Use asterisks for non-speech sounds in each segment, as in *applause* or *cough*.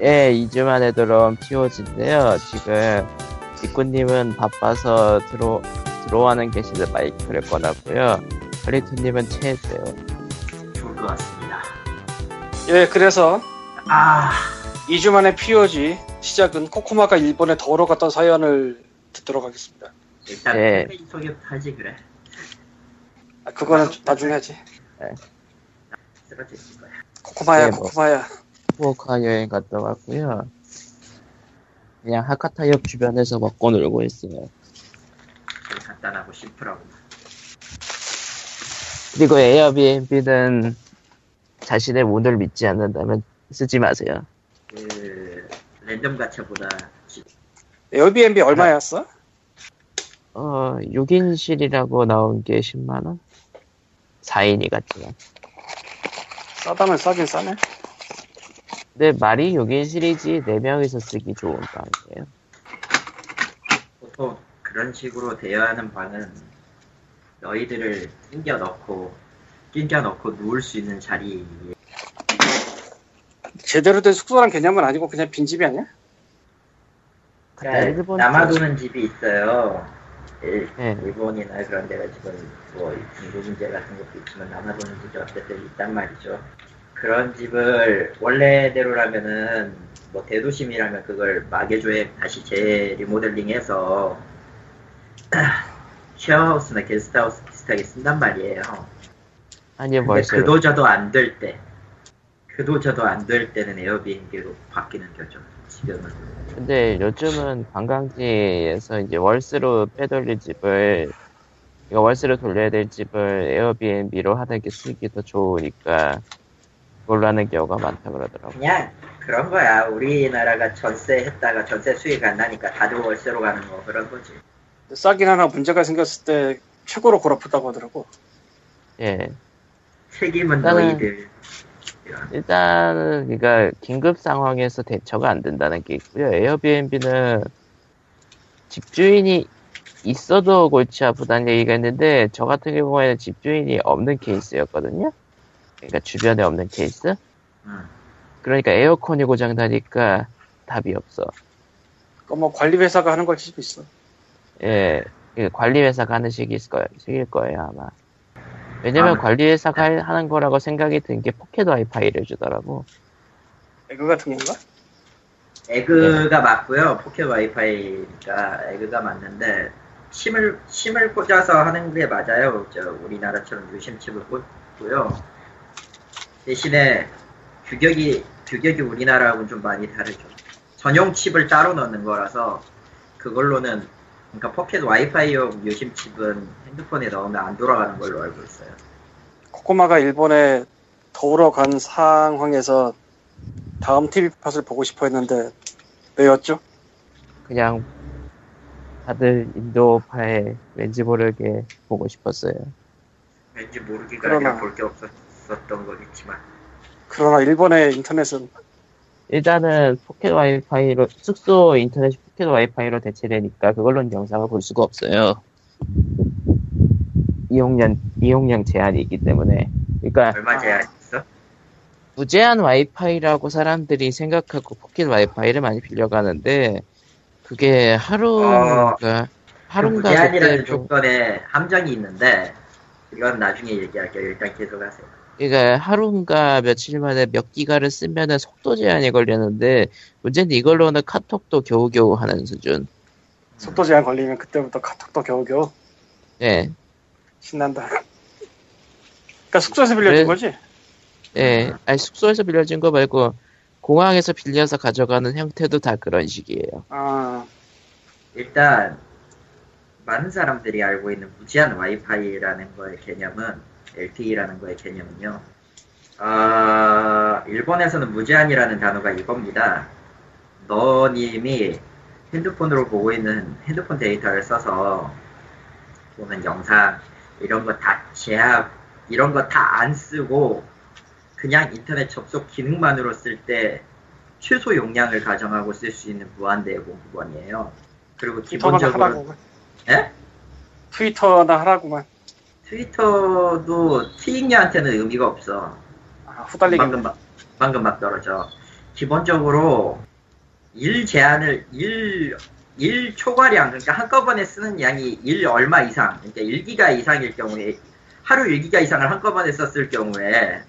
예, 2주 만에 들어온 POG인데요. 지금 직구님은 바빠서 들어 들어와는 계시는 마이크를 꺼놨고요. 할리투님은 체했어요. 좋을 것 같습니다. 예, 그래서 아, 2주 만에 POG 시작은 코코마가 일본에 더러 갔던 사연을 듣도록 하겠습니다. 일단 네. 팬페이지 소개부터 하지 그래. 아, 그거는 나중에 하지. 쓰러질 거야. 코코마야, 네, 뭐. 코코마야. 후쿠오카 여행 갔다 왔고요. 그냥 하카타역 주변에서 먹고 놀고 있어요. 간단하고 심플하고. 그리고 에어비앤비는 자신의 운을 믿지 않는다면 쓰지 마세요. 그 랜덤 가차보다 지- 에어비앤비 얼마였어? 어, 6인실이라고 나온 게 10만원? 4인이 같지만. 싸다면 싸긴 싸네. 근데 말이 6인실이지 4명이서 쓰기 좋은 방이에요. 보통 그런 식으로 대여하는 방은 너희들을 낑겨 넣고 낑겨 넣고 누울 수 있는 자리 제대로 된 숙소란 개념은 아니고 그냥 빈집이 아니야? 그러니까 일본 남아도는 집이 있어요. 일, 네. 일본이나 그런 데가 지금 뭐 인구 문제 같은 것도 있지만 남아도는 집이 어쨌든 있단 말이죠. 그런 집을 원래대로라면은 뭐 대도심이라면 그걸 마개조에 다시 재리모델링해서 *clears throat* 쉐어하우스나 게스트하우스 비슷하게 쓴단 말이에요. 아니요, 월세로. 그도저도 안 될 때, 그도저도 안 될 때는 에어비앤비로 바뀌는 거죠. 지금은. 근데 요즘은 관광지에서 이제 월세로 빼돌릴 집을 이거 월세로 돌려야 될 집을 에어비앤비로 하는 게 쓰기 더 좋으니까 그걸로 하는 경우가 많다 그러더라고. 그냥 그런 거야. 우리나라가 전세 했다가 전세 수익 안 나니까 다들 월세로 가는 거 그런 거지. 싸긴 하나 문제가 생겼을 때 최고로 골아프다고 하더라고. 예. 책임은 너희들. 일단은 그러니까 긴급 상황에서 대처가 안 된다는 게 있고요. 에어비앤비는 집주인이 있어도 골치 아프다는 얘기가 있는데 저 같은 경우에는 집주인이 없는 케이스였거든요. 그러니까 주변에 없는 케이스. 응. 그러니까 에어컨이 고장 나니까 답이 없어. 그뭐 관리회사가 하는 걸 수도 있어. 예, 그 관리회사가 하는 식일 거예요, 식일 거예요 아마. 왜냐면 아, 관리회사가 할- 하는 거라고 생각이 든 게 포켓 와이파이를 주더라고. 에그 같은 건가? 에그가 맞고요. 포켓 와이파이가 에그가 맞는데 SIM을 SIM을 꽂아서 하는 게 맞아요. 저 우리나라처럼 유심칩을 꽂고요. 대신에 규격이 규격이 우리나라하고는 좀 많이 다르죠. 전용 칩을 따로 넣는 거라서 그걸로는 그러니까 포켓 와이파이용 유심 칩은 핸드폰에 넣으면 안 돌아가는 걸로 알고 있어요. 코코마가 일본에 놀러 간 상황에서 다음 TV 팟을 보고 싶어 했는데 왜였죠? 그냥 다들 인도파에 왠지 모르게 보고 싶었어요. 왠지 모르기가 그러나- 아니라 볼 게 없었던 거겠지만 그러나 일본의 인터넷은 일단은 포켓 와이파이로 숙소 인터넷 포켓 와이파이로 대체되니까 그걸로는 영상을 볼 수가 없어요. 이용량 이용량 제한이 있기 때문에. 그러니까 얼마 아. 제한 있어? 무제한 와이파이라고 사람들이 생각하고 포켓 와이파이를 많이 빌려가는데 그게 하루인가 그 하루인가 무제한이라는 그때 좀 조건에 함정이 있는데 이건 나중에 얘기할게요. 일단 계속하세요. 그러니까 하루인가 며칠 만에 몇 기가를 쓰면은 속도 제한이 걸렸는데 문제는 이걸로는 카톡도 겨우겨우 하는 수준. 속도 제한 걸리면 그때부터 카톡도 겨우겨우 예, 신난다. 그러니까 숙소에서 빌려준 그래. 거지? 예. 아니 숙소에서 빌려준 거 말고 공항에서 빌려서 가져가는 형태도 다 그런 식이에요. 아, 일단 많은 사람들이 알고 있는 무제한 와이파이라는 거의 개념은 LTE라는 거의 개념은요. 아, 일본에서는 무제한이라는 단어가 이겁니다. 너님이 핸드폰으로 보고 있는 핸드폰 데이터를 써서 보는 영상 이런 거 다 제약 이런 거 다 안 쓰고 그냥 인터넷 접속 기능만으로 쓸 때 최소 용량을 가정하고 쓸 수 있는 무한대의 공급원이에요. 그리고 기본적으로 하라고만. 예? 트위터나 하라고만. 트위터도 트익녀한테는 의미가 없어. 아, 후달리기. 방금 막, 방금 막 떨어져. 기본적으로 일 제한을 일, 일 초과량 그러니까 한꺼번에 쓰는 양이 일 얼마 이상 그러니까 1기가 이상일 경우에 하루 1기가 이상을 한꺼번에 썼을 경우에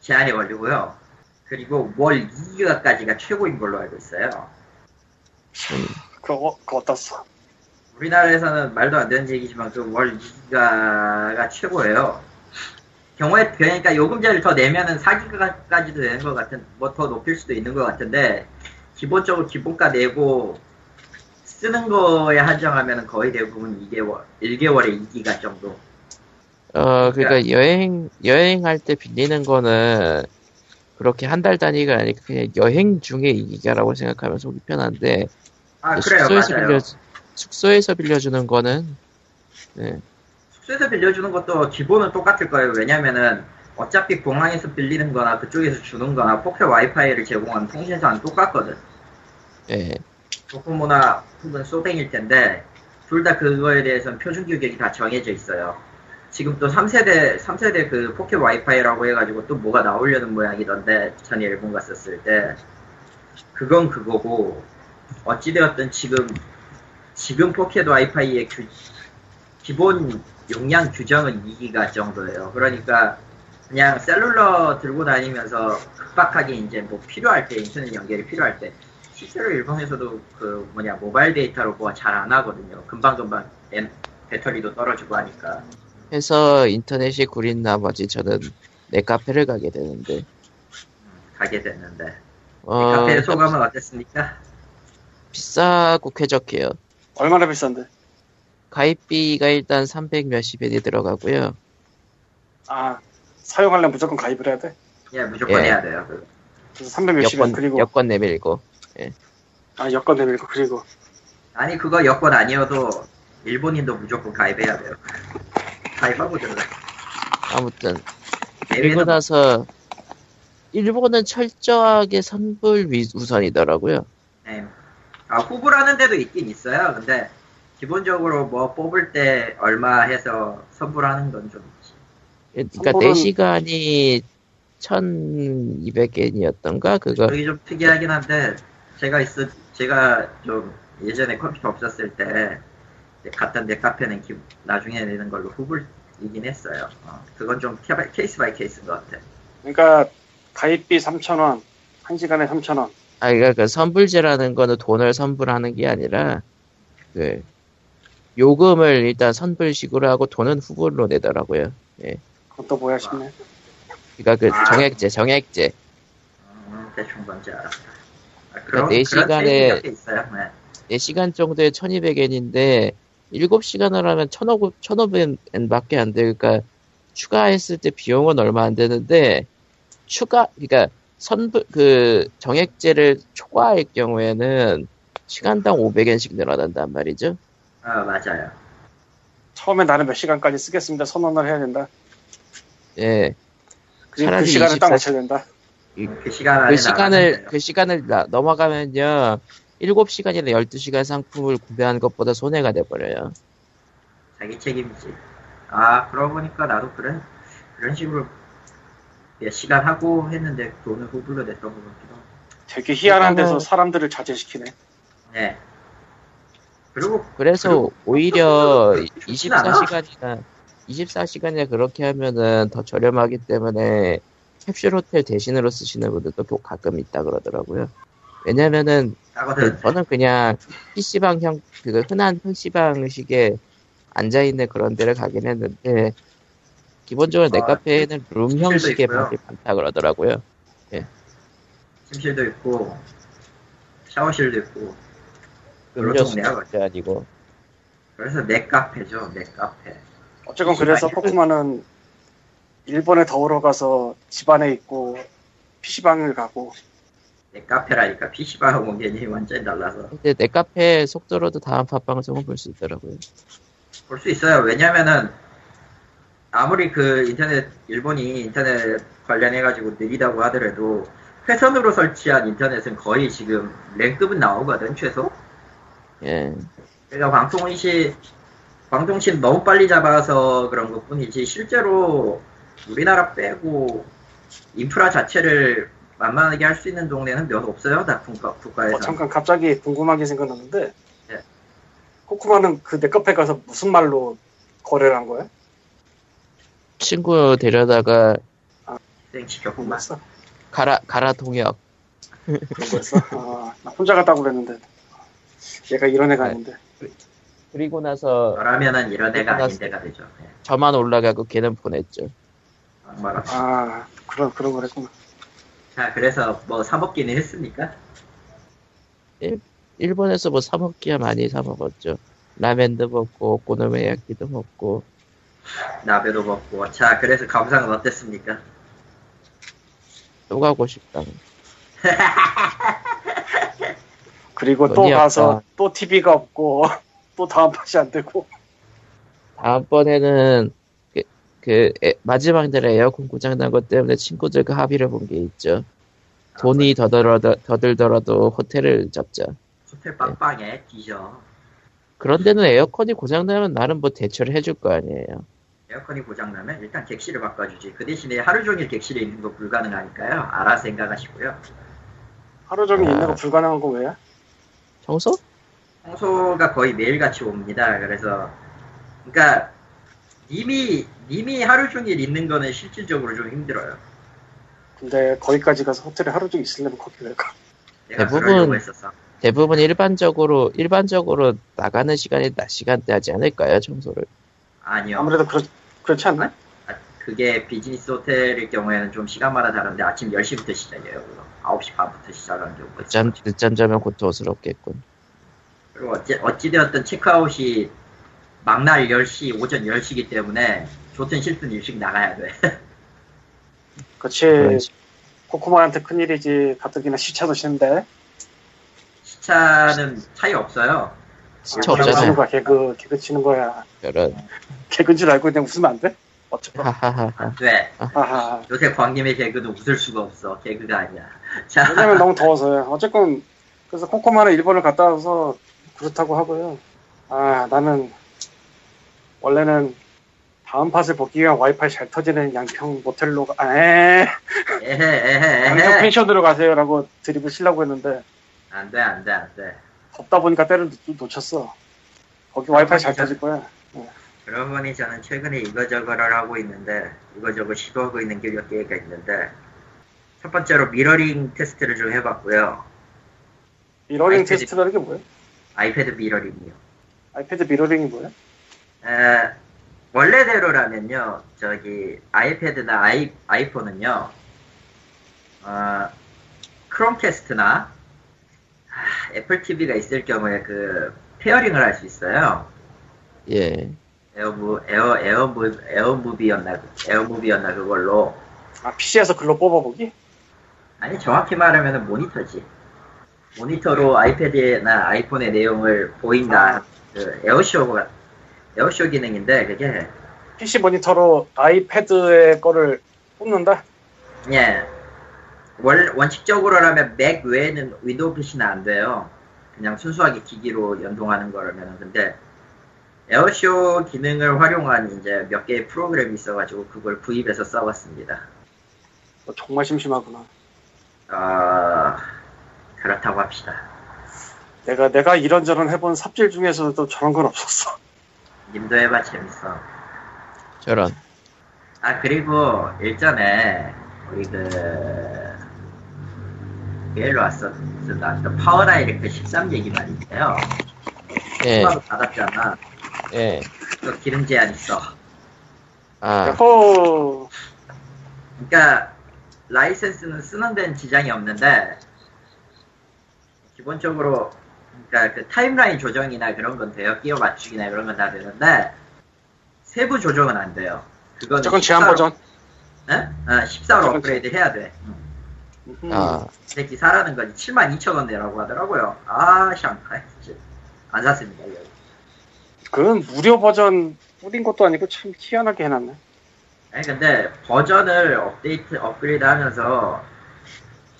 제한이 걸리고요. 그리고 월 2기가까지가 최고인 걸로 알고 있어요. 그거, 그거 어떻어? 우리나라에서는 말도 안 되는 얘기지만 그월 2기가가 최고예요. 경우에 그러니까 요금제를 더 내면은 4기가까지도 되는 것 같은 뭐 더 높일 수도 있는 것 같은데 기본적으로 기본가 내고 쓰는 거에 한정하면 거의 대부분 2개월 1개월에 2기가 정도. 어, 그러니까 여행 여행할 때 빌리는 거는 그렇게 한 달 단위가 아니라 그냥 여행 중에 이기가라고 생각하면 속이 편한데 아 그래요 맞아요. 빌려 숙소에서 빌려주는 거는 네, 숙소에서 빌려주는 것도 기본은 똑같을 거예요. 왜냐면은 어차피 공항에서 빌리는 거나 그쪽에서 주는 거나 포켓 와이파이를 제공하는 통신사는 똑같거든. 예, 도코모나 혹은 소뱅일 텐데 둘 다 그거에 대해서는 표준 규격이 다 정해져 있어요. 지금 또 3세대 3세대 그 포켓 와이파이라고 해가지고 또 뭐가 나오려는 모양이던데 전에 일본 갔었을 때 그건 그거고 어찌되었든 지금 지금 포켓 와이파이의 규, 기본 용량 규정은 2기가 정도예요. 그러니까 그냥 cellular 들고 다니면서 급박하게 이제 뭐 필요할 때 인터넷 연결이 필요할 때 실제로 일본에서도 그 뭐냐 모바일 데이터로 뭐가 잘안 하거든요. 금방 금방 엔- 배터리도 떨어지고 하니까. 해서 인터넷이 구린 나머지 저는 net 카페를 가게 되는데 가게 됐는데 어, 카페의 소감은 어땠습니까? 비싸고 쾌적해요. 얼마나 비싼데? 가입비가 일단 300 몇십 엔이 들어가고요. 아, 사용하려면 무조건 가입을 해야 돼? 예, 무조건 예. 해야 돼요. 그. 그래서 300 몇십 원, 여권 그리고, 여권 내밀고 아, 여권 내밀고, 그리고, 아니 그거 여권 아니어도 일본인도 무조건 가입해야 돼요. 가입하고 들어가. 아무튼 그리고 나서 일본은 철저하게 선불 위- 우선이더라고요. 예. 아 후보라는 데도 있긴 있어요. 근데 기본적으로 뭐 뽑을 때 얼마 해서 선불하는 건좀 있지. 그러니까 선불은- 4시간이 1200엔이었던가 그거 그게 좀 특이하긴 한데 제가 있어 제가 좀 예전에 컴퓨터 없었을 때 갔던 net 카페는 기- 나중에 내는 걸로 후불이긴 했어요. 어, 그건 좀 케- case by case인 것 같아. 그러니까, 가입비 3,000원, 1시간에 3,000원. 아 그러니까 그 선불제라는 거는 돈을 선불하는 게 아니라 그 요금을 일단 선불식으로 하고 돈은 후불로 내더라고요. 그건 또 뭐야 싶네. 그러니까 그 정액제 정액제 음, 대충 뭔지 알았다. 아, 그러니까 네 시간에-. 네. 4시간 정도에 1200엔인데 7시간을 하면 1500엔 밖에 안 돼. 그러니까 추가했을 때 비용은 얼마 안 되는데 추가 그러니까 선불 그 정액제를 초과할 경우에는 시간당 500엔씩 늘어난단 말이죠. 아 맞아요. 처음에 나는 몇 시간까지 쓰겠습니다. 선언을 해야 된다. 예. 그 차라리 시간을 딱24 맞춰야 된다. 그 시간 그 시간을. 그 시간을 나- 넘어가면요. 7시간이나 12시간 상품을 구매한 것보다 손해가 돼 버려요. 자기 책임이지. 아 그러고 보니까 나도 그래 그런 식으로 몇 시간 하고 했는데 돈을 후불로 냈던 것 같기도 하고. 되게 희한한 데서 일단은- 사람들을 자제시키네. 네. 그리고 그래서 그리고 오히려 그렇게 좋진 않아. 24시간이나 24시간이나 그렇게 하면은 더 저렴하기 때문에 캡슐 호텔 대신으로 쓰시는 분들도 또 가끔 있다 그러더라고요. 왜냐면은. 그- 저는 그냥 PC방 형, 그 흔한 PC방식에 앉아있는 그런 데를 가긴 했는데 기본적으로 내 아, 카페에는 룸 형식의. 방이 많다 그러더라고요. 침실도 있고 샤워실도 있고 음료수 그렇죠. 절대 아니고 그래서 내 카페죠 내 카페. 어쨌건 그래서 포크만은 일본에 더우러 가서 집안에 있고 PC방을 가고 내 카페라니까 PC방하고 원견이 완전히 달라서 근데 내 카페 속도로도 다음 팟방송을 볼수 있더라고요. 볼 수 있어요. 왜냐면은 아무리 그 인터넷 일본이 인터넷 관련해 가지고 느리다고 하더라도 회선으로 설치한 인터넷은 거의 지금 랭급은 나오거든 최소. 예. 그러니까 방통시 방통신 너무 빨리 잡아서 그런 것 뿐이지 실제로 우리나라 빼고 인프라 자체를 만만하게 할 수 있는 동네는 몇 없어요. 다 국가, 국가에서. 어, 잠깐 갑자기 궁금한 게 생각났는데 예. 코코마는 그 넷카페 가서 무슨 말로 거래를 한 거야? 친구 데려다가 생시켰구만. 뭐였어? 가라 가라 동역 그런 거였어? 아, 나 혼자 갔다고 그랬는데 얘가 이런 애가 네. 아닌데 그리고 나서 저라면은 이런 애가 아닌 끝났어. 데가 되죠. 예. 저만 올라가고 걔는 보냈죠. 악마가. 아 그런 그런 거랬구나 자, 그래서 뭐 사먹기는 했습니까? 일본에서 뭐 사먹기야 많이 사 먹었죠. 라멘도 먹고 오코노미야끼도 먹고 나베도 먹고. 자, 그래서 감상은 어땠습니까? 또 가고 싶다. *laughs* 그리고 또 가서 없다. 또 TV가 없고 *laughs* 또 다음 팟이 안 되고 다음번에는 그, 그 에- 마지막 날에 에어컨 고장 난 것 때문에 친구들과 합의를 본 게 있죠. 돈이 더, 들어도, 더 들더라도 호텔을 잡자. 호텔 빵빵에 뒤져. 그런 데는 에어컨이 고장나면 나는 뭐 대처를 해줄 거 아니에요. 에어컨이 고장나면 일단 객실을 바꿔주지. 그 대신에 하루 종일 객실에 있는 거 불가능하니까요. 알아 생각하시고요. 하루 종일 아. 있는 거 불가능한 거 왜야? 청소? 청소가 거의 매일같이 옵니다. 그래서 그러니까 님이 님이 하루 종일 있는 거는 실질적으로 좀 힘들어요. 근데 거기까지 가서 호텔에 하루 종일 있으려면 거기 왜 가? 대부분-. 대부분 일반적으로 일반적으로 나가는 시간이 낮 시간대 하지 않을까요 청소를? 아니요. 아무래도 그렇, 그렇지 않나? 아, 그게 비즈니스 호텔일 경우에는 좀 시간마다 다른데 아침 10시부터 시작이에요. 그거. 9시 반부터 시작하는 경우가 있어요. 늦잠 늦잠 자면 고통스럽겠군. 그리고 어찌, 어찌되었든 체크아웃이 막날 10시, 오전 10시기 때문에 좋든 싫든 일찍 나가야 돼. *laughs* 그렇지 식- 코코마한테 큰일이지 가뜩이나 시차도 쉬는데 시차는 차이 없어요. 없잖아요. 치는 거야 개그 개그 치는 거야 저런 *laughs* 개그인 줄 알고 그냥 웃으면 안 돼? 어쩌고 하하하하. 왜? 하하 요새 광님의 개그는 웃을 수가 없어. 개그가 아니야. 자, 왜냐면 너무 *laughs* 더워서요 어쨌건 그래서 코코마는 일본을 갔다 와서 그렇다고 하고요 아 나는 원래는 다음팟을 보기 위한 와이파이 잘 터지는 양평 모텔로 가, 아, 에 에헤, 에헤, 양평 에헤. 펜션으로 가세요라고 드립을 치려고 했는데 안 돼, 안 돼, 안 돼. 덥다 보니까 때를 놓- 놓쳤어 거기 와이파이 잘 터질 거야 그러고 보니 저는 최근에 이거저거를 하고 있는데, 이거저거 시도하고 있는 게 몇 개가 있는데, 첫 번째로 미러링 테스트를 좀 해봤고요. 미러링 아이패드. 테스트라는 게 뭐야? 아이패드 mirroring이요. 아이패드 mirroring이 뭐야? 에, 원래대로라면요, 저기, 아이패드나 아이, 아이폰은요, 어, 크롬캐스트나, 아, 애플 TV가 있을 경우에 그, pairing을 할 수 있어요. 예. 에어무, 에어, 에어무, 에어무비였나, 에어무비였나, 그걸로. 아 PC에서 글로 뽑아보기? 아니, 정확히 말하면 모니터지. 모니터로 아이패드나 아이폰의 내용을 보인다. 그, 에어쇼가, 에어쇼 기능인데, 그게, PC 모니터로 아이패드의 거를 뽑는다? 예. 원, 원칙적으로라면 맥 외에는 윈도우 PC는 안 돼요. 그냥 순수하게 기기로 연동하는 거라면. 근데, 에어쇼 기능을 활용한 이제 몇 개의 프로그램이 있어가지고 그걸 구입해서 써봤습니다. 너 정말 심심하구나. 어, 그렇다고 합시다. 내가 내가 이런저런 해본 삽질 중에서도 저런 건 없었어. *laughs* 님도 해봐 재밌어. 저런. 아 그리고 일전에 우리 그 메일로 왔어. 나왔던 파워디렉터 13 얘기 말인데요. 예. 통화도 받았잖아. 예. 그 기능 제한 있어. 아. 야호! 그러니까 라이센스는 쓰는 데는 지장이 없는데 기본적으로 그러니까 그 타임라인 조정이나 그런 건 돼요. 끼워 맞추기나 그런 건 다 되는데 세부 조정은 안 돼요. 저건 제한 14로 버전. 네? 어, 14로 저건 업그레이드 해야 돼. 음. 음. 아. 이 새끼 사라는 거지. 72,000원 내라고 하더라고요. 아. 진짜. 안 샀습니다, 이거. 그건 무료 버전 뿌린 것도 아니고 참 희한하게 해놨네. 아니, 근데 버전을 업데이트, 업그레이드 하면서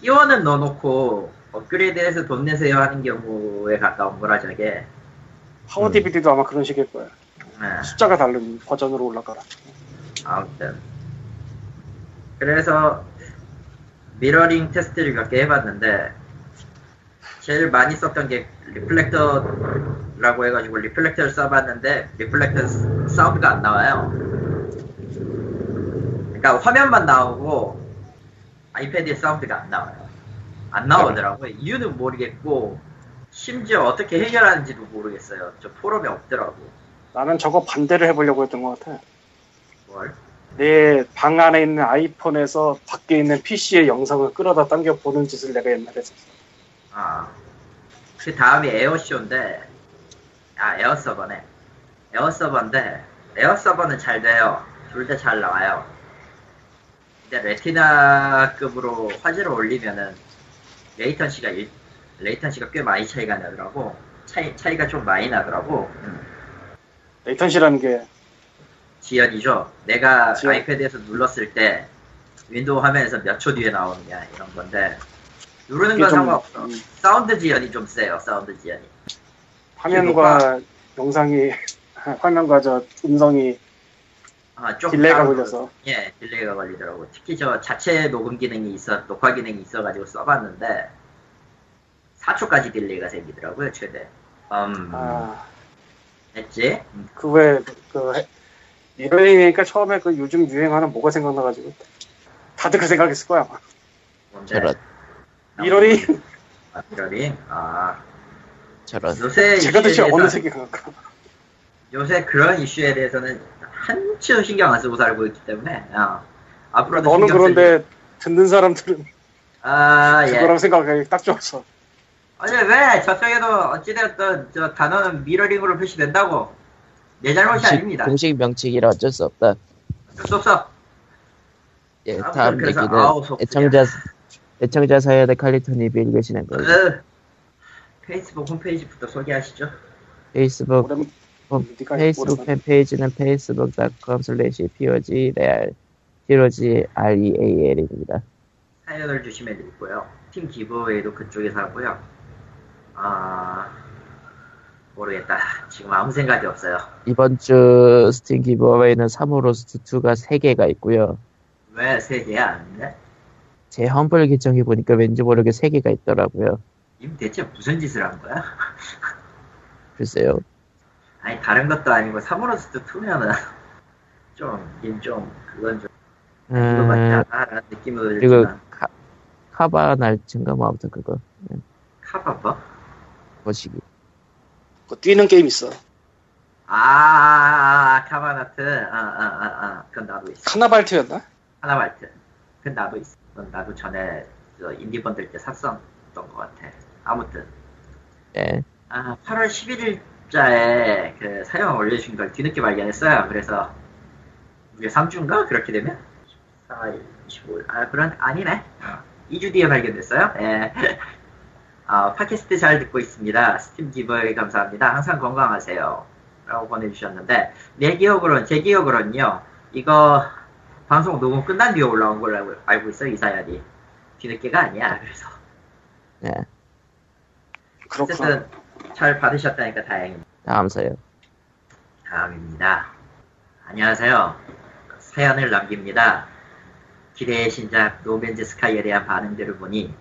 끼워는 넣어놓고 업그레이드해서 돈 내세요 하는 경우에 가까운 거라, 저게. 파워 음. DVD도 아마 그런 식일 거야. 네. 숫자가 다른 버전으로 올라가라. 아무튼. 그래서 미러링 테스트를 몇 개 해봤는데 제일 많이 썼던 게 리플렉터라고 해가지고 리플렉터를 써봤는데 리플렉터 사운드가 안 나와요. 그러니까 화면만 나오고 아이패드의 사운드가 안 나와요. 안 나오더라고요. 이유는 모르겠고 심지어 어떻게 해결하는지도 모르겠어요. 저 포럼에 없더라고. 나는 저거 반대를 해보려고 했던 것 같아. 뭘? 내 방 안에 있는 아이폰에서 밖에 있는 PC의 영상을 끌어다 당겨 보는 짓을 내가 옛날에 했었어. 아. 그 다음이 에어쇼인데, 아, 에어서버네. 에어서버인데, 에어서버는 잘 돼요. 둘 다 잘 나와요. 근데 레티나급으로 화질을 올리면은, latency가, 일- latency가 꽤 많이 차이가 나더라고. 차이, 차이가 좀 많이 나더라고. 음. latency라는 게 지연이죠. 내가 지연. 아이패드에서 눌렀을 때, 윈도우 화면에서 몇 초 뒤에 나오느냐, 이런 건데, 누르는 건 좀, 상관없어. 음, 사운드 지연이 좀 세요, 사운드 지연이. 화면과 영상이 *laughs* 화면과 저 음성이 아, 좀 delay가 걸려서 예, delay가 걸리더라고. 특히 저 자체 녹음 기능이 있어, 녹화 기능이 있어가지고 써봤는데, 4초까지 delay가 생기더라고요, 최대. 음, 아, 했지? 음, 그 이러니까 처음에 그 요즘 유행하는 뭐가 생각나가지고 다들 그 생각했을 거야. 아마. 저런 미러링 아, 미러링? 아, 저런 요새 제가 이슈에 대체 어느 강할까? 요새 그런 이슈에 대해서는 한층 신경 안 쓰고 살고 있기 때문에, 어, 앞으로도 너는 그런데 듣는 사람들은 아, 예. 그거랑 생각하기 딱 좋았어. 아니 왜 저쪽에도 어찌되었든 저 단어는 미러링으로 표시된다고 내 잘못이 공식, 아닙니다 공식 명칭이라 어쩔 수 없다. 어쩔 수 없어 예, 아무튼 다음 얘기는 아우. 애청자 애청자 사연의 칼리토님이 읽으시는 거예요. 으, 페이스북 홈페이지부터 소개하시죠 페이스북 오랜 어, 페이스북 팬페이지는 facebook.com slash pog real pog real입니다. 사연을 주시면 읽고요 팀 기브웨이도 그쪽에서 하고요 아 모르겠다 지금 아무 생각이 없어요 이번 주 스팀 기브어웨이는 3호로스트 2가 3개가 있고요. 왜세 개야 아닌데? 제 험블 계정에 보니까 왠지 모르게 3개가 있더라고요. 님 대체 무슨 짓을 한 거야? *laughs* 글쎄요. 아니 다른 것도 아니고 사무로스트 2면은 좀님좀 그건 좀 이거 맞지 음, 않아라는 느낌도 그리고 들지만 카, 카바 날쯤가 뭐 아무튼 그거 카바버? 보시기. 그 뛰는 게임 있어. 아 카바나트. 아 아 아 아. 그건 나도 있어. 카나발트였나? 하나발트. 그건 나도 있어. 그건 나도 전에 저 인디 번들 때 샀었던 것 같아. 아무튼. 예. 아 8월 11일자에 그 사연 올려주신 걸 뒤늦게 발견했어요. 그래서 이게 3주인가? 그렇게 되면? 14일 25일. 아 그런 아니네. 어, 2주 뒤에 발견됐어요? 예. 아, 팟캐스트 잘 듣고 있습니다. 스팀 기버에 감사합니다. 항상 건강하세요. 라고 보내주셨는데, 내 기억으로는, 제 기억으로는요, 이거 방송 녹음 끝난 뒤에 올라온 걸로 알고, 알고 있어요, 이 사연이. 뒤늦게가 아니야, 그래서. 예. 그렇구나. 어쨌든, 잘 받으셨다니까 다행입니다. 다음 사연. 다음입니다. 안녕하세요. 사연을 남깁니다. 기대의 신작 No Man's Sky에 대한 반응들을 보니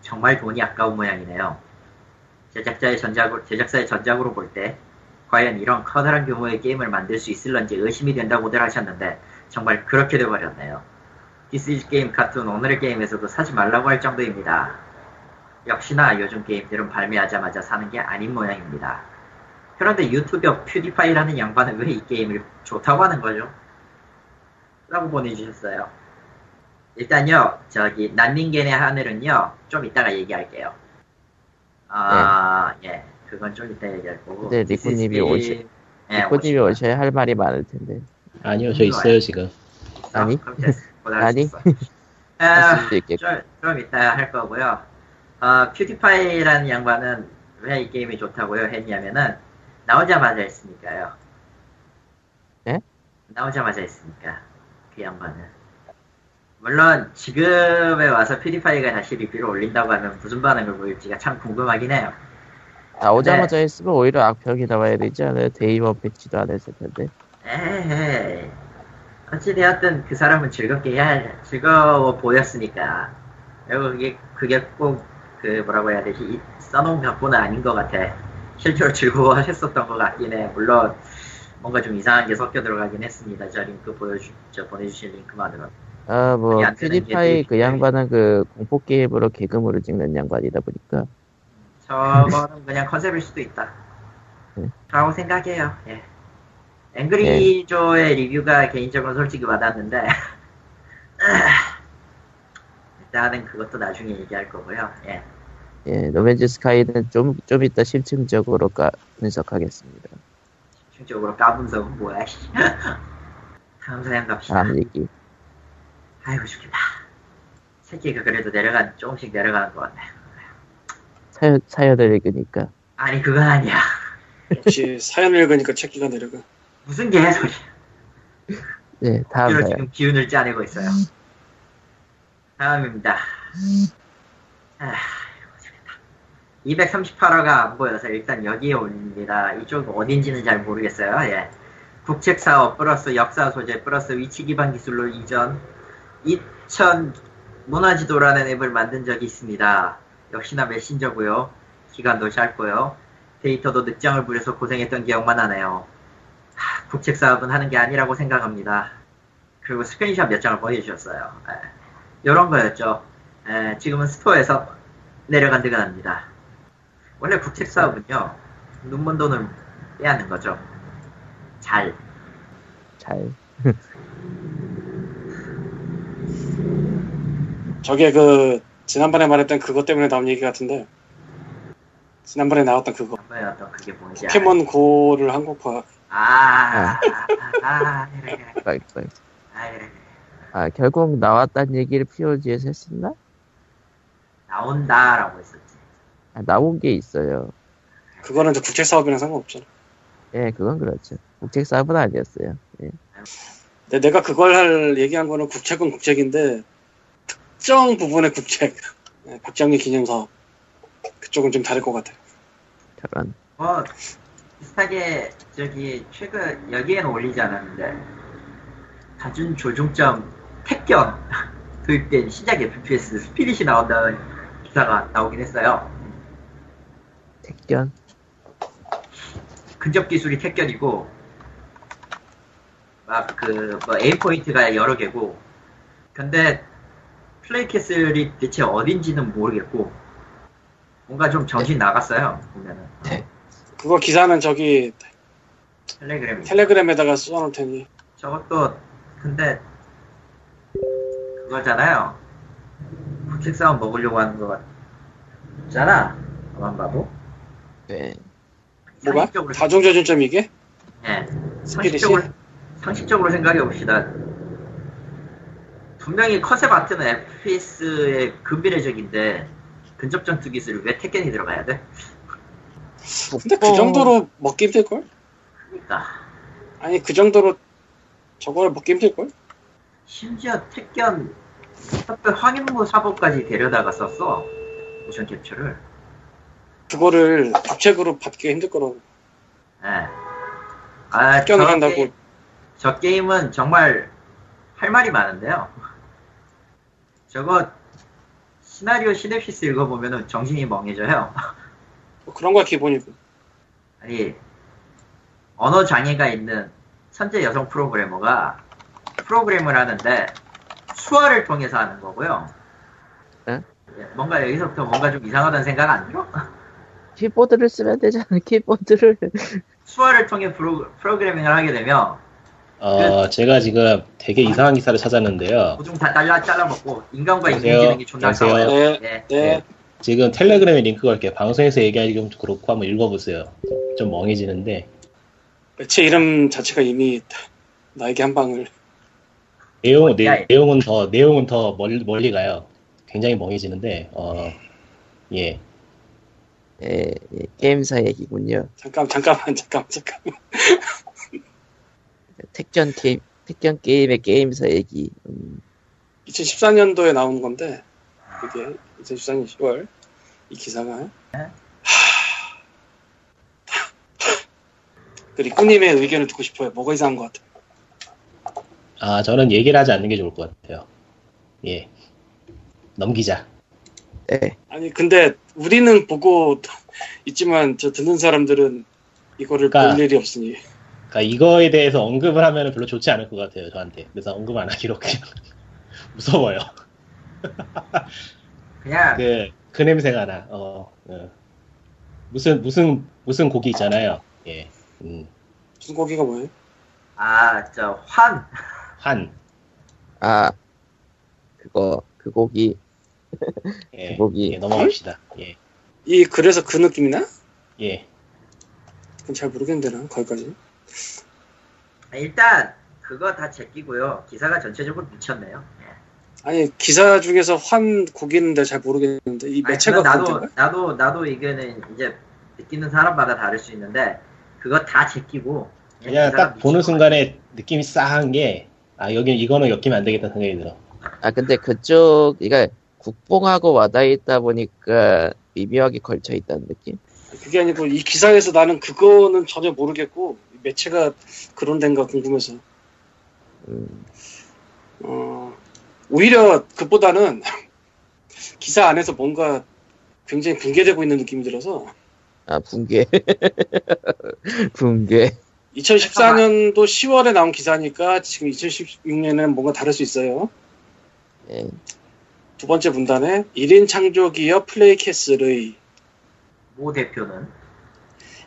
정말 돈이 아까운 모양이네요. 제작자의 전작으로, 제작사의 전작으로 볼 때 과연 이런 커다란 규모의 게임을 만들 수 있을런지 의심이 된다고들 하셨는데 정말 그렇게 돼버렸네요. 디스이즈 게임 카툰 오늘의 게임에서도 사지 말라고 할 정도입니다. 역시나 요즘 게임들은 발매하자마자 사는 게 아닌 모양입니다. 그런데 유튜버 퓨디파이라는 양반은 왜 이 게임을 좋다고 하는 거죠? 라고 보내주셨어요. 일단요, 저기, 난닝겐의 하늘은요, 좀 이따가 얘기할게요. 아, 예. 그건 좀 이따 얘기할 거고. 네, 리코님이. 오시- 예, 코님이 오시고요. 오셔야 할 말이 많을 텐데. 아니요, 저 있어요, 지금. 아니? 그럼 됐어. 아니? 고생하셨어. 아. 좀, 좀 이따 할 거고요. 어, PewDiePie라는 양반은 왜 이 게임이 좋다고요 했냐면은 나오자마자 했으니까요. 예? 나오자마자 했으니까 그 양반은. 물론 지금에 와서 PewDiePie가 다시 리뷰를 올린다고 하면 무슨 반응을 보일지가 참 궁금하긴 해요. 나오자마자 네. 했으면 오히려 악평이 나와야 되지 않아요? day one 패치도 안 했을 텐데. 에이, 어찌되었든 그 사람은 즐겁게 해야, 즐거워 보였으니까. 그리고 그게 그게 꼭 그 뭐라고 해야 되지 이- 써놓은 각본은 아닌 것 같아. 실제로 즐거워하셨었던 것 같긴 해. 물론 뭔가 좀 이상한 게 섞여 들어가긴 했습니다. 저 링크 보여주, 저 보내주신 링크만으로. 아, 뭐, 퓨디파이 그 양반은 그 공포게임으로 개그물을 찍는 양반이다 보니까. 저거는 그냥 컨셉일 수도 있다. 네. 라고 생각해요. 예. 앵그리조의 리뷰가 개인적으로 솔직히 와닿는데 *laughs* 일단은 그것도 나중에 얘기할 거고요. 예. 예, 노맨즈 스카이는 좀, 좀 이따 심층적으로 까, 분석하겠습니다. 집중적으로 까분석은 뭐야. 씨. *laughs* 다음 사연 갑시다. 다음 얘기. 아이고 죽겠다. 새끼가 그래도 내려가 조금씩 내려가는 것 같네. 사연, 사연을 읽으니까. 아니 그건 아니야. 역시 사연을 읽으니까 책기가 내려가. 무슨 개소리. 네, 다음 사연. 지금 기운을 짜내고 있어요. 다음입니다. 아, 238화가 안 보여서 일단 여기에 올립니다. 이쪽 어딘지는 잘 모르겠어요. 예. 국책사업 플러스 역사 소재 플러스 위치 기반 기술로 이전 2000 문화지도라는 앱을 만든 적이 있습니다. 역시나 메신저고요. 기간도 짧고요. 데이터도 늦장을 부려서 고생했던 기억만 나네요. 하, 국책 사업은 하는 게 아니라고 생각합니다. 그리고 스크린샷 몇 장을 보내주셨어요. 이런 거였죠. 에, 지금은 스토어에서 내려간 데가 납니다. 원래 국책 사업은요, 눈먼 돈을 빼앗는 거죠. 잘. 잘. *laughs* 저게 그 지난번에 말했던 그것 때문에 나온 얘기 같은데 지난번에 나왔던 그거 한번에 어떤 그게 뭔지 포켓몬 고를 한국화 아, 아, 아, 그래, 그래. 아. 아, 결국 나왔다는 얘기를 POG에서 했었나? 나온다라고 했었지. 아, 나온 게 있어요. 그거는 국책 사업이랑 상관없잖아. 예, 그건 그렇죠. 국책 사업은 아니었어요. 예. 근데 내가 그걸 할 얘기한 거는 국책은 국책인데 특정 부분의 국책 네, 박정희 기념사업 그쪽은 좀 다를 것 같아요. 저런. 뭐, 비슷하게, 저기, 최근, 여기에는 올리지 않았는데, 가준 조종점 택견 *laughs* 도입된 시작 FPS 스피릿이 나온다는 기사가 나오긴 했어요. 택견. 근접 기술이 택견이고, 막 그, 뭐, aim point가 여러 개고, 근데, Play Castle이 대체 어딘지는 모르겠고, 뭔가 좀 정신 나갔어요, 보면은. 그거 기사는 저기 텔레그램. 텔레그램에다가 쏘아놓을 테니 저것도, 근데, 그거잖아요. 국책 사업 먹으려고 하는 거 같잖아. 가만 봐도. 네. 뭐가? 다중조준점 이게? 예. 스피릿이? 상식적으로, 상식적으로 생각해 봅시다. 분명히 concept art는 FPS의 근미래적인데, 근접 전 투 기술이 왜 택견이 들어가야 돼? 근데 그 어. 정도로 먹기 힘들걸? 그러니까. 아니 그 정도로 저걸 먹기 힘들걸? 심지어 택견, 특별 황인무 사보까지 데려다가 썼어. 모션 캡처를. 그거를 국책으로 받기가 힘들 거라고 예. 아, 택견을 저 한다고 저 게임은 정말 할 말이 많은데요. 저거 시나리오 시냅시스 읽어보면은 정신이 멍해져요. 뭐 그런 거야 기본이고 아니 언어 장애가 있는 천재 여성 프로그래머가 프로그램을 하는데 수화를 통해서 하는 거고요. 에? 예, 뭔가 여기서부터 뭔가 좀 이상하다는 생각 안 들어? *laughs* 키보드를 쓰면 되잖아, 키보드를. 수화를 통해 프로, 프로그래밍을 하게 되면 어, 제가 지금 되게 이상한 기사를 찾았는데요. 보중 다 잘라 잘라먹고 인간과. 인공지능이 존나. 싸워요. 네, 예. 네. 지금 텔레그램에 링크 걸게요. 방송에서 얘기하기 좀 그렇고 한번 읽어보세요. 좀 멍해지는데 매체 이름 자체가 이미 나에게 한 방을 내용 야, 내, 내용은 더 내용은 더 멀리, 멀리 가요. 굉장히 멍해지는데 어, 예. 예, 예, 게임사 얘기군요. 잠깐 잠깐만 잠깐 잠깐 택견 게임, 택견 게임의 게임사 얘기. 음, 2014년도에 나온 건데 그게 2014년 10월 이 기사가 하... 그 리꾸님의 의견을 듣고 싶어요. 뭐가 이상한 것 같아? 아 저는 얘기를 하지 않는 게 좋을 것 같아요. 예. 넘기자. 네. 아니 근데 우리는 보고 있지만 저 듣는 사람들은 이거를 그러니까- 볼 일이 없으니 그러니까 이거에 대해서 언급을 하면 별로 좋지 않을 것 같아요 저한테. 그래서 언급 안 하기로 그냥 *laughs* 무서워요. *laughs* 그냥 그, 그 냄새가 나. 어, 어. 무슨 무슨 무슨 고기 있잖아요. 예. 음, 무슨 고기가 뭐예요? 아 저환 *laughs* 한. 아 그거 그 고기 예. 고기. 예, 넘어갑시다. 예. 이 그래서 그 느낌이나? 예. 그건 잘 모르겠는데 나 거기까지 아, 일단 그거 다 제끼고요. 기사가 전체적으로 미쳤네요. 예. 아니 기사 중에서 환 내가 잘 모르겠는데 이 아니, 매체가 그건 나도 나도 나도 이거는 이제 느끼는 사람마다 다를 수 있는데 그거 다 제끼고 그냥 기사가 딱 보는 순간에 느낌이 싸한 게, 아, 여기, 이거는 엮이면 안 되겠다 생각이 들어. 아 근데 그쪽 그러니까 국뽕하고 와닿아 있다 보니까 미묘하게 걸쳐 있다는 느낌. 그게 아니고 이 기사에서 나는 그거는 전혀 모르겠고 이 매체가 그런 데인가 궁금해서. 음, 어, 오히려 그보다는 *laughs* 기사 안에서 뭔가 굉장히 붕괴되고 있는 느낌이 들어서. 아 붕괴? *laughs* 붕괴? 2014년도 10월에 나온 기사니까 지금 2016년에는 뭔가 다를 수 있어요. 예. 두 번째 문단에 1인 창조기업 플레이캐슬의 모 대표는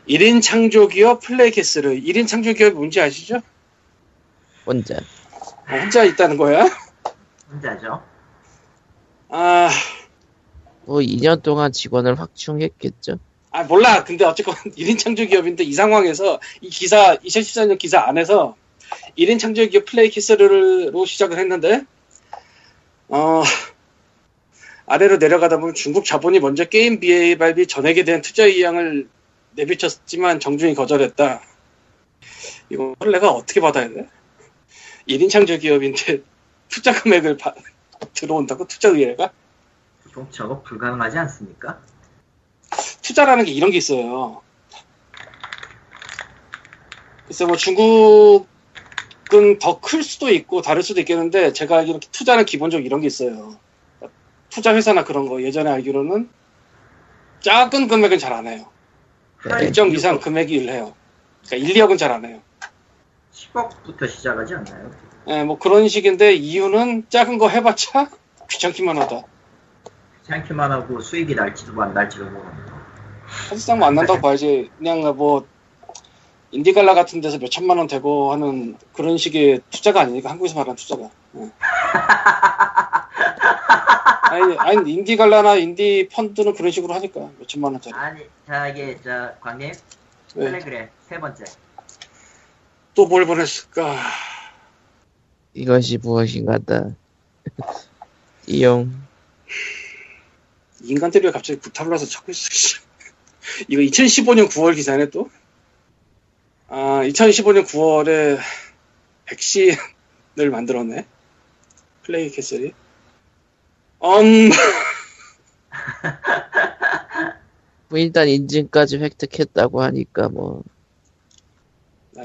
1인 창조기업 플레이캐슬의 1인 창조기업이 뭔지 아시죠? 혼자 아, 혼자 있다는 거야? 혼자죠. 아, 뭐 2년 동안 직원을 확충했겠죠. 아 몰라. 근데 어쨌건 *laughs* 1인 창조기업인데 이 상황에서 이 기사 2014년 기사 안에서 1인 창조기업 플레이캐슬로 시작을 했는데 어 아래로 내려가다 보면 중국 자본이 먼저 게임 BA 발비 전액에 대한 투자 의향을 내비쳤지만 정중히 거절했다. 이거 내가 어떻게 받아야 돼? 1인 창조 기업인데 *laughs* 투자 금액을 바- 들어온다고 투자 의뢰가? 보통 저거 불가능하지 않습니까? 투자라는 게 이런 게 있어요. 글쎄 뭐 중국은 더 클 수도 있고 다를 수도 있겠는데 제가 알기로 투자는 기본적으로 이런 게 있어요. 투자 회사나 그런 거 예전에 알기로는 작은 금액은 잘 안 해요. 네. 일정 이상 금액이 일해요. 그러니까 1, 2억은 잘 안 해요. 10억부터 시작하지 않나요? 예, 뭐 그런 식인데 이유는 작은 거 해봤자 귀찮기만 하다. 생각만 하고 수익이 날지도 안 날지도 모르는 거. 사실상 뭐 안 난다고 봐야지. 그냥 뭐 인디갈라 같은 데서 몇 천만 원 되고 하는 그런 식의 투자가 아니니까 한국에서 말하는 투자가. 예. 아니, 아니 인디 갈라나 인디 펀드는 그런 식으로 하니까 몇 천만 원짜리. 아니, 자, 이게, 저, 광님. 네. 그래, 그래. 세 번째. 또 뭘 보냈을까? 이것이 무엇인가다. 이용 인간들이 왜 갑자기 불타올라서 찾고 있어. 씨. *laughs* 이거 2015년 9월 기사네 또. 아, 2015년 9월에 백신을 만들었네. Play Castle이. 음, *laughs* 뭐 일단 인증까지 획득했다고 하니까 뭐난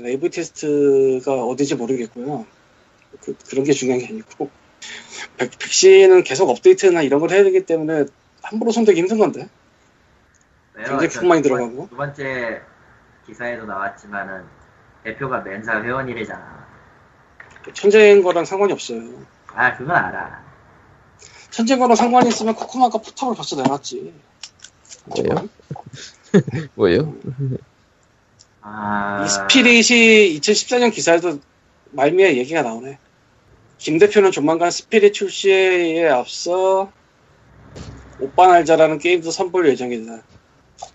AV-TEST가 어딘지 모르겠고요. 그, 그런 게 중요한 게 아니고. 백, 백신은 계속 업데이트나 이런 걸 해야 되기 때문에 함부로 손대기 힘든 건데. 왜요? 굉장히 저품 많이 두 번- 들어가고. 두 번째 기사에도 나왔지만은, 대표가 맨사 회원이래잖아. 천재인 거랑 상관이 없어요. 아, 그건 알아. 천재인 거랑 상관이 있으면 코코마가 포탑을 벌써 내놨지. 뭐요? *laughs* 뭐요? 아. 이 스피릿이 2014년 기사에도 말미에 얘기가 나오네. 김 대표는 조만간 스피릿 출시에 앞서 오빠 날자라는 게임도 선보일 예정이다.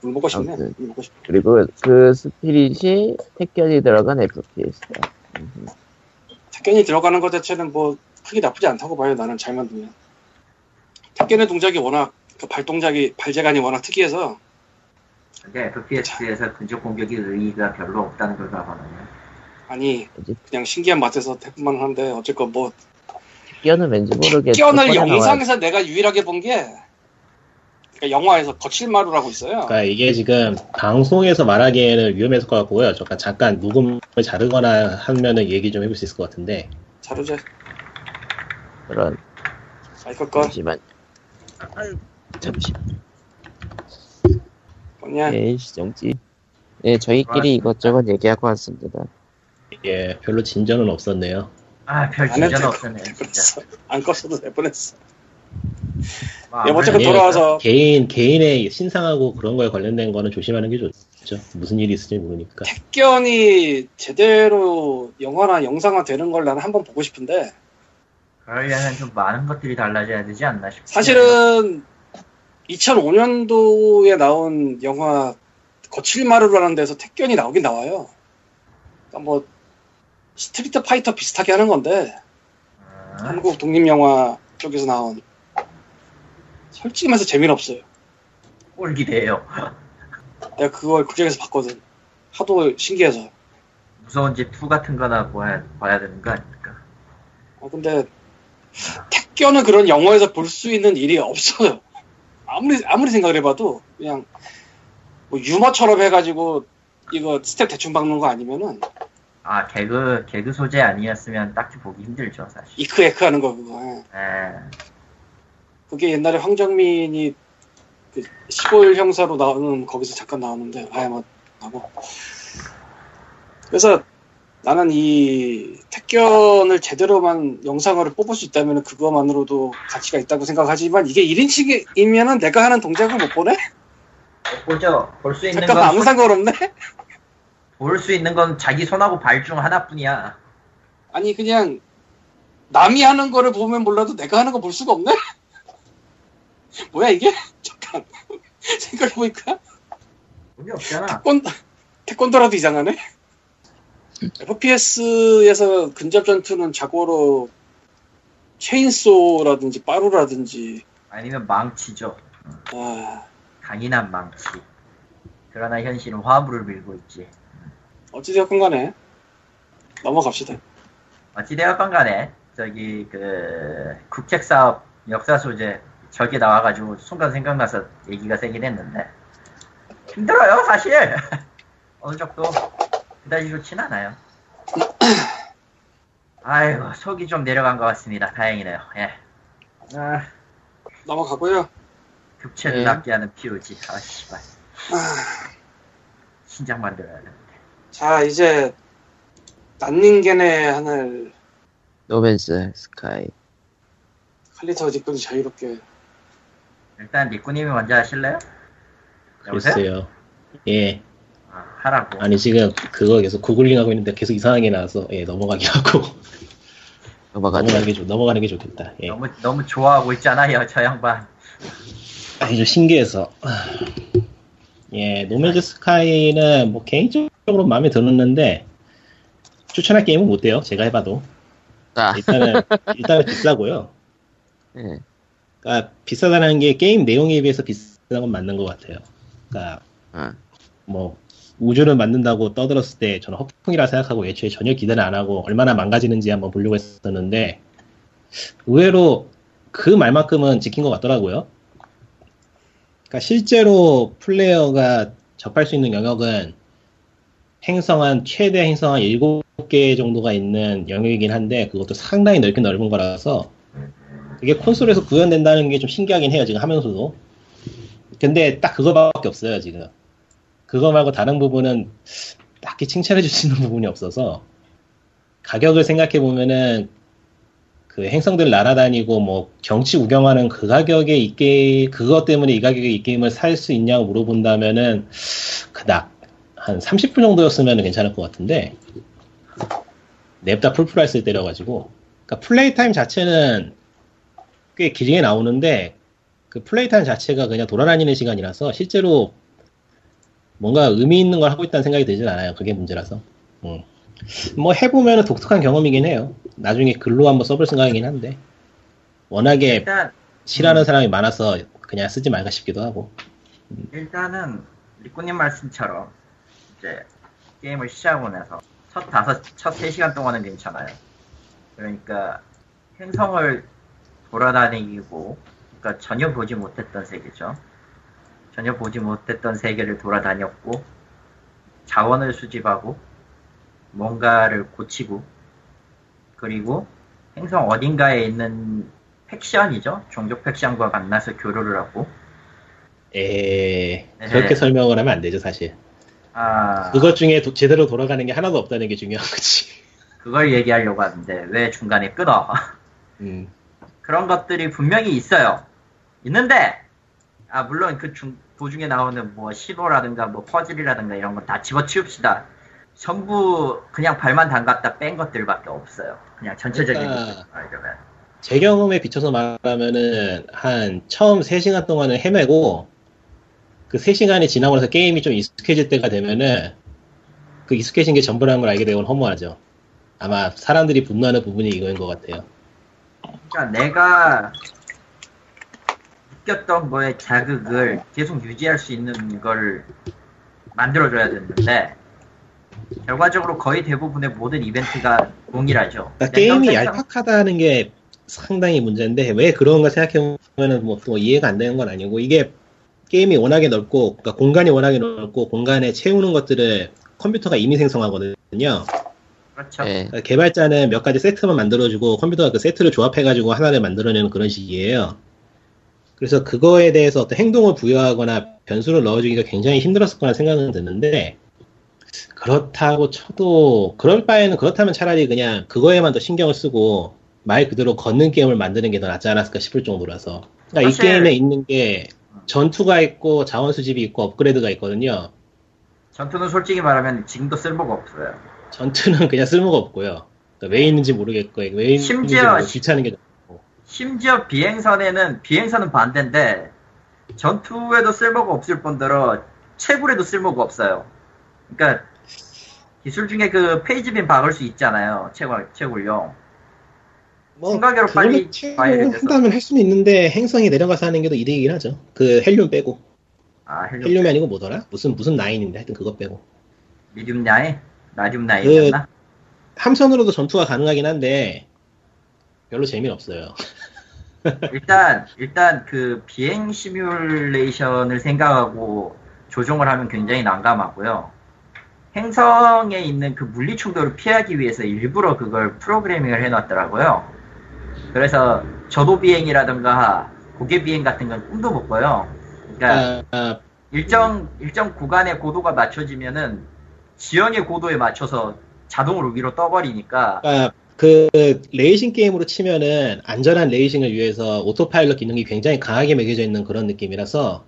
물 먹고 싶네. 아무튼. 물 먹고 싶어. 그리고 그 스피릿이 택견이 들어간 FPS다. 택견이 들어가는 것 자체는 뭐 크게 나쁘지 않다고 봐요. 나는 잘 만들면. 택견의 동작이 워낙 그 발 동작이 발재간이 워낙 특이해서 근데 FPS에서 근접 공격이 의의가 별로 없다는 걸 봐거든요. 아니? 그냥 신기한 맛에서 해볼만 한데 어쨌건 뭐 택견은 왠지 모르게 번에 영상에서 내가 유일하게 본게 그러니까 영화에서 거칠마루라고 있어요. 그러니까 이게 지금 방송에서 말하기에는 위험했을 것 같고요. 잠깐 잠깐 녹음을 자르거나 하면은 얘기 좀 해볼 수 있을 것 같은데. 나와. 그런 꺼. 잠시만 잠시만. 그냥 예, 시정지. 예, 저희끼리 이것저것 얘기하고 왔습니다. 예, 별로 진전은 없었네요. 아, 별 안 해도 진전 될 없었네요, 진짜. 안 껐어도 될 뻔했어. 아, 예, 어쨌든 예, 돌아와서 개인 개인의 신상하고 그런 거에 관련된 거는 조심하는 게 좋죠. 무슨 일이 있을지 모르니까. 택견이 제대로 영화나 영상화 되는 걸 나는 한번 보고 싶은데 그러려면 좀 많은 것들이 달라져야 되지 않나 싶어요. 사실은 2005년도에 나온 영화 거칠마루라는 데서 택견이 나오긴 나와요. 그러니까 뭐 Street Fighter 비슷하게 하는 건데 음, 한국 독립 영화 쪽에서 나온 솔직히 말해서 재미는 없어요. 꼴기대요. 내가 그걸 극장에서 봤거든. 하도 신기해서. 무서운 집2 같은 거나 봐야, 봐야 되는 거 아닙니까? 어, 근데 택견은 그런 영화에서 볼 수 있는 일이 없어요. 아무리 아무리 생각을 해봐도 그냥 뭐 유머처럼 해가지고 이거 스텝 대충 박는 거 아니면은 아, 개그, 개그 소재 아니었으면 딱히 보기 힘들죠, 사실. 이크 에크 하는 거 그거. 예. 에, 그게 옛날에 황정민이 그 시골 형사로 나오는 거기서 잠깐 나오는데 뭐 하고 그래서 나는 이 택견을 제대로만 영상으로 뽑을 수 있다면 그거만으로도 가치가 있다고 생각하지만 이게 1인칭이면은 내가 하는 동작을 못 보네? 보죠. 볼 수 있는 잠깐만 아무 건, 상관없네? 볼 수 있는 건 자기 손하고 발 중 하나뿐이야. 아니 그냥 남이 하는 거를 보면 몰라도 내가 하는 거 볼 수가 없네? *laughs* 뭐야 이게? *laughs* 잠깐 *laughs* 생각해보니까 의미 없잖아. 태권, 태권도라도 이상하네? FPS에서 근접 전투는 자고로 체인소라든지 빠루라든지 아니면 망치죠. 아, 강인한 망치. 그러나 현실은 화물을 밀고 있지. 어찌되었건 간에 넘어갑시다. 어찌되었건 간에, 저기, 그, 국책 사업 역사 소재, 저게 나와가지고 순간 생각나서 얘기가 세긴 했는데, 힘들어요, 사실! *laughs* 어느 정도, 그다지 좋진 않아요. 아이고, 속이 좀 내려간 것 같습니다. 다행이네요. 예. 아, 넘어가고요. 급체를 예. 낫게 하는 POG. 아, 씨발. 아, 신작 만들어야 되는데. 자 이제 난닝겐의 하늘 노맨스 스카이. 칼리터 어디까지 자유롭게 일단, 리꾸님이 먼저 하실래요? 여보세요? 글쎄요. 예. 아, 하라고. 아니 지금 그거 계속 구글링 하고 있는데 계속 이상하게 나와서 예 넘어가기 하고. 넘어가는 게 좋, 넘어가는 게 좋겠다. 예. 너무, 너무 좋아하고 있잖아요, 저 양반. 아니 좀 신기해서. 예, 노매즈 스카이는 뭐 개인적으로 마음에 들었는데 추천할 게임은 못 돼요. 제가 해봐도 아, 일단은 일단은 비싸고요. *laughs* 예. 그러니까 비싸다는 게 게임 내용에 비해서 비싼 건 맞는 것 같아요. 그러니까 아, 뭐 우주를 만든다고 떠들었을 때 저는 허풍이라 생각하고 애초에 전혀 기대는 안 하고 얼마나 망가지는지 한번 보려고 했었는데 의외로 그 말만큼은 지킨 것 같더라고요. 그러니까 실제로 플레이어가 접할 수 있는 영역은 행성한 최대 행성한 7개 정도가 있는 영역이긴 한데 그것도 상당히 넓긴 넓은 거라서 그게 콘솔에서 구현된다는 게 좀 신기하긴 해요 지금 하면서도 근데 딱 그거밖에 없어요 지금 그거 말고 다른 부분은 딱히 칭찬해 줄 수 있는 부분이 없어서 가격을 생각해 보면은 그 행성들 날아다니고 뭐 경치 구경하는 그 가격에 이 게임 그것 때문에 이 가격에 이 게임을 살 수 있냐고 물어본다면은 그닥 한 30불 정도였으면 괜찮을 것 같은데 냅다 full price를 때려가지고. 그러니까 play time 자체는 꽤 길게 나오는데 그 play time 자체가 그냥 돌아다니는 시간이라서 실제로 뭔가 의미 있는 걸 하고 있다는 생각이 들진 않아요. 그게 문제라서. 음. 뭐 해보면 독특한 경험이긴 해요. 나중에 글로 한번 써볼 생각이긴 한데 워낙에 일단, 싫어하는 사람이 많아서 그냥 쓰지 말까 싶기도 하고. 일단은, 리꾸님 말씀처럼, 이제, 게임을 시작하고 나서, 첫 다섯, 첫 3 시간 동안은 괜찮아요. 그러니까, 행성을 돌아다니고, 그러니까 전혀 보지 못했던 세계죠. 전혀 보지 못했던 세계를 돌아다녔고, 자원을 수집하고, 뭔가를 고치고, 그리고 행성 어딘가에 있는 팩션이죠. 종족 팩션과 만나서 교류를 하고, 에 그렇게 에헤. 설명을 하면 안 되죠 사실. 아, 그것 중에 도- 제대로 돌아가는 게 하나도 없다는 게 중요한 거지. 그걸 얘기하려고 하는데 왜 중간에 끊어? 음. 그런 것들이 분명히 있어요. 있는데 아 물론 그 중, 도중에 나오는 뭐 신호라든가 뭐 퍼즐이라든가 이런 건 다 집어치웁시다. 전부 그냥 발만 담갔다 뺀 것들밖에 없어요. 그냥 전체적인 그러니까-. 제 경험에 비춰서 말하면은 한 처음 3시간 동안은 헤매고 그 3시간이 지나고 나서 게임이 좀 익숙해질 때가 되면은 그 익숙해진 게 전부라는 걸 알게 되곤 허무하죠. 아마 사람들이 분노하는 부분이 이거인 것 같아요. 그러니까 내가 느꼈던 거에 자극을 계속 유지할 수 있는 걸 만들어줘야 되는데 결과적으로 거의 대부분의 모든 이벤트가 동일하죠. 그러니까 게임이 얄팍하다는 게 상당히 문제인데 왜 그런가 생각해보면 뭐또 이해가 안 되는 건 아니고 이게 게임이 워낙에 넓고 그러니까 공간이 워낙에 넓고 공간에 채우는 것들을 컴퓨터가 이미 생성하거든요. 그렇죠. 예. 그러니까 개발자는 몇 가지 세트만 만들어주고 컴퓨터가 그 세트를 조합해가지고 하나를 만들어내는 그런 식이에요. 그래서 그거에 대해서 어떤 행동을 부여하거나 변수를 넣어주기가 굉장히 힘들었을 거라 생각은 드는데 그렇다고 쳐도 그럴 바에는 그렇다면 차라리 그냥 그거에만 더 신경을 쓰고 말 그대로 걷는 게임을 만드는 게 더 낫지 않았을까 싶을 정도라서 그러니까 사실- 이 게임에 있는 게 전투가 있고 자원 수집이 있고 업그레이드가 있거든요. 전투는 솔직히 말하면 지금도 쓸모가 없어요. 전투는 그냥 쓸모가 없고요. 그러니까 왜 있는지 모르겠고 왜 있는지 심지어 귀찮은 게 심지어 비행선에는 비행선은 반대인데 전투에도 쓸모가 없을 뿐더러 채굴에도 쓸모가 없어요. 그러니까 기술 중에 그 phase beam 박을 수 있잖아요. 채굴 채굴용. 빨리 봐야 를 돼서. 한다면 할 수는 있는데 행성에 내려가서 하는 게 더 이득이긴 하죠. 그 헬륨 빼고 아 헬륨 헬륨이 아니고 뭐더라? 무슨 무슨 나인인데 하여튼 그거 빼고 미디움 나인, 나듐 나인이었나? 함선으로도 전투가 가능하긴 한데 별로 재미는 없어요. 일단 일단 그 비행 시뮬레이션을 생각하고 조종을 하면 굉장히 난감하고요. 행성에 있는 그 물리 충돌을 피하기 위해서 일부러 그걸 프로그래밍을 해놨더라고요. 그래서 저고도 비행이라든가 곡예 비행 같은 건 꿈도 못 꿔요. 그러니까 아, 아, 일정 일정 구간의 고도가 맞춰지면은 지형의 고도에 맞춰서 자동으로 위로 떠버리니까 아, 그 레이싱 게임으로 치면은 안전한 레이싱을 위해서 autopilot 기능이 굉장히 강하게 매겨져 있는 그런 느낌이라서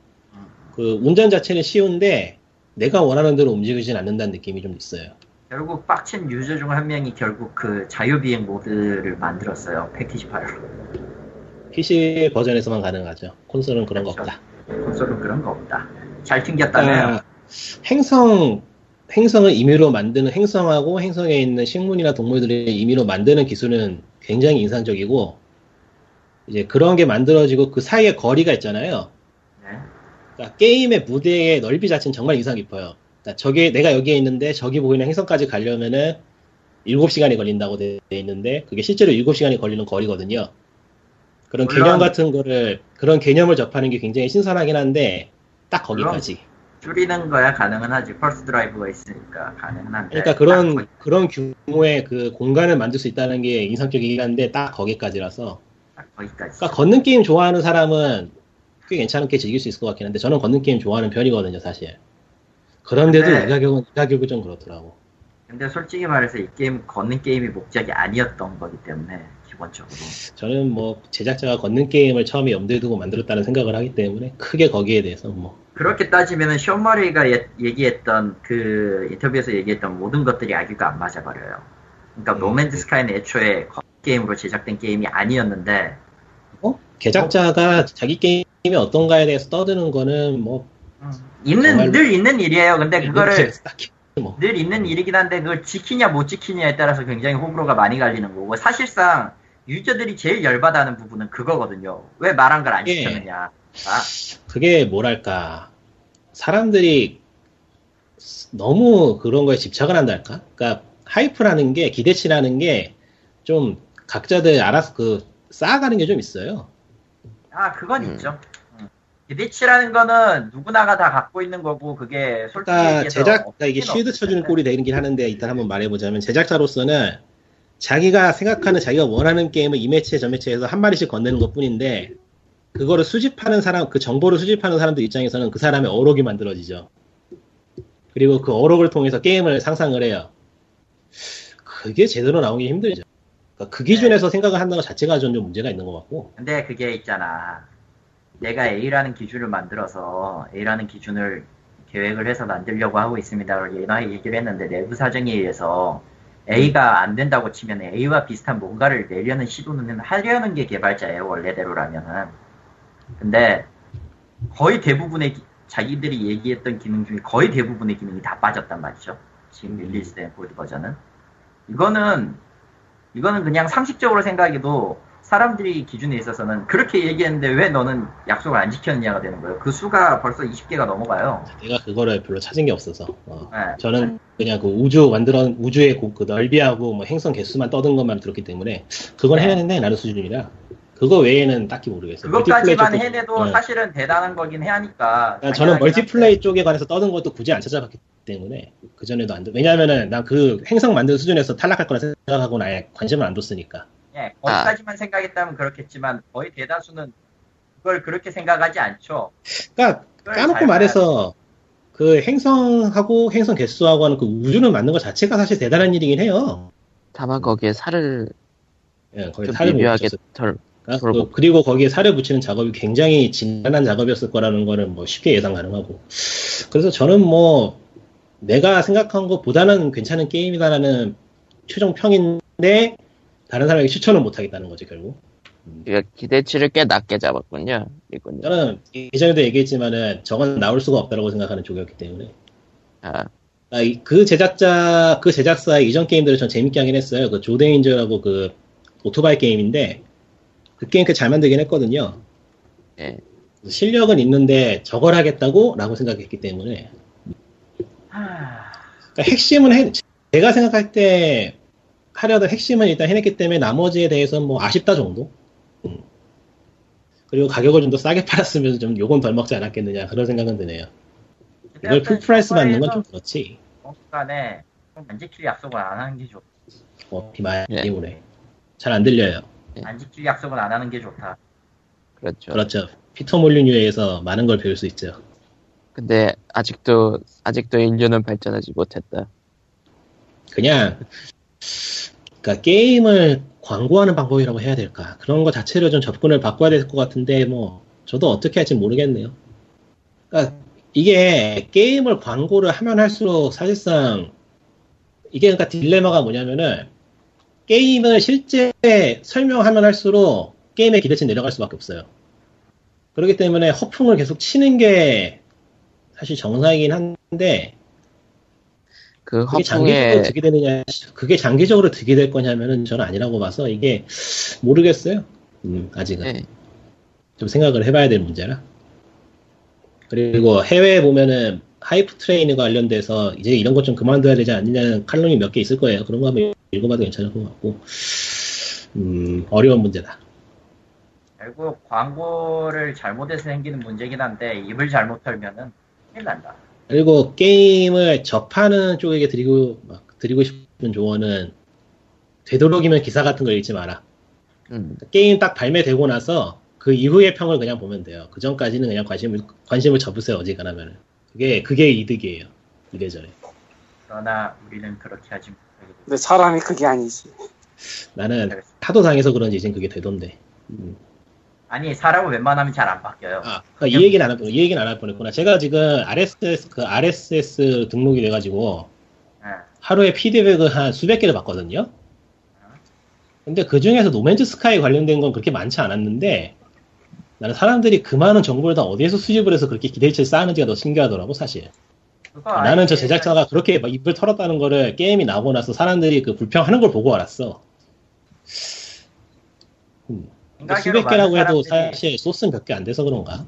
그 운전 자체는 쉬운데 내가 원하는 대로 움직이진 않는다는 느낌이 좀 있어요. 결국 빡친 유저 중 한 명이 결국 그 자유비행 모드를 만들었어요. 패키지 파일로. PC 버전에서만 가능하죠. 콘솔은 그런 거 그렇죠. 없다. 콘솔은 그런 거 없다. 잘 튕겼다며요. 아, 행성 행성을 임의로 만드는 행성하고 행성에 있는 식물이나 동물들을 임의로 만드는 기술은 굉장히 인상적이고 이제 그런 게 만들어지고 그 사이에 거리가 있잖아요. 네. 그러니까 게임의 무대의 넓이 자체는 정말 인상 깊어요. 그러니까 저기 내가 여기에 있는데 저기 보이는 행성까지 가려면은 7시간이 걸린다고 돼 있는데 그게 실제로 7시간이 걸리는 거리거든요. 그런 물론- 개념 같은 거를 그런 개념을 접하는 게 굉장히 신선하긴 한데 딱 거기까지. 줄이는 거야 가능은 하지. 펄스 드라이브가 있으니까 가능은 한데. 그러니까 딱 그런 그런 규모의 그 공간을 만들 수 있다는 게 인상적이긴 한데 딱 거기까지라서. 딱 거기까지. 그러니까 걷는 게임 좋아하는 사람은 꽤 괜찮게 즐길 수 있을 것 같긴 한데 저는 걷는 게임 좋아하는 편이거든요 사실. 그런데도 근데- 이 가격은 이 가격이 좀 그렇더라고. 근데 솔직히 말해서 이 게임 걷는 게임이 목적이 아니었던 거기 때문에 기본적으로. 저는 뭐 제작자가 걷는 게임을 처음에 염두에 두고 만들었다는 생각을 하기 때문에 크게 거기에 대해서 뭐 그렇게 따지면은 션 머레이가 예- 얘기했던 그 인터뷰에서 얘기했던 모든 것들이 아귀가 안 맞아 버려요. 그러니까 음. No Man's Sky는 애초에 게임으로 제작된 게임이 아니었는데 어? 제작자가 자기 게임이 어떤가에 대해서 떠드는 거는 뭐 있는 정말로- 늘 있는 일이에요. 근데 그거를 딱히 뭐늘 있는 일이긴 한데 그걸 지키냐 못 지키냐에 따라서 굉장히 호불호가 많이 갈리는 거고 사실상 유저들이 제일 열받아하는 부분은 그거거든요. 왜 말한 걸안 예. 시켰느냐. 아, 그게 뭐랄까 사람들이 너무 그런 거에 집착을 한달까? 그러니까 하이프라는 게 기대치라는 게 좀 각자들 알아서 그 쌓아가는 게 좀 있어요. 아 그건 음. 있죠. 음. 기대치라는 거는 누구나가 다 갖고 있는 거고 그게 솔직히 그러니까 제작 그러니까 이게 쉴드 쳐주는. 꼴이 되긴 하는데 일단 한번 말해보자면 제작자로서는 자기가 생각하는 자기가 원하는 게임을 이 매체 저 매체에서 한 마리씩 건네는 것 뿐인데 그거를 수집하는 사람, 그 정보를 수집하는 사람들 입장에서는 그 사람의 어록이 만들어지죠. 그리고 그 어록을 통해서 게임을 상상을 해요. 그게 제대로 나오기 힘들죠. 그러니까 그 기준에서 생각을 한다는 것 자체가 좀 문제가 있는 것 같고. 근데 그게 있잖아. 내가 A라는 기준을 만들어서 A라는 기준을 계획을 해서 만들려고 하고 있습니다. 예나 얘기를 했는데 내부 사정에 의해서 A가 안 된다고 치면 A와 비슷한 뭔가를 내려는 시도는 하려는 게 개발자예요. 원래대로라면은. 근데 거의 대부분의 기- 자기들이 얘기했던 기능 중에 거의 대부분의 기능이 다 빠졌단 말이죠. 지금 릴리즈된 골드 버전은. 이거는 이거는 그냥 상식적으로 생각해도 사람들이 기준에 있어서는 그렇게 얘기했는데 왜 너는 약속을 안 지켰냐가 되는 거예요. 그 수가 벌써 20개가 넘어가요. 내가 그거를 별로 찾은 게 없어서. 어. 네. 저는 그냥 그 우주 만들어 우주의 그, 그 넓이하고 뭐 행성 개수만 떠든 것만 들었기 때문에 그건 네. 해냈네 나는 수준이라 그거 외에는 딱히 모르겠어요. 그것까지만 해내도 어. 사실은 대단한 거긴 하니까. 그러니까 저는 멀티플레이 쪽에 관해서 떠든 것도 굳이 안 찾아봤기 때문에 그 전에도 안 돼. 왜냐하면은 난 그 행성 만드는 수준에서 탈락할 거라 생각하고 아예 관심을 안 뒀으니까. 예, 거기까지만 생각했다면 그렇겠지만 거의 대다수는 그걸 그렇게 생각하지 않죠. 그러니까 까놓고 잘 말해서 그 행성하고 행성 개수하고 하는 그 우주를 만든 것 자체가 사실 대단한 일이긴 해요. 다만 거기에 살을 예, 거기 좀 살을. 덜 그- 그리고 거기에 살을 붙이는 작업이 굉장히 진단한 작업이었을 거라는 거는 뭐 쉽게 예상 가능하고. 그래서 저는 뭐 내가 생각한 것보다는 괜찮은 게임이다라는 최종 평인데 다른 사람에게 추천은 못 하겠다는 거죠 결국. 그러니까 기대치를 꽤 낮게 잡았군요. 이군요. 저는 예전에도 얘기했지만은 저건 나올 수가 없다고 생각하는 쪽이었기 때문에. 아, 아, 이- 그 제작자, 그 제작사의 이전 게임들을 전 재밌게 하긴 했어요. 그 조데인저라고 그 오토바이 게임인데, 그 게임 꽤잘 만들긴 했거든요. 예. 실력은 있는데 저걸 하겠다고? 라고 생각했기 때문에. 하... 그러니까 핵심은 해, 제가 생각할 때 하려던 핵심은 일단 해냈기 때문에 나머지에 대해서는 뭐 아쉽다 정도? 음. 그리고 가격을 좀 더 싸게 *laughs* 팔았으면 좀 욕은 덜 먹지 않았겠느냐 그런 생각은 드네요. 이걸 full price 받는 건 좀 그렇지. 간에 안 지킬 약속을 안 하는 게 좋. 어, 비말 예. 때문에. 잘안 들려요. 안 지킬 약속은 안 하는 게 좋다. 그렇죠. 그렇죠. 피터 몰리뉴에서 많은 걸 배울 수 있죠. 근데 아직도 아직도 인류는 발전하지 못했다. 그냥 그러니까 게임을 광고하는 방법이라고 해야 될까 그런 거 자체를 좀 접근을 바꿔야 될 것 같은데 뭐 저도 어떻게 할지 모르겠네요. 그러니까 이게 게임을 광고를 하면 할수록 사실상 이게 그러니까 딜레마가 뭐냐면은 게임을 실제 설명하면 할수록 게임의 기대치 내려갈 수밖에 없어요. 그렇기 때문에 허풍을 계속 치는 게 사실 정상이긴 한데 그 그게 장기적으로 허풍에 득이 되느냐, 그게 장기적으로 득이 될 거냐면은 저는 아니라고 봐서 이게 모르겠어요. 음, 아직은. 예. 좀 생각을 해봐야 될 문제라. 그리고 해외에 보면은 하이프 트레이닝과 관련돼서 이제 이런 것 좀 그만둬야 되지 않느냐는 칼럼이 몇 개 있을 거예요. 그런 거 한번 읽어봐도 괜찮을 것 같고. 음, 어려운 문제다. 결국 광고를 잘못해서 생기는 문제긴 한데 입을 잘못 털면은 큰일 난다. 그리고 게임을 접하는 쪽에게 드리고, 막 드리고 싶은 조언은 되도록이면 기사 같은 걸 읽지 마라. 음, 게임 딱 발매되고 나서 그 이후의 평을 그냥 보면 돼요. 그 전까지는 그냥 관심을 관심을 접으세요. 어지간하면 그게 그게 이득이에요. 이래저래. 그러나 우리는 그렇게 하지 돼. 근데 사람이 그게 아니지. 나는 하도 당해서 그런지 이젠 그게 되던데. 음. 아니 사람은 웬만하면 잘 안 바뀌어요. 아, 그러니까 이 얘기는 안할 뻔, 이 얘기는 안할 뻔했구나. 제가 지금 RSS 그 RSS 등록이 돼가지고 예. 하루에 피드백을 한 수백 개를 받거든요. 근데 그 중에서 노맨즈 스카이 관련된 건 그렇게 많지 않았는데 나는 사람들이 그 많은 정보를 다 어디에서 수집을 해서 그렇게 기대치를 쌓는지가 더 신기하더라고 사실. 그거 나는 저 제작자가 그렇게 막 입을 털었다는 거를 게임이 나오고 나서 사람들이 그 불평하는 걸 보고 알았어. 음. 생각외로 수백 개라고 해도 사실 소스는 몇 개 안 돼서 그런가?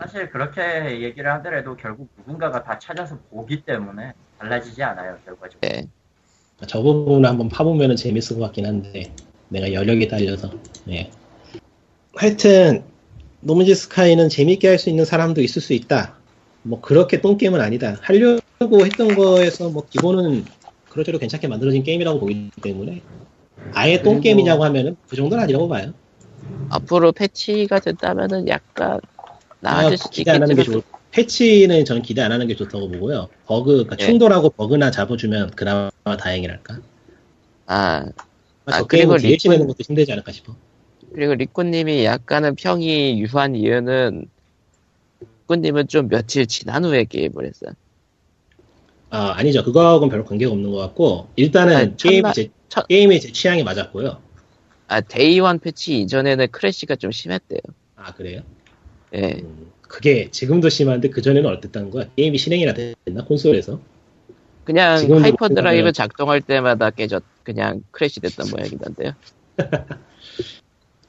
사실 그렇게 얘기를 하더라도 결국 누군가가 다 찾아서 보기 때문에 달라지지 않아요 결과적으로. 예. 저 부분을 한번 파보면 재밌을 것 같긴 한데 내가 여력이 딸려서 예. 하여튼 노문지 스카이는 재밌게 할 수 있는 사람도 있을 수 있다 뭐 그렇게 똥게임은 아니다 하려고 했던 거에서 뭐 기본은 그렇저렇 괜찮게 만들어진 게임이라고 보기 때문에 아예 똥게임이냐고 하면은 그 정도는 아니라고 봐요 앞으로 패치가 된다면은 약간 나아질 수도 기대 안 하는 게 있겠지만 좋. 패치는 저는 기대 안 하는 게 좋다고 보고요. 버그, 그러니까 네. 충돌하고 버그나 잡아주면 그나마 다행이랄까. 아 아, 저 그리고 게임을 DLC 리콘- 내는 것도 힘들지 않을까 싶어. 그리고 리코님이 약간은 평이 유한 이유는 리코님은 좀 며칠 지난 후에 게임을 했어. 아, 아니죠. 그거하고는 별로 관계가 없는 것 같고, 일단은 아니, 게임이 첫날- 제, 첫- 게임이 제 취향에 맞았고요. 아 day one 패치 이전에는 crash가 좀 심했대요. 아, 그래요? 예. 음, 그게 지금도 심한데 그 전에는 어땠다는 거야? 게임이 실행이나 됐나? 콘솔에서? 그냥 지금도 hyper drive 하면- 작동할 때마다 깨졌 그냥 crash 됐던 모양이던데요. *laughs*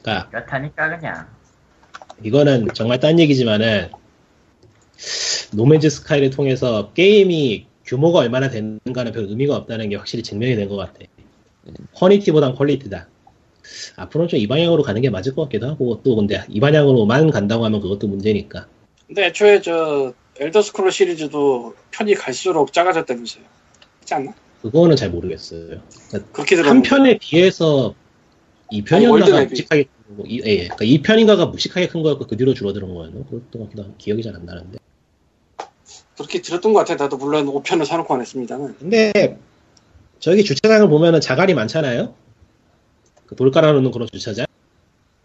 그러니까 그렇다니까 그냥 이거는 정말 딴 얘기지만은 No Man's Sky를 통해서 게임이 규모가 얼마나 되는가는 별 의미가 없다는 게 확실히 증명이 된 것 같아. quantity보단 quality다. 앞으로는 좀 이 방향으로 가는 게 맞을 것 같기도 하고 또 근데 이 방향으로만 간다고 하면 그것도 문제니까. 근데 애초에 저 Elder Scrolls 시리즈도 편이 갈수록 작아졌다면서요. 그렇지 않나? 그거는 잘 모르겠어요. 그러니까 그렇게 한. 편에 비해서 이 world map이. 무식하게 큰 거, 이, 예, 그러니까 이 편인가가 무식하게 큰 거였고 그 뒤로 줄어드는 거였나? 그랬던 것 같기도 하고 기억이 잘 안 나는데. 그렇게 들었던 것 같아. 나도 물론 5편을 사놓고 안 했습니다만. 근데 저기 주차장을 보면은 자갈이 많잖아요. 그 돌 깔아놓는 그런 주차장.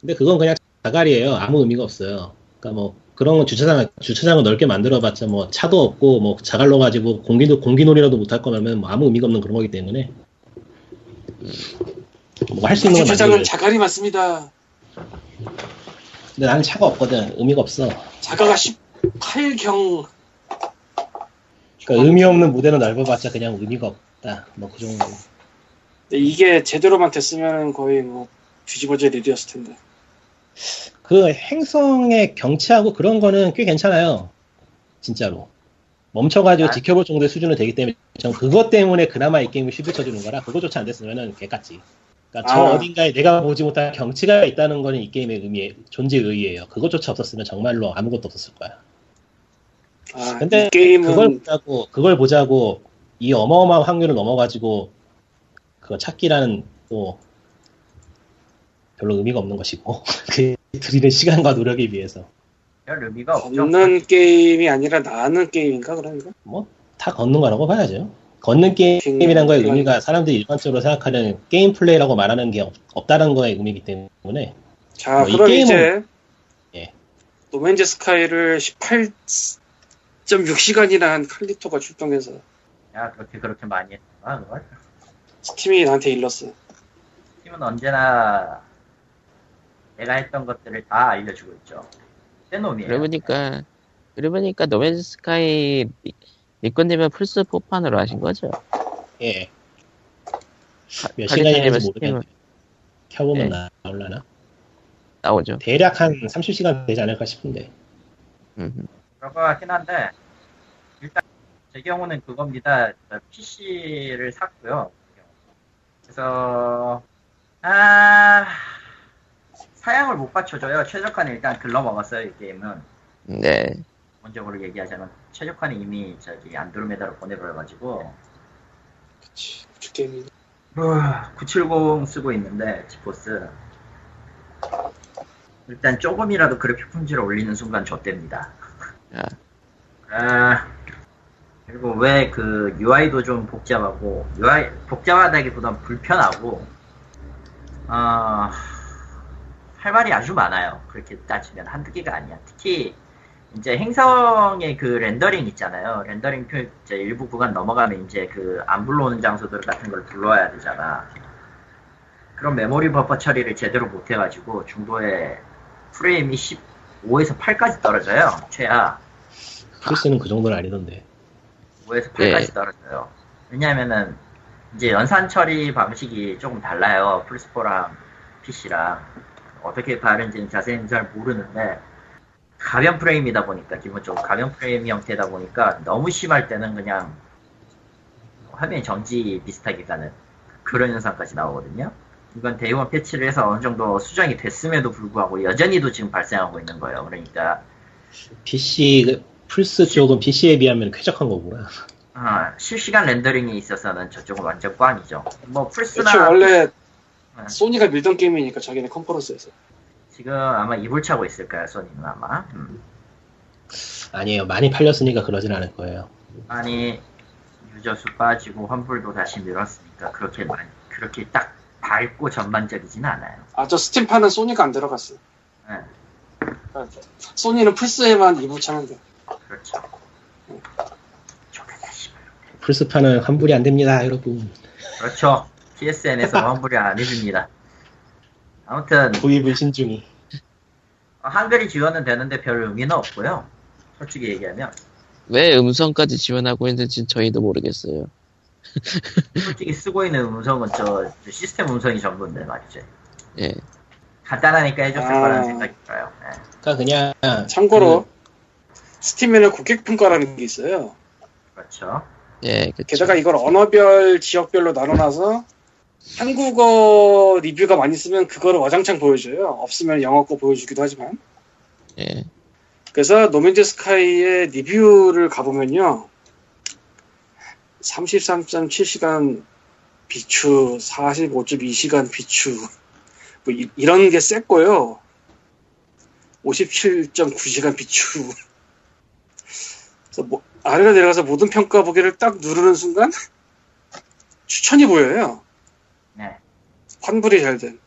근데 그건 그냥 자갈이에요. 아무 의미가 없어요. 그러니까 뭐 그런 건 주차장 주차장을 넓게 만들어봤자 뭐 차도 없고 뭐 자갈로 가지고 공기도 공기놀이라도 못할 거면 뭐 아무 의미가 없는 그런 거기 때문에 뭐 할 수 있는 건 주차장은 만들어요. 자갈이 많습니다. 근데 나는 차가 없거든. 의미가 없어. 자가가 18경. 그러니까 의미 없는 무대는 넓어봤자 그냥 의미가 없다. 뭐 그 정도. 근데 이게 제대로만 됐으면 거의 뭐 뒤집어질 일이었을 텐데. 그 행성의 경치하고 그런 거는 꽤 괜찮아요. 진짜로. 멈춰가지고 아. 지켜볼 정도의 수준은 되기 때문에 전 그것 때문에 그나마 이 게임을 쉽게 쳐주는 거라 그거조차 안 됐으면은 개같지. 그러니까 저 아. 어딘가에 내가 보지 못한 경치가 있다는 거는 이 게임의 의미, 존재의 의의예요. 그것조차 없었으면 정말로 아무것도 없었을 거야. 아, 근데 이 게임은 그걸 보자고 그걸 보자고 이 어마어마한 확률을 넘어가지고 그거 찾기라는 또 별로 의미가 없는 것이고 *laughs* 그 들이는 시간과 노력에 비해서 별 의미가 없죠. 없는 게임이 아니라 나는 게임인가 그러니까? 뭐다 걷는 거라고 봐야죠. 걷는 게임이란 거의 음, 의미가 사람들이 일반적으로 생각하는 게임 플레이라고 말하는 게 없, 없다는 거의 의미이기 때문에 자, 뭐, 이 그럼 게임은- 이제 예. No Man's Sky를 18.6시간이나 한 칼리토가 출동해서 야 그렇게 그렇게 많이 했구나 그걸. Steam이 나한테 일렀어. Steam은 언제나 내가 했던 것들을 다 알려주고 있죠. 떼놈이에요. 그러고 보니까 그러고 보니까 No Man's Sky 리- 리코님은 플스 4판으로 하신 거죠? 예. 몇 시간이는지 Steam을- 모르겠는데 켜보면 네. 나올라나? 나오죠. 대략 한 30시간 되지 않을까 싶은데 음. 것 같긴 한데 일단 제 경우는 그겁니다. PC를 샀고요. 그래서 아 사양을 못 받쳐줘요. 최적화는 일단 글러먹었어요 이 게임은. 네. 기본적으로 얘기하자면 최적화는 이미 저기 안드로메다로 보내버려가지고 그치. 우주 게임이. 970 쓰고 있는데 지포스 일단 조금이라도 그래픽 품질을 올리는 순간 좆됩니다. 아, 아, 그리고 왜 그 UI도 좀 복잡하고 UI 복잡하다기보단 불편하고 어, 할 말이 아주 많아요. 그렇게 따지면 한두 개가 아니야. 특히 이제 행성의 그 렌더링 있잖아요. 렌더링 표 이제 일부 구간 넘어가면 이제 그 안 불러오는 장소들 같은 걸 불러와야 되잖아. 그런 메모리 버퍼 처리를 제대로 못 해가지고 중도에 프레임이 15에서 8까지 떨어져요. 최하. 플스는 그 정도는 아니던데 5에서 8까지 예. 떨어져요. 왜냐면은 이제 연산 처리 방식이 조금 달라요. 플스4랑 PC랑. 어떻게 다른지는 자세히는 잘 모르는데 가변 프레임이다 보니까 기본적으로 가변 프레임 형태다 보니까 너무 심할 때는 그냥 화면이 정지 비슷하게 가는 그런 현상까지 나오거든요. 이건 대의원 패치를 해서 어느 정도 수정이 됐음에도 불구하고 여전히도 지금 발생하고 있는 거예요. 그러니까 PC 그 플스 쪽은 PC에 비하면 쾌적한 거구나 아, 실시간 렌더링에 있어서는 저쪽은 완전 꽝이죠. 뭐 플스나 원래 네. 소니가 밀던 게임이니까 자기네 컨퍼런스에서. 지금 아마 이불 차고 있을 거야 소니는 아마. 음. 아니에요. 많이 팔렸으니까 그러진 않을 거예요. 아니 유저 수 빠지고 환불도 다시 늘었으니까 그렇게 많이 그렇게 딱 밝고 전반적이진 않아요. 아, 저 스팀판은 소니가 안 들어갔어요. 네, 아, 소니는 플스에만 이부 차면 돼. 그렇죠. 플스판은 환불이 안 됩니다, 여러분. 그렇죠. PSN에서 환불이 안 해줍니다. 아무튼 구입을 신중히. 한글이 지원은 되는데 별 의미는 없고요. 솔직히 얘기하면 왜 음성까지 지원하고 있는지 저희도 모르겠어요. *laughs* 솔직히 쓰고 있는 음성은 저 시스템 음성이 전부인데 말이죠. 예. 간단하니까 해줬을 아. 거라는 생각이 들어요. 네. 그러니까 그냥 참고로 스팀에는 고객 평가라는 게 있어요. 그렇죠. 예, 그쵸. 게다가 이걸 언어별, 지역별로 나눠놔서 한국어 리뷰가 많이 쓰면 그거를 와장창 보여줘요. 없으면 영어 거 보여주기도 하지만. 예. 그래서 노맨즈 스카이의 리뷰를 가보면요. 33.7시간 비추, 45.2시간 비추, 뭐 이, 런게 셌고요. 57.9시간 비추. 그래서 뭐 아래로 내려가서 모든 평가 보기를 딱 누르는 순간 추천이 보여요. 네. 환불이 잘 된.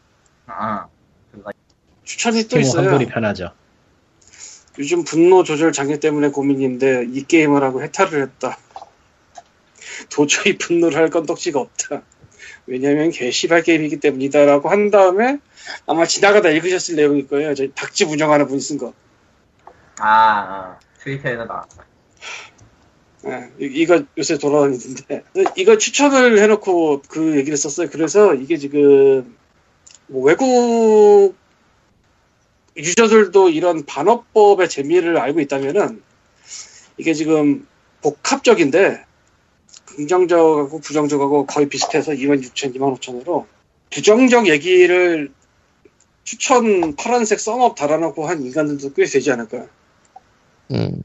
아, 그거 추천이 또 있어요. 환불이 편하죠. 요즘 분노 조절 장애 때문에 고민인데 이 게임을 하고 해탈을 했다. 도저히 분노를 할 건덕지가 없다. 왜냐면 개시발 게임이기 때문이다라고 한 다음에 아마 지나가다 읽으셨을 내용일 거예요. 저희 닭집 운영하는 분이 쓴 거. 아, 어, 트위터에서 나왔어. 예, 이- 이거 요새 돌아다니는데 *laughs* 이거 추천을 해놓고 그 얘기를 썼어요. 그래서 이게 지금 뭐 외국 유저들도 이런 반어법의 재미를 알고 있다면은 이게 지금 복합적인데 긍정적하고 부정적하고 거의 비슷해서 26,000, 25,000으로 부정적 얘기를 추천 파란색 썸업 달아놓고 한 인간들도 꽤 되지 않을까요? 음.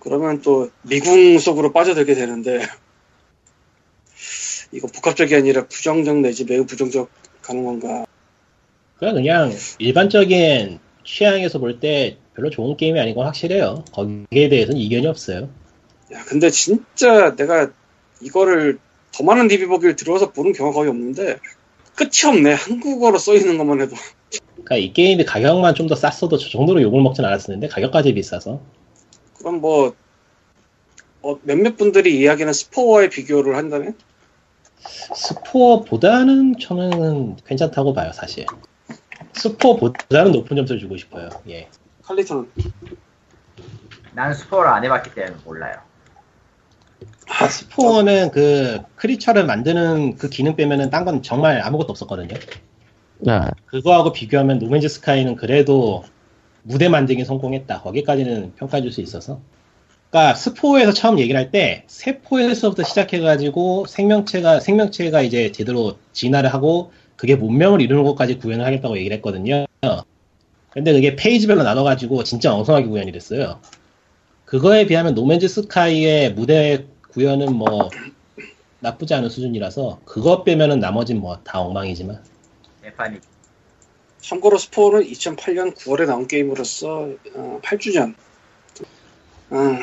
그러면 또 미궁 속으로 빠져들게 되는데 *laughs* 이거 복합적이 아니라 부정적 내지 매우 부정적 가는 건가? 그냥 그냥 일반적인 취향에서 볼 때 별로 좋은 게임이 아닌 건 확실해요. 거기에 대해서는 이견이 없어요. 야 근데 진짜 내가 이거를 더 많은 리뷰 보기를 들어서 보는 경우가 거의 없는데 끝이 없네 한국어로 써 있는 것만 해도 그러니까 이 게임이 가격만 좀 더 쌌어도 저 정도로 욕을 먹진 않았었는데 가격까지 비싸서 그럼 뭐 어, 몇몇 분들이 이야기하는 스포와의 비교를 한다면 스포보다는 저는 괜찮다고 봐요 사실. 스포보다는 높은 점수를 주고 싶어요. 예. 칼리토는 난 스포를 안 해봤기 때문에 몰라요. 아, 스포는 그 크리처를 만드는 그 기능 빼면은 딴 건 정말 아무것도 없었거든요. 아, 그거하고 비교하면 노맨즈 스카이는 그래도 무대 만들기 성공했다. 거기까지는 평가해 줄 수 있어서. 그러니까 스포에서 처음 얘기를 할 때 세포에서부터 시작해가지고 생명체가 생명체가 이제 제대로 진화를 하고 그게 문명을 이루는 것까지 구현을 하겠다고 얘기를 했거든요. 근데 그게 페이지별로 나눠가지고 진짜 엉성하게 구현이 됐어요. 그거에 비하면 노맨즈 스카이의 무대 구현은 뭐 나쁘지 않은 수준이라서 그것 빼면은 나머진 뭐 다 엉망이지만 대판이 참고로 스포는 2008년 9월에 나온 게임으로서 어, 8주년 음,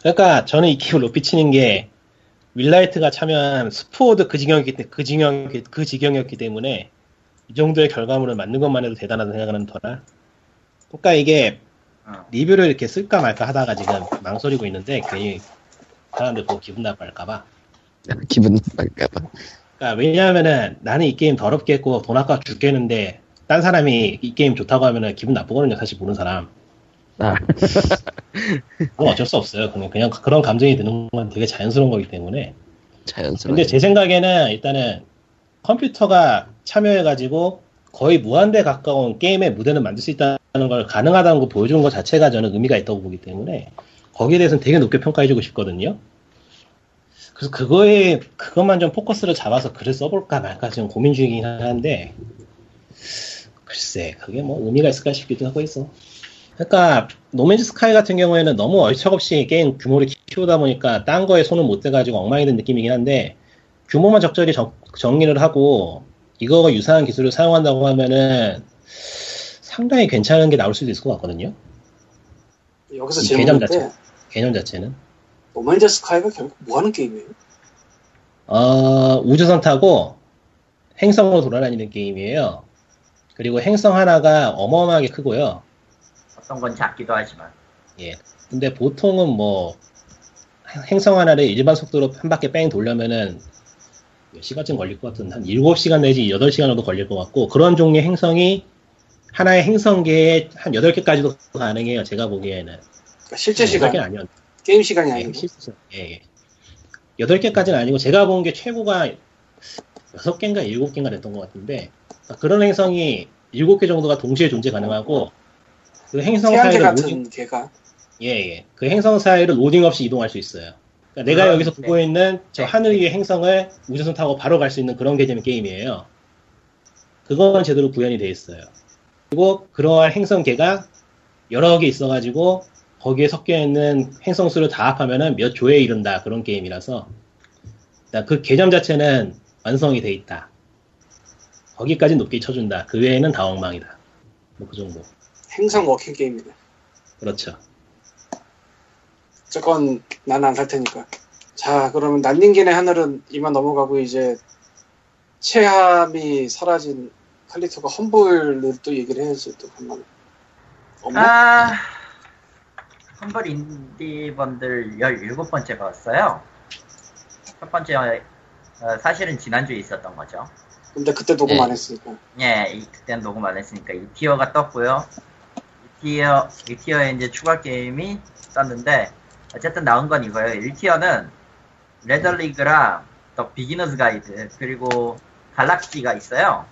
그러니까 저는 이 게임을 높이 치는 게 윌라이트가 참여한 스포도 그 지경이었기, 때- 그 지경, 그 지경이었기 때문에 이 정도의 결과물을 만든 것만 해도 대단하다는 생각하는 터라. 그러니까 이게 어. 리뷰를 이렇게 쓸까 말까 하다가 지금 망설이고 있는데 괜히 사람들 보고 기분 나빠할까봐. *laughs* 기분 나쁠까봐. 그러니까 왜냐하면은 나는 이 게임 더럽게 했고 돈 아까 죽겠는데 딴 사람이 이 게임 좋다고 하면은 기분 나쁘거든요. 사실 보는 사람. 아, *laughs* 그건 어쩔 수 없어요. 그냥, 그냥 그런 감정이 드는 건 되게 자연스러운 거기 때문에. 자연스러워. 근데 제 생각에는 일단은 컴퓨터가 참여해가지고 거의 무한대 가까운 게임의 무대를 만들 수 있다는 걸 가능하다는 걸 보여주는 것 자체가 저는 의미가 있다고 보기 때문에 거기에 대해서는 되게 높게 평가해주고 싶거든요. 그래서 그거에 그것만 좀 포커스를 잡아서 글을 써볼까 말까 지금 고민 중이긴 한데 글쎄 그게 뭐 의미가 있을까 싶기도 하고 있어. 그러니까 노맨즈 스카이 같은 경우에는 너무 얼척없이 게임 규모를 키우다 보니까 딴 거에 손을 못 대가지고 엉망이 된 느낌이긴 한데 규모만 적절히 정, 정리를 하고 이거가 유사한 기술을 사용한다고 하면은 상당히 괜찮은 게 나올 수도 있을 것 같거든요. 여기서 이 개념 자체. 개념 자체는. 노맨즈 스카이가 결국 뭐 하는 게임이에요? 어, 우주선 타고 행성으로 돌아다니는 게임이에요. 그리고 행성 하나가 어마어마하게 크고요. 어떤 건 작기도 하지만 예. 근데 보통은 뭐 행성 하나를 일반 속도로 한 바퀴 뺑 돌려면은 몇 시간쯤 걸릴 것 같은 한 7시간 내지 8시간 정도 걸릴 것 같고 그런 종류의 행성이 하나의 행성계에 한 8개까지도 가능해요. 제가 보기에는. 그러니까 실제 시간, 8개 아니었 게임 시간이 예, 아니고. 실제, 예, 예. 8개까지는 아니고 제가 본 게 최고가 6개인가 7개인가 됐던 것 같은데 그러니까 그런 행성이 7개 정도가 동시에 존재 가능하고 그 행성 사이를 로딩, 개가 예, 예. 그 행성 사이를 로딩 없이 이동할 수 있어요. 그러니까 내가 아, 여기서 네. 보고 있는 저 네. 하늘 위의 행성을 우주선 타고 바로 갈 수 있는 그런 개념의 게임이에요. 그건 제대로 구현이 돼 있어요. 그리고 그러한 행성계가 여러 개 있어가지고 거기에 섞여 있는 행성 수를 다 합하면은 몇 조에 이른다 그런 게임이라서 그러니까 그 개념 자체는 완성이 돼 있다. 거기까지 높게 쳐준다. 그 외에는 다 엉망이다. 뭐 그 정도. 행성 walking 게임이네. 그렇죠. 저건 난 안 살 테니까. 자, 그러면 난닝겐의 하늘은 이만 넘어가고 이제 체함이 사라진 칼리토가 Humble을 또 얘기를 해야지 또 한번. 아 Humble Indie Bundle 17번째 봤어요 첫 번째 어, 사실은 지난주에 있었던 거죠 근데 그때 녹음 예. 안 했으니까. 예, 이, 그때는 녹음 안 했으니까 이 tier가 떴고요. 이 티어, 이 티어에 이제 추가 게임이 떴는데, 어쨌든 나온 건 이거예요. 1tier는 Lethal League랑 The Beginner's Guide, 그리고 Galak-Z가 있어요.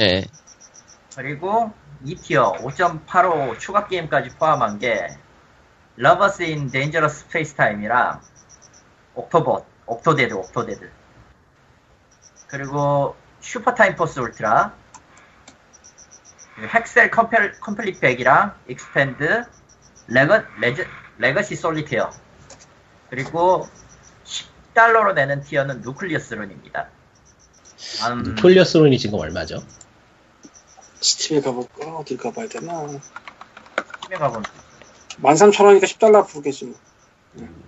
예. 그리고 2tier 5.85 추가 게임까지 포함한 게 Lovers in a Dangerous Spacetime이랑 Octobot, Octodad, Octodad. 그리고 Super Time Force Ultra Hexcells Comple, Complete Pack이랑 Expand Rege, Rege, Regency Solitaire 그리고 10달러로 내는 tier는 Nuclear Throne입니다. 음, 톨리어스론이 지금 얼마죠? Steam에 가볼까? 어딜 가봐야 되나? Steam에 가보면 13,000원이니까 10달러 부르겠지 뭐.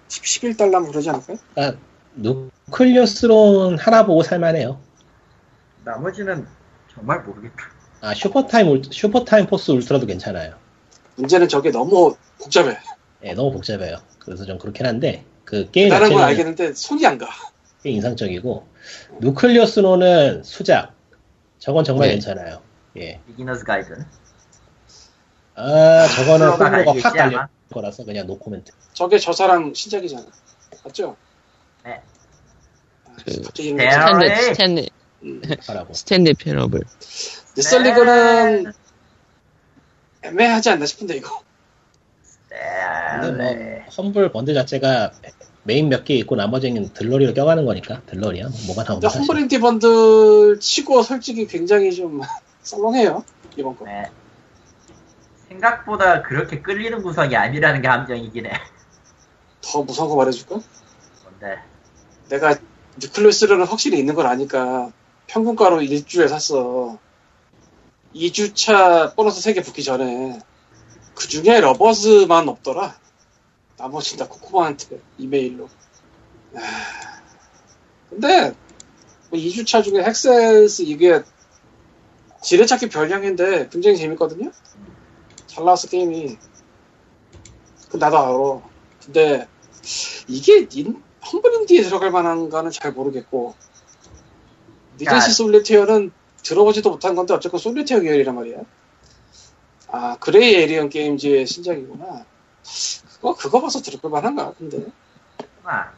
10, 11달러면 그러지 않을까요? 그러니까 Nuclear Throne 하나 보고 살만해요. 나머지는 정말 모르겠다. 아 Super Time Ul- Super Time Force Ultra도 괜찮아요. 문제는 저게 너무 복잡해. 예, 너무 복잡해요. 그래서 좀 그렇긴 한데 그 게임 다른 건 알겠는데 손이 안 가. 꽤 인상적이고 Nuclear Throne은 수작. 저건 정말 네. 괜찮아요. 예. Beginner's Guide. 아 저거는 호불호가 확 갈릴? 거라서 그냥 no comment. 저게 저 사람 신작이잖아. 맞죠? 네. 아, 그- 음. 하라고. Stanley Parable. Lethal League는 애매하지 않나 싶은데 이거. 근데 뭐 네. Humble Bundle 자체가 메인 몇 개 있고 나머지는 들러리로 껴가는 거니까 들러리야 뭐 뭐가 나오면 근데 사실. 험블인디 번들 치고 솔직히 굉장히 좀 *laughs* 썰렁해요 이번 거. 네. 생각보다 그렇게 끌리는 구성이 아니라는 게 함정이긴 해. 더 무서운 거 말해줄까? 뭔데? 내가 뉴클리스는 확실히 있는 걸 아니까 평균가로 1주에 샀어. 2주차 보너스 3개 붙기 전에 그 중에 러버스만 없더라. 나머지 다 코코마한테 이메일로. 아, 근데 뭐 2주차 중에 헥셀스 이게 지뢰찾기 별량인데 굉장히 재밌거든요. 잘 나왔어 게임이. 그 나도 알아. 근데 이게 인, 험블 인디에 들어갈 만한가는 잘 모르겠고 니겐시 솔리테어는 들어보지도 못한 건데 어쨌건 solitaire 계열이란 말이야. 아 Grey Alien Games의 신작이구나. 그거 그거 봐서 들어갈 만한가 근데 아,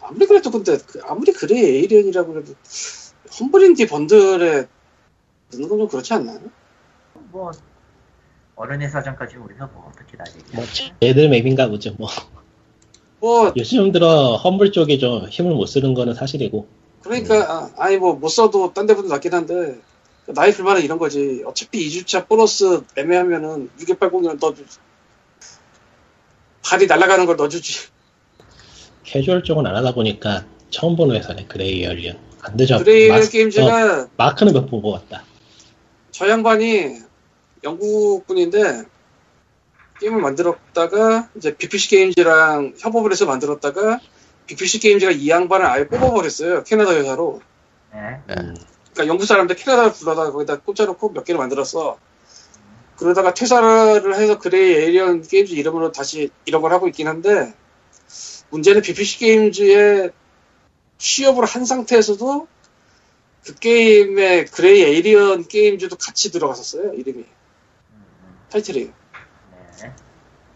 아무리 그래도 근데 그- 아무리 Grey Alien이라고 그래도 Humble Indie Bundle에 넣는 건 좀 그렇지 않나요? 뭐 어른의 사정까지 우리가 뭐 어떻게 다 얘기해? 뭐 애들 맵인가 보죠. 뭐 뭐 요즘 들어 Humble 쪽에 좀 힘을 못 쓰는 거는 사실이고. 그러니까 아, 아니 뭐 못 써도 딴 데보다 낫긴 한데 나의 불만은 이런 거지 어차피 2주차 보너스 애매하면은 6180을 넣어주지 달이 날아가는 걸 넣어주지 캐주얼 쪽은 안 하다 보니까 처음 보는 회사네 Grey Alien. 안 되죠. Grey 마스- 어, Games가 마크는 몇번본것 같다. 저 양반이 영국 분인데 게임을 만들었다가 이제 BPC Games랑 협업을 해서 만들었다가 BPC 게임즈가 이 양반을 아예 뽑아버렸어요 캐나다 회사로. 네. 음, 그러니까 영국 사람들 캐나다를 불러다가 거기다 꽂아놓고 몇 개를 만들었어. 그러다가 퇴사를 해서 Grey Alien Games 이름으로 다시 이런 걸 하고 있긴 한데 문제는 BPC 게임즈의 취업을 한 상태에서도 그 게임에 Grey Alien Games도 같이 들어갔었어요 이름이. 음, 타이틀이 네.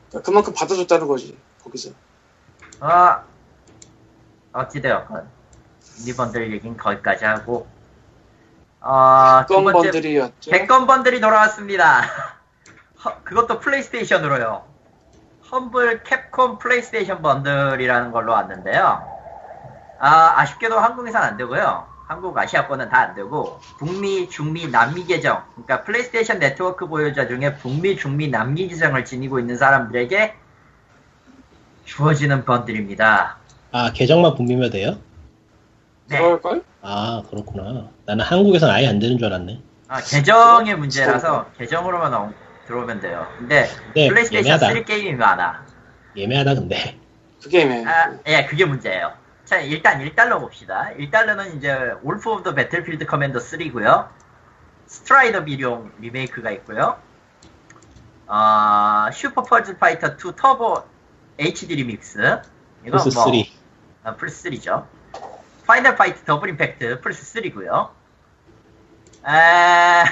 그러니까 그만큼 받아줬다는 거지 거기서 어, 어찌되었건 indie bundle 얘긴 거기까지 하고 어, 두 번째 건 bundle이었죠 캡콤 bundle이 돌아왔습니다. *laughs* 허- 그것도 플레이스테이션으로요. Humble Capcom PlayStation Bundle이라는 걸로 왔는데요. 아, 아쉽게도 한국에선 안 되고요. 한국 아시아권은 다 안 되고 북미, 중미, 남미 계정 그러니까 플레이스테이션 네트워크 보유자 중에 북미, 중미, 남미 계정을 지니고 있는 사람들에게 주어지는 bundle입니다. 아 계정만 북미면 돼요? 네. 그럴걸? 아 그렇구나. 나는 한국에선 아예 안 되는 줄 알았네. 아, 계정의 문제라서 계정으로만 어- 들어오면 돼요. 근데 네, 플레이스테이션 애매하다. 3 게임이 많아. 애매하다 근데. 그 게임에 아, 예, 그게 문제예요. 자, 일단 1달러 봅시다. 1달러는 이제 Wolf of the Battlefield Commando 3고요. Strider 비룡 리메이크가 있고요. 어, Super Puzzle Fighter 2 Turbo HD Remix. 이건 플스 뭐 3. 아, 플스 3죠. Final Fight Double Impact 플스 3고요. 아,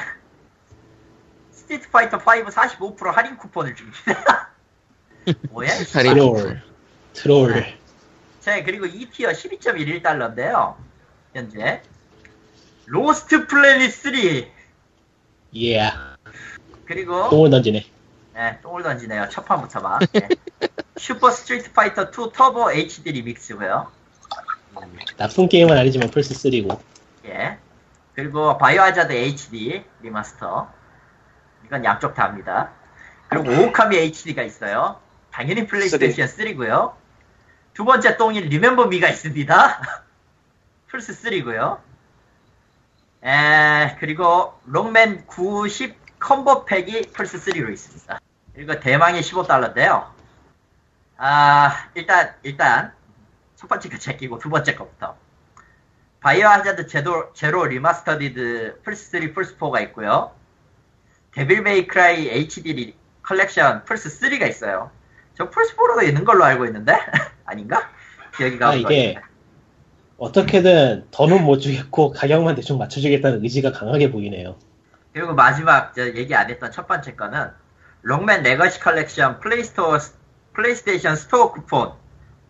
Street Fighter 5 45% 할인 쿠폰을 줍니다. *laughs* 뭐야? 이 할인 troll. troll. 자, 그리고 2 tier 12.11달러인데요. 현재. Lost Planet 3. 예. 그리고, 똥을 던지네. 네, 똥을 던지네요. 첫 판부터 막. 네. *laughs* 슈퍼 스트리트 파이터 2 터보 HD 리믹스고요. 나쁜 게임은 아니지만 플스 3고. 예. 그리고 Biohazard HD Remaster. 이건 양쪽 다 합니다. 그리고 *laughs* 오오카미 HD가 있어요. 당연히 플레이스테이션 3고요. 두 번째 똥인 Remember Me가 있습니다. *laughs* 플스 3고요. 에, 그리고 록맨 9 10 combo pack이 플스 3로 있습니다. 그리고 대망의 15달러인데요. 아, 일단 일단 첫 번째 거 제끼고 두 번째 거부터. Biohazard Zero, Zero Remastered 플스3 플스4가 있고요. Devil May Cry HD 리- 컬렉션 플스3가 있어요. 저 플스4로도 있는 걸로 알고 있는데? *laughs* 아닌가? 기억이 아, 가는 이게 어떻게든 더는 못 주겠고 가격만 대충 맞춰주겠다는 의지가 강하게 보이네요. 그리고 마지막 저 얘기 안 했던 첫 번째 거는 록맨 Legacy Collection Play Store PlayStation Store 쿠폰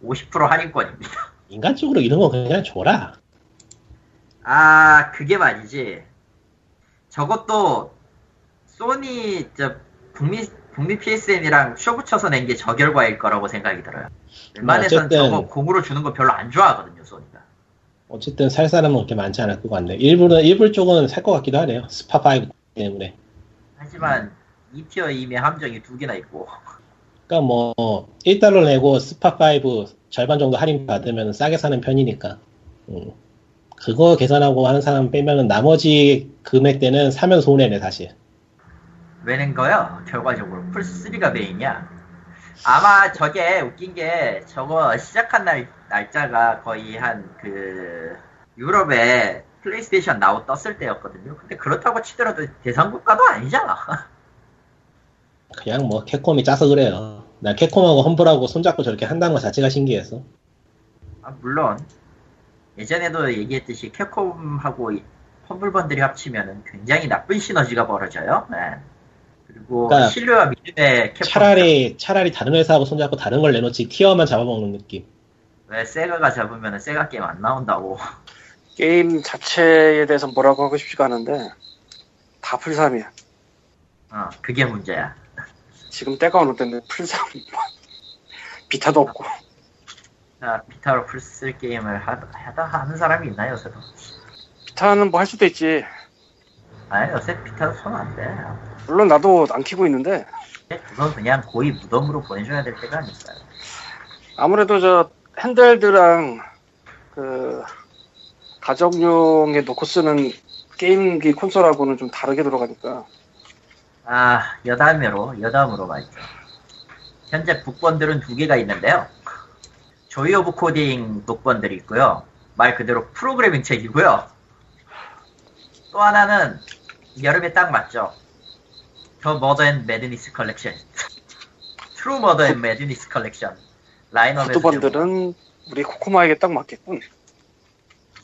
50% 할인권입니다. *laughs* 인간적으로 이런 거 그냥 줘라. 아, 그게 말이지. 저것도 소니 저 북미 북미 PSN이랑 쇼부 쳐서 낸 게 저 결과일 거라고 생각이 들어요. 웬만해선 어쨌든- 저거 공으로 주는 거 별로 안 좋아하거든요, 소니가. 어쨌든 살 사람은 그렇게 많지 않을 것 같네. 일부는 일부 쪽은 살 것 같기도 하네요. 스파 5 때문에. 하지만 2 tier 이미 함정이 두 개나 있고. 그러니까 뭐 1달러 내고 스파 5 절반 정도 할인 받으면 싸게 사는 편이니까. 음. 그거 계산하고 하는 사람 빼면은 나머지 금액대는 사면 손해네 사실. 왜낸 거요? 결과적으로 플스3가 메인이야. 아마 저게 웃긴 게 저거 시작한 날 날짜가 거의 한 그 유럽에 플레이스테이션 나오 떴을 때였거든요. 근데 그렇다고 치더라도 대상 국가도 아니잖아. 그냥 뭐 캡콤이 짜서 그래요. 난 캡콤하고 험블하고 손잡고 저렇게 한다는 것 자체가 신기해서. 아, 물론 예전에도 얘기했듯이 캡콤하고 이 험블번들이 합치면은 굉장히 나쁜 시너지가 벌어져요. 네. 그리고 그러니까 신뢰와 믿음의 캡콤 차라리 차라리 다른 회사하고 손잡고 다른 걸 내놓지 tier만 잡아먹는 느낌. 왜 세가가 잡으면은 세가 게임 안 나온다고. *laughs* 게임 자체에 대해서 뭐라고 하고 싶지가 않은데 다 플삼이야 어, 그게 문제야. 지금 때가 어느 때인데 플삼 *laughs* 비타도 없고 자, 비타로 플스 쓸 게임을 하, 하다 하는 사람이 있나 요새도? 비타는 뭐 할 수도 있지 아 요새 비타도 손 안 대. 물론 나도 안 키고 있는데 그건 그냥 고이 무덤으로 보내줘야 될 때가 아닐까요? 아무래도 저 handheld랑 그 가정용에 놓고 쓰는 게임기 콘솔하고는 좀 다르게 들어가니까 아, 여담으로, 여담으로 말이죠. 현재 book bundle은 두 개가 있는데요. Joy of Coding book bundle이 있고요. 말 그대로 프로그래밍 책이고요. 또 하나는 여름에 딱 맞죠. The Murder and Madness Collection. True Murder and Madness Collection. 라인업에서 좀 구두번들은 우리 코코마에게 딱 맞겠군.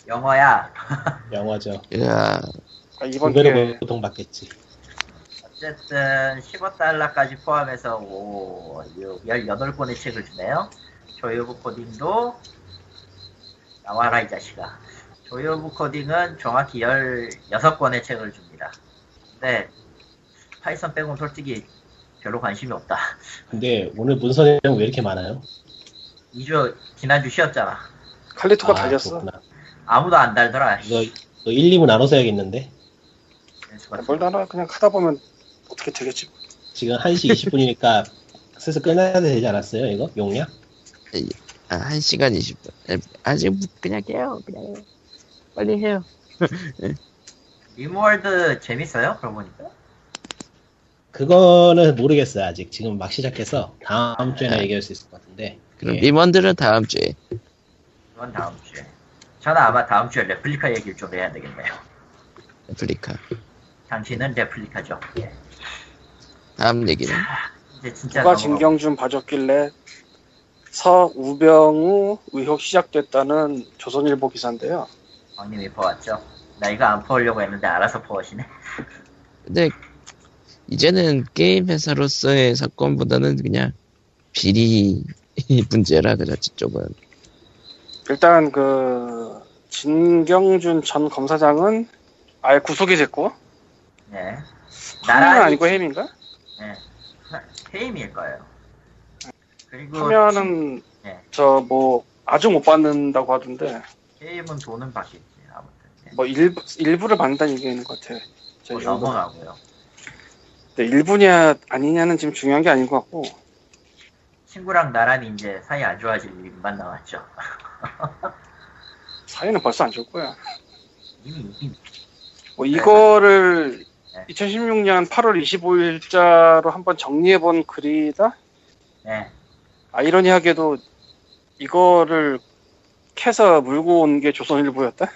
영어야. *laughs* 영어죠. 야, 아, 이번 기회에 보통 받겠지. 어쨌든 15달러까지 포함해서 오, 18권의 책을 주네요. Joy of Coding도 나와라 이 자식아. Joy of Coding은 정확히 16권의 책을 줍니다. 근데 Python 빼고는 솔직히 별로 관심이 없다. 근데 오늘 문서 내용 왜 이렇게 많아요? 2주 지난주 쉬었잖아. 칼리토가 아, 달렸어. 그렇구나. 아무도 안 달더라. 이거, 이거 1, 2부 나눠서 해야겠는데? 뭘 달아 그냥 하다 보면 어떻게 되겠지. 지금 1시 20분이니까 *laughs* 슬슬 끝나야 되지 않았어요, 이거? 용량? 아, 1시간 20분. 아직 그냥 해요. 그냥 해요. 빨리 해요. *laughs* 림월드 재밌어요? 그러고 보니까. 그거는 모르겠어요, 아직. 지금 막 시작해서 다음 주에나 얘기할 수 있을 것 같은데. 그럼 예. 림월드는 다음 주에. 그건 다음 주에. 저는 아마 다음 주에 레플리카 얘기를 좀 해야 되겠네요. 레플리카. 당신은 레플리카죠. 예. 다음 얘기는. 이제 진짜 누가 진경준 봐줬길래 서우병우 의혹 시작됐다는 조선일보 기사인데요. 왕님이 퍼왔죠. 나 이거 안 퍼오려고 했는데 알아서 퍼오시네. 근데 이제는 게임 회사로서의 사건보다는 그냥 비리 *laughs* 문제라 그렇지 쪽은. 일단 그 진경준 전 검사장은 아예 구속이 됐고 네. 파면은 아니고 해임인가? 네. 해임일 거예요. 그리고 파면은 네. 저뭐 아주 못 받는다고 하던데 해임은 돈은 받겠지. 뭐 일부 일부를 받는다는 있는 것 같아. 뭐. 넘어가고요. 근데 일부냐 아니냐는 지금 중요한 게 아닌 것 같고 친구랑 나란히 이제 사이 안 좋아질 일만 나왔죠. *laughs* 사이는 벌써 안 좋을 거야. 이미 이미 뭐 이거를 네. 2016년 8월 25일자로 한번 정리해 본 글이다. 네. 아이러니하게도 이거를 캐서 물고 온 게 조선일보였다.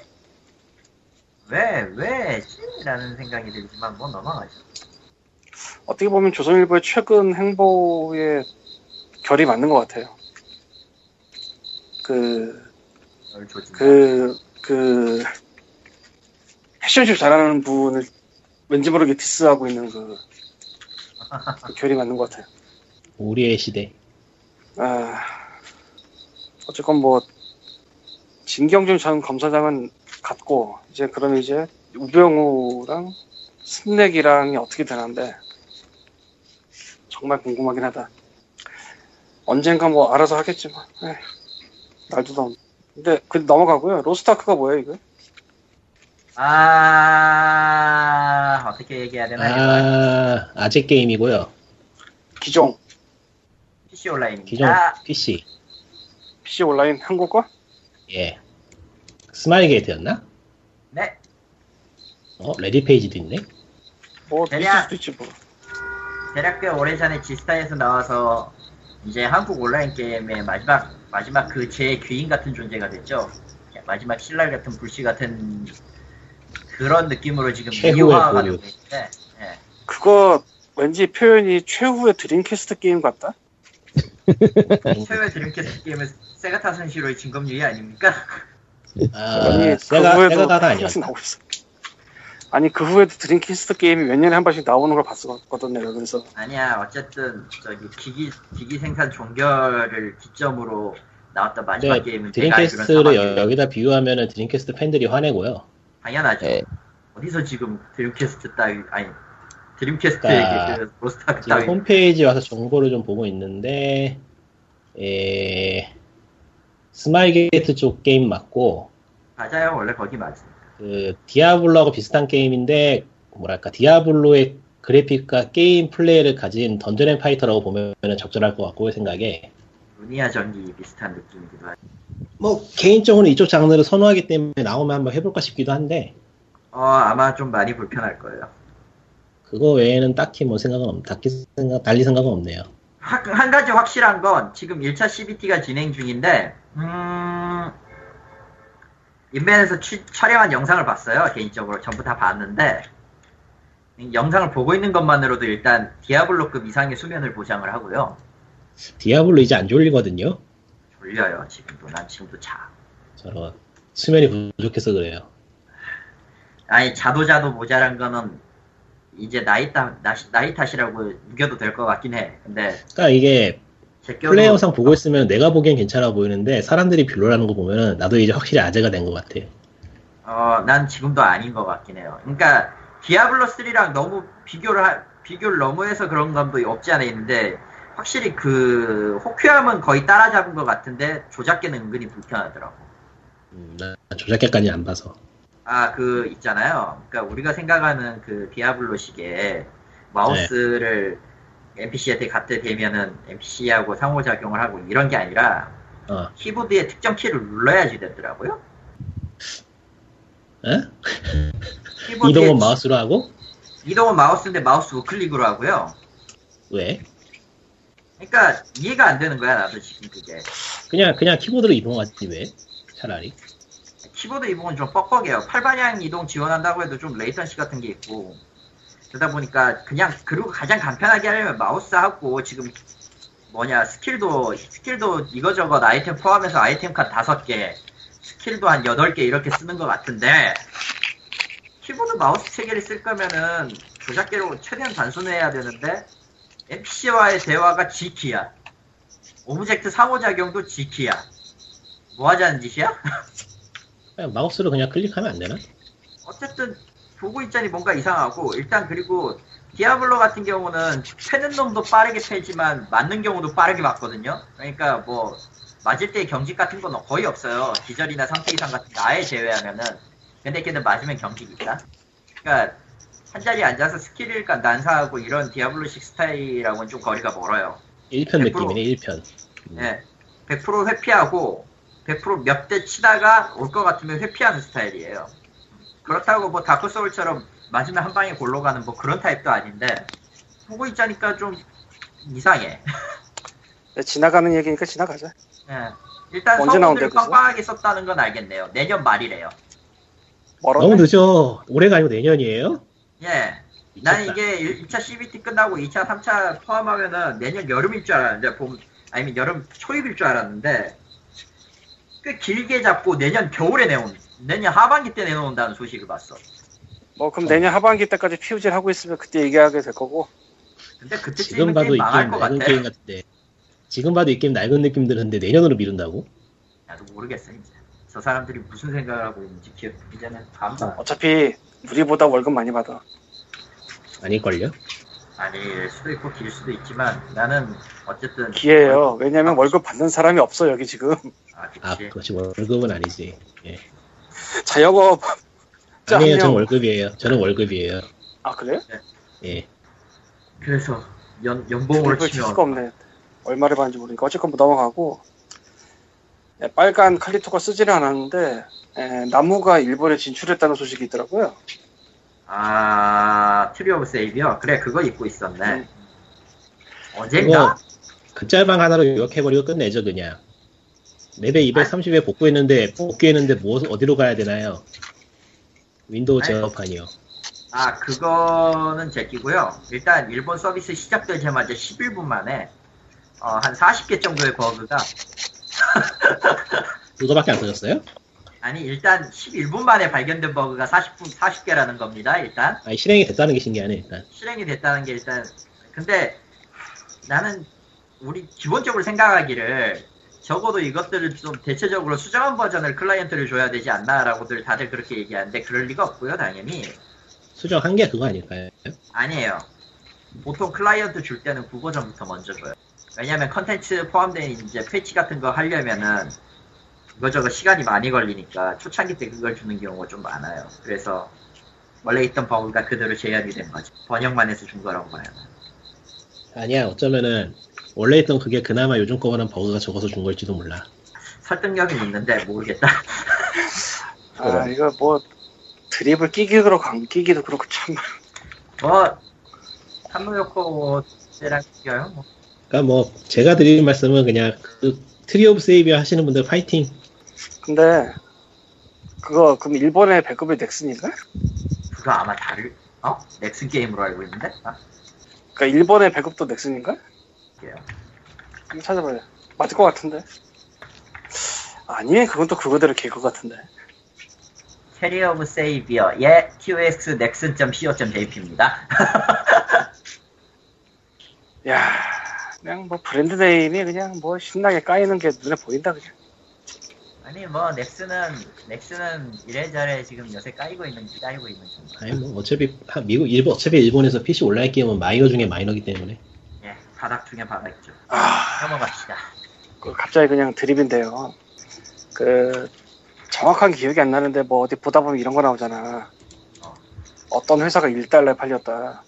왜 왜지? 라는 생각이 들지만 뭐 넘어가죠. 어떻게 보면 조선일보의 최근 행보에 결이 맞는 것 같아요. 그. 그, 그, 패션쇼 잘하는 분을 왠지 모르게 디스하고 있는 그, 그 *laughs* 결이 맞는 것 같아요. 우리의 시대. 아, 어쨌건 뭐, 진경준 전 검사장은 갔고, 이제 그럼 이제 우병우랑 스낵이랑이 어떻게 되는데, 정말 궁금하긴 하다. 언젠가 뭐 알아서 하겠지만, 에이, 날도 더운. 근데 그 넘어가고요. 로스타크가 뭐예요, 이거? 아 어떻게 얘기해야 되나? 아, 아재 게임이고요. 기종, PC 온라인입니다. 기존 PC. PC 온라인 한국어? 예. 스마일 게이트였나? 네. 어, 레디 페이지도 있네. 뭐, 있을 대략- 수도 있지, 뭐. 대략 꽤 오래전에 지스타에서 나와서 이제 한국 온라인 게임의 마지막 마지막 그 제 귀인 같은 존재가 됐죠. 마지막 실낱 같은 불씨 같은 그런 느낌으로 지금 미화가. 되고 있는데 예. 그거 왠지 표현이 최후의 드림캐스트 게임 같다? 최후의 드림캐스트 게임은 세가 타선시로의 진검유이 아닙니까? 아, 그 후에도 세가가 아니야. 계속 나오고 있어. 아니, 그 후에도 드림캐스트 게임이 몇 년에 한 번씩 나오는 걸 봤었거든요. 그래서 아니야 어쨌든 저기 기기 기기 생산 종결을 기점으로 나왔던 마지막 근데 게임은 드림캐스트를 사막이에요. 여, 기다 비유하면은 드림캐스트 팬들이 화내고요. 당연하죠. 예. 어디서 지금 드림캐스트 따위 아니 드림캐스트 그러니까 얘기 그 로스트아크 따위 홈페이지 와서 정보를 좀 보고 있는데, 에, 스마일 게이트 쪽 게임 맞고, 맞아요 원래 거기 맞습니다. 그, 디아블로하고 비슷한 게임인데, 뭐랄까, 디아블로의 그래픽과 게임 플레이를 가진 던전 앤 파이터라고 보면 적절할 것 같고, 그 생각에. 루니아 전기 비슷한 느낌이기도 하고 뭐 개인적으로 이쪽 장르를 선호하기 때문에 나오면 한번 해볼까 싶기도 한데 어, 아마 좀 많이 불편할 거예요. 그거 외에는 딱히 뭐 생각은 없, 딱히 생각, 달리 생각은 없네요. 확- 한 가지 확실한 건 지금 1차 CBT가 진행 중인데 음, 인벤에서 취- 촬영한 영상을 봤어요. 개인적으로 전부 다 봤는데 이 영상을 보고 있는 것만으로도 일단 디아블로급 이상의 수면을 보장을 하고요. 디아블로 이제 안 졸리거든요. 졸려요. 지금도 난 지금도 자. 저런 수면이 부족해서 그래요. 아니 자도 자도 모자란 거는 이제 나이 탓 나이 탓이라고 우겨도 될 것 같긴 해. 근데 그러니까 이게 플레이 영상 보고 있으면 내가 보기엔 괜찮아 보이는데 사람들이 별로라는 거 보면은 나도 이제 확실히 아재가 된 것 같아. 어, 난 지금도 아닌 것 같긴 해요. 그러니까 디아블로 3랑 너무 비교를 하- 비교를 너무 해서 그런 감도 없지 않아 있는데 확실히 그 호쾌함은 거의 따라잡은 것 같은데 조작계는 은근히 불편하더라고. 음, 나 조작계까지 안 봐서. 아, 그 있잖아요. 그러니까 우리가 생각하는 그 디아블로식의 마우스를 NPC한테 갖다 대면은 NPC하고 상호작용을 하고 이런 게 아니라 어, 키보드에 특정 키를 눌러야지 되더라고요. 에? 이동은 마우스로 하고 이동은 마우스인데 마우스 우클릭으로 하고요. 왜? 그러니까 이해가 안 되는 거야 나도 지금 그게 그냥 그냥 키보드로 이동하지 왜? 차라리. 키보드 이동은 좀 뻑뻑해요. 팔방향 이동 지원한다고 해도 좀 latency 같은 게 있고. 그러다 보니까 그냥 그리고 가장 간편하게 하려면 마우스하고 지금 뭐냐 스킬도 스킬도 이거저것 아이템 포함해서 아이템 칸 다섯 개 스킬도 한 여덟 개 이렇게 쓰는 것 같은데 키보드 마우스 세 개를 쓸 거면은 조작계로 최대한 단순해야 되는데 NPC와의 대화가 G키야. 오브젝트 상호작용도 G키야. 뭐 하자는 짓이야? *laughs* 그냥 마우스로 그냥 클릭하면 안 되나? 어쨌든 보고 있자니 뭔가 이상하고 일단 그리고 디아블로 같은 경우는 패는 놈도 빠르게 패지만 맞는 경우도 빠르게 맞거든요. 그러니까 뭐 맞을 때 경직 같은 건 거의 없어요. 기절이나 상태 이상 같은 거 아예 제외하면은 근데 걔는 맞으면 경직이 있다. 그러니까 한 자리에 앉아서 스킬을 난사하고 이런 디아블로식 스타일하고는 좀 거리가 멀어요. 1편 100%. 느낌이네 1편. 음. 예, 100% 회피하고 100%몇 대 치다가 올 것 같으면 회피하는 스타일이에요. 그렇다고 뭐 다크 소울처럼 맞으면 한 방에 골로 가는 뭐 그런 타입도 아닌데 보고 있자니까 좀 이상해. 네, 지나가는 얘기니까 지나가자. 예. 일단 언제 나온대? 빵빵하게 썼다는 건 알겠네요. 내년 말이래요. 멀었네. 너무 늦어. 올해가 아니고 내년이에요? 예. 나는 미쳤다. 이게 1차 CBT 끝나고 2차, 3차 포함하면은 내년 여름일 줄 알았는데, 봄, 아니면 여름 초입일 줄 알았는데, 꽤 길게 잡고 내년 겨울에 내온, 내년 하반기 때 내놓는다는 소식을 봤어. 뭐 그럼 내년 하반기 때까지 피우질 하고 있으면 그때 얘기하게 될 거고. 근데 지금 그때쯤이면 봐도 게임 이 게임 것 낡은 같아. 게임 같은데. 지금 봐도 이 게임 낡은 느낌 드는데 내년으로 미룬다고? 나도 모르겠어, 이제. 저 사람들이 무슨 생각을 하고 있는지 기억, 이제는 감도 어차피 우리보다 월급 많이 받아. 아닐걸요? 아닐 수도 있고 길 수도 있지만, 나는 어쨌든. 기회예요. 왜냐면 월급 받는 사람이 없어 여기 지금. 아, 아. 그렇지. 월급은 아니지. 예. 자영업. 자, 아니에요. 한 저는 명. 월급이에요. 저는 월급이에요. 아 그래요? 예. 그래서, 연, 연봉으로 치면. 수가 없네. 얼마를 받는지 모르니까 어쨌건 뭐 넘어가고. 네, 빨간 칼리토가 쓰지는 않았는데 에, 나무가 일본에 진출했다는 소식이 있더라고요. 아, 트리 오브 세이비어요? 그래, 그거 잊고 있었네. 음. 언젠가? 그 짤방 하나로 요약해버리고 끝내죠, 그냥. 맵에 230에 복구했는데, 복귀했는데 뭐, 어디로 가야 되나요? 윈도우. 제어판이요. 아, 그거는 제끼고요. 일단, 일본 서비스 시작되자마자 11분 만에, 어, 한 40개 정도의 버그가, *laughs* 그거밖에 안 터졌어요? 아니, 일단 11분 만에 발견된 버그가 40분, 40개라는 겁니다, 일단. 아니, 실행이 됐다는 게 신기하네, 일단. 실행이 됐다는 게 일단, 근데, 나는, 우리 기본적으로 생각하기를, 적어도 이것들을 좀 대체적으로 수정한 버전을 클라이언트를 줘야 되지 않나라고들 다들 그렇게 얘기하는데, 그럴 리가 없고요, 당연히. 수정한 게 그거 아닐까요? 아니에요. 보통 클라이언트 줄 때는 구버전부터 먼저 줘요. 왜냐면 컨텐츠 포함된 이제 패치 같은 거 하려면은 이거저거 시간이 많이 걸리니까 초창기 때 그걸 주는 경우가 좀 많아요. 그래서 원래 있던 버그가 그대로 재현이 된 거지. 번역만 해서 준 거라고 봐요. 아니야, 어쩌면은, 원래 있던 그게 그나마 요즘 거보단 버그가 적어서 준 걸지도 몰라. 설득력이 있는데 모르겠다. *laughs* 아. 이거 뭐 드립을 끼기도 그렇고 끼기도 그렇고 참 뭐 한무요코 때랑 비교요. 뭐. 그러니까 뭐 제가 드리는 말씀은 그냥 그 트리 오브 세이비어 하시는 분들 파이팅. 근데 그거 그럼 일본의 배급이 넥슨인가? 그거 아마 다를 어? 넥슨 게임으로 알고 있는데. 아, 그러니까 일본의 배급도 넥슨인가? 한번 찾아봐요. 맞을 것 같은데. 아니면 그건 또 그거대로 개그 같은데. 트리 오브 세이비어 예 QX 넥슨.co.jp입니다. *laughs* 야, 그냥 뭐 brand name이 그냥 뭐 신나게 까이는 게 눈에 보인다 그냥. 아니 뭐 넥슨은 넥슨은 이래저래 지금 요새 까이고 있는 까이고 있는 정도. 아니 뭐 어차피 하- 미국 일본 어차피 일본에서 PC 온라인 게임은 마이너 중에 마이너기 때문에 예 바닥 중에 바닥이죠. 아, 넘어갑시다. 그 갑자기 그냥 드립인데요. 그 정확한 기억이 안 나는데 뭐 어디 보다 보면 이런 거 나오잖아. 어. 어떤 회사가 1달러에 팔렸다.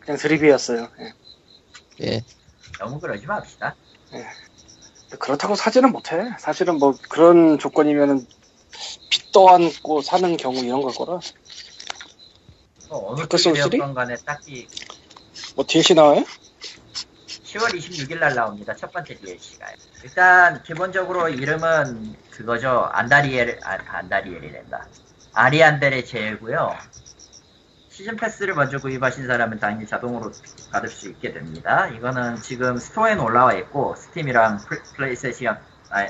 그냥 드립이었어요. 예. 예. 너무 그러지 맙시다. 그렇다고 사지는 못해. 사실은 뭐 그런 조건이면은 빚도 안고 사는 경우 이런 걸 거라. 뭐 어느 쪽이었건 간에 딱히 뭐 DLC 나와요? 10월 26일 날 나옵니다. 첫 번째 DLC가. 일단 기본적으로 이름은 그거죠. 안다리엘 아, 안다리엘이란다. 아리안델의 재고요. 시즌 패스를 먼저 구입하신 사람은 당연히 자동으로 받을 수 있게 됩니다. 이거는 지금 store에는 올라와 있고 스팀이랑 플- 플레이스테이션 아,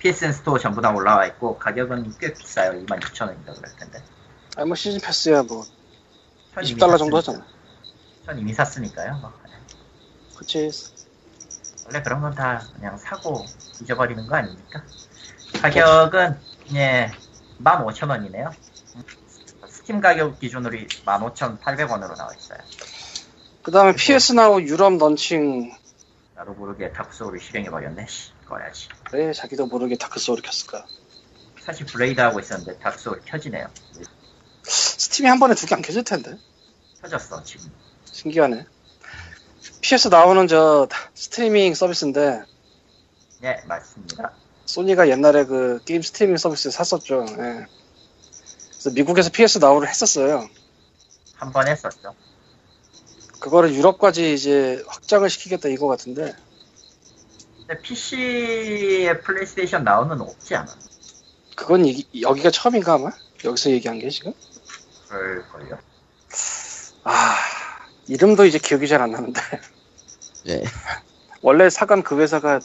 PSN store *clears throat* 전부 다 올라와 있고 가격은 꽤 비싸요. 26,000원인가 그럴 텐데. 아니 뭐 시즌 패스야 뭐 전 이미 20달러 정도. 하잖아. 전 이미 샀으니까요. 뭐. 그치. 원래 그런 건 다 그냥 사고 잊어버리는 거 아닙니까? 가격은 예 15,000원이네요. 스팀 가격 기준으로 15,800원으로 나와 있어요. 그 다음에 PS Now 유럽 런칭. 나도 모르게 다크소울을 실행해버렸네. 씨, 꺼야지. 왜 자기도 모르게 다크소울을 켰을까? 사실 블레이드 하고 있었는데 다크소울 켜지네요. 스팀이 한 번에 두 개 안 켜질 텐데. 켜졌어 지금. 신기하네. PS Now는 저 스트리밍 서비스인데 네 맞습니다. 소니가 옛날에 그 게임 스트리밍 서비스 샀었죠. 예. 그래서 미국에서 PS Now를 했었어요. 한 번 했었죠. 그거를 유럽까지 이제 확장을 시키겠다 이거 같은데 근데 PC에 플레이스테이션 나오는 없지 않아? 그건 이- 여기가 처음인가 아마? 여기서 얘기한 게 지금? 그럴걸요. 아 이름도 이제 기억이 잘 안 나는데. *laughs* 예. 원래 사간 그 회사가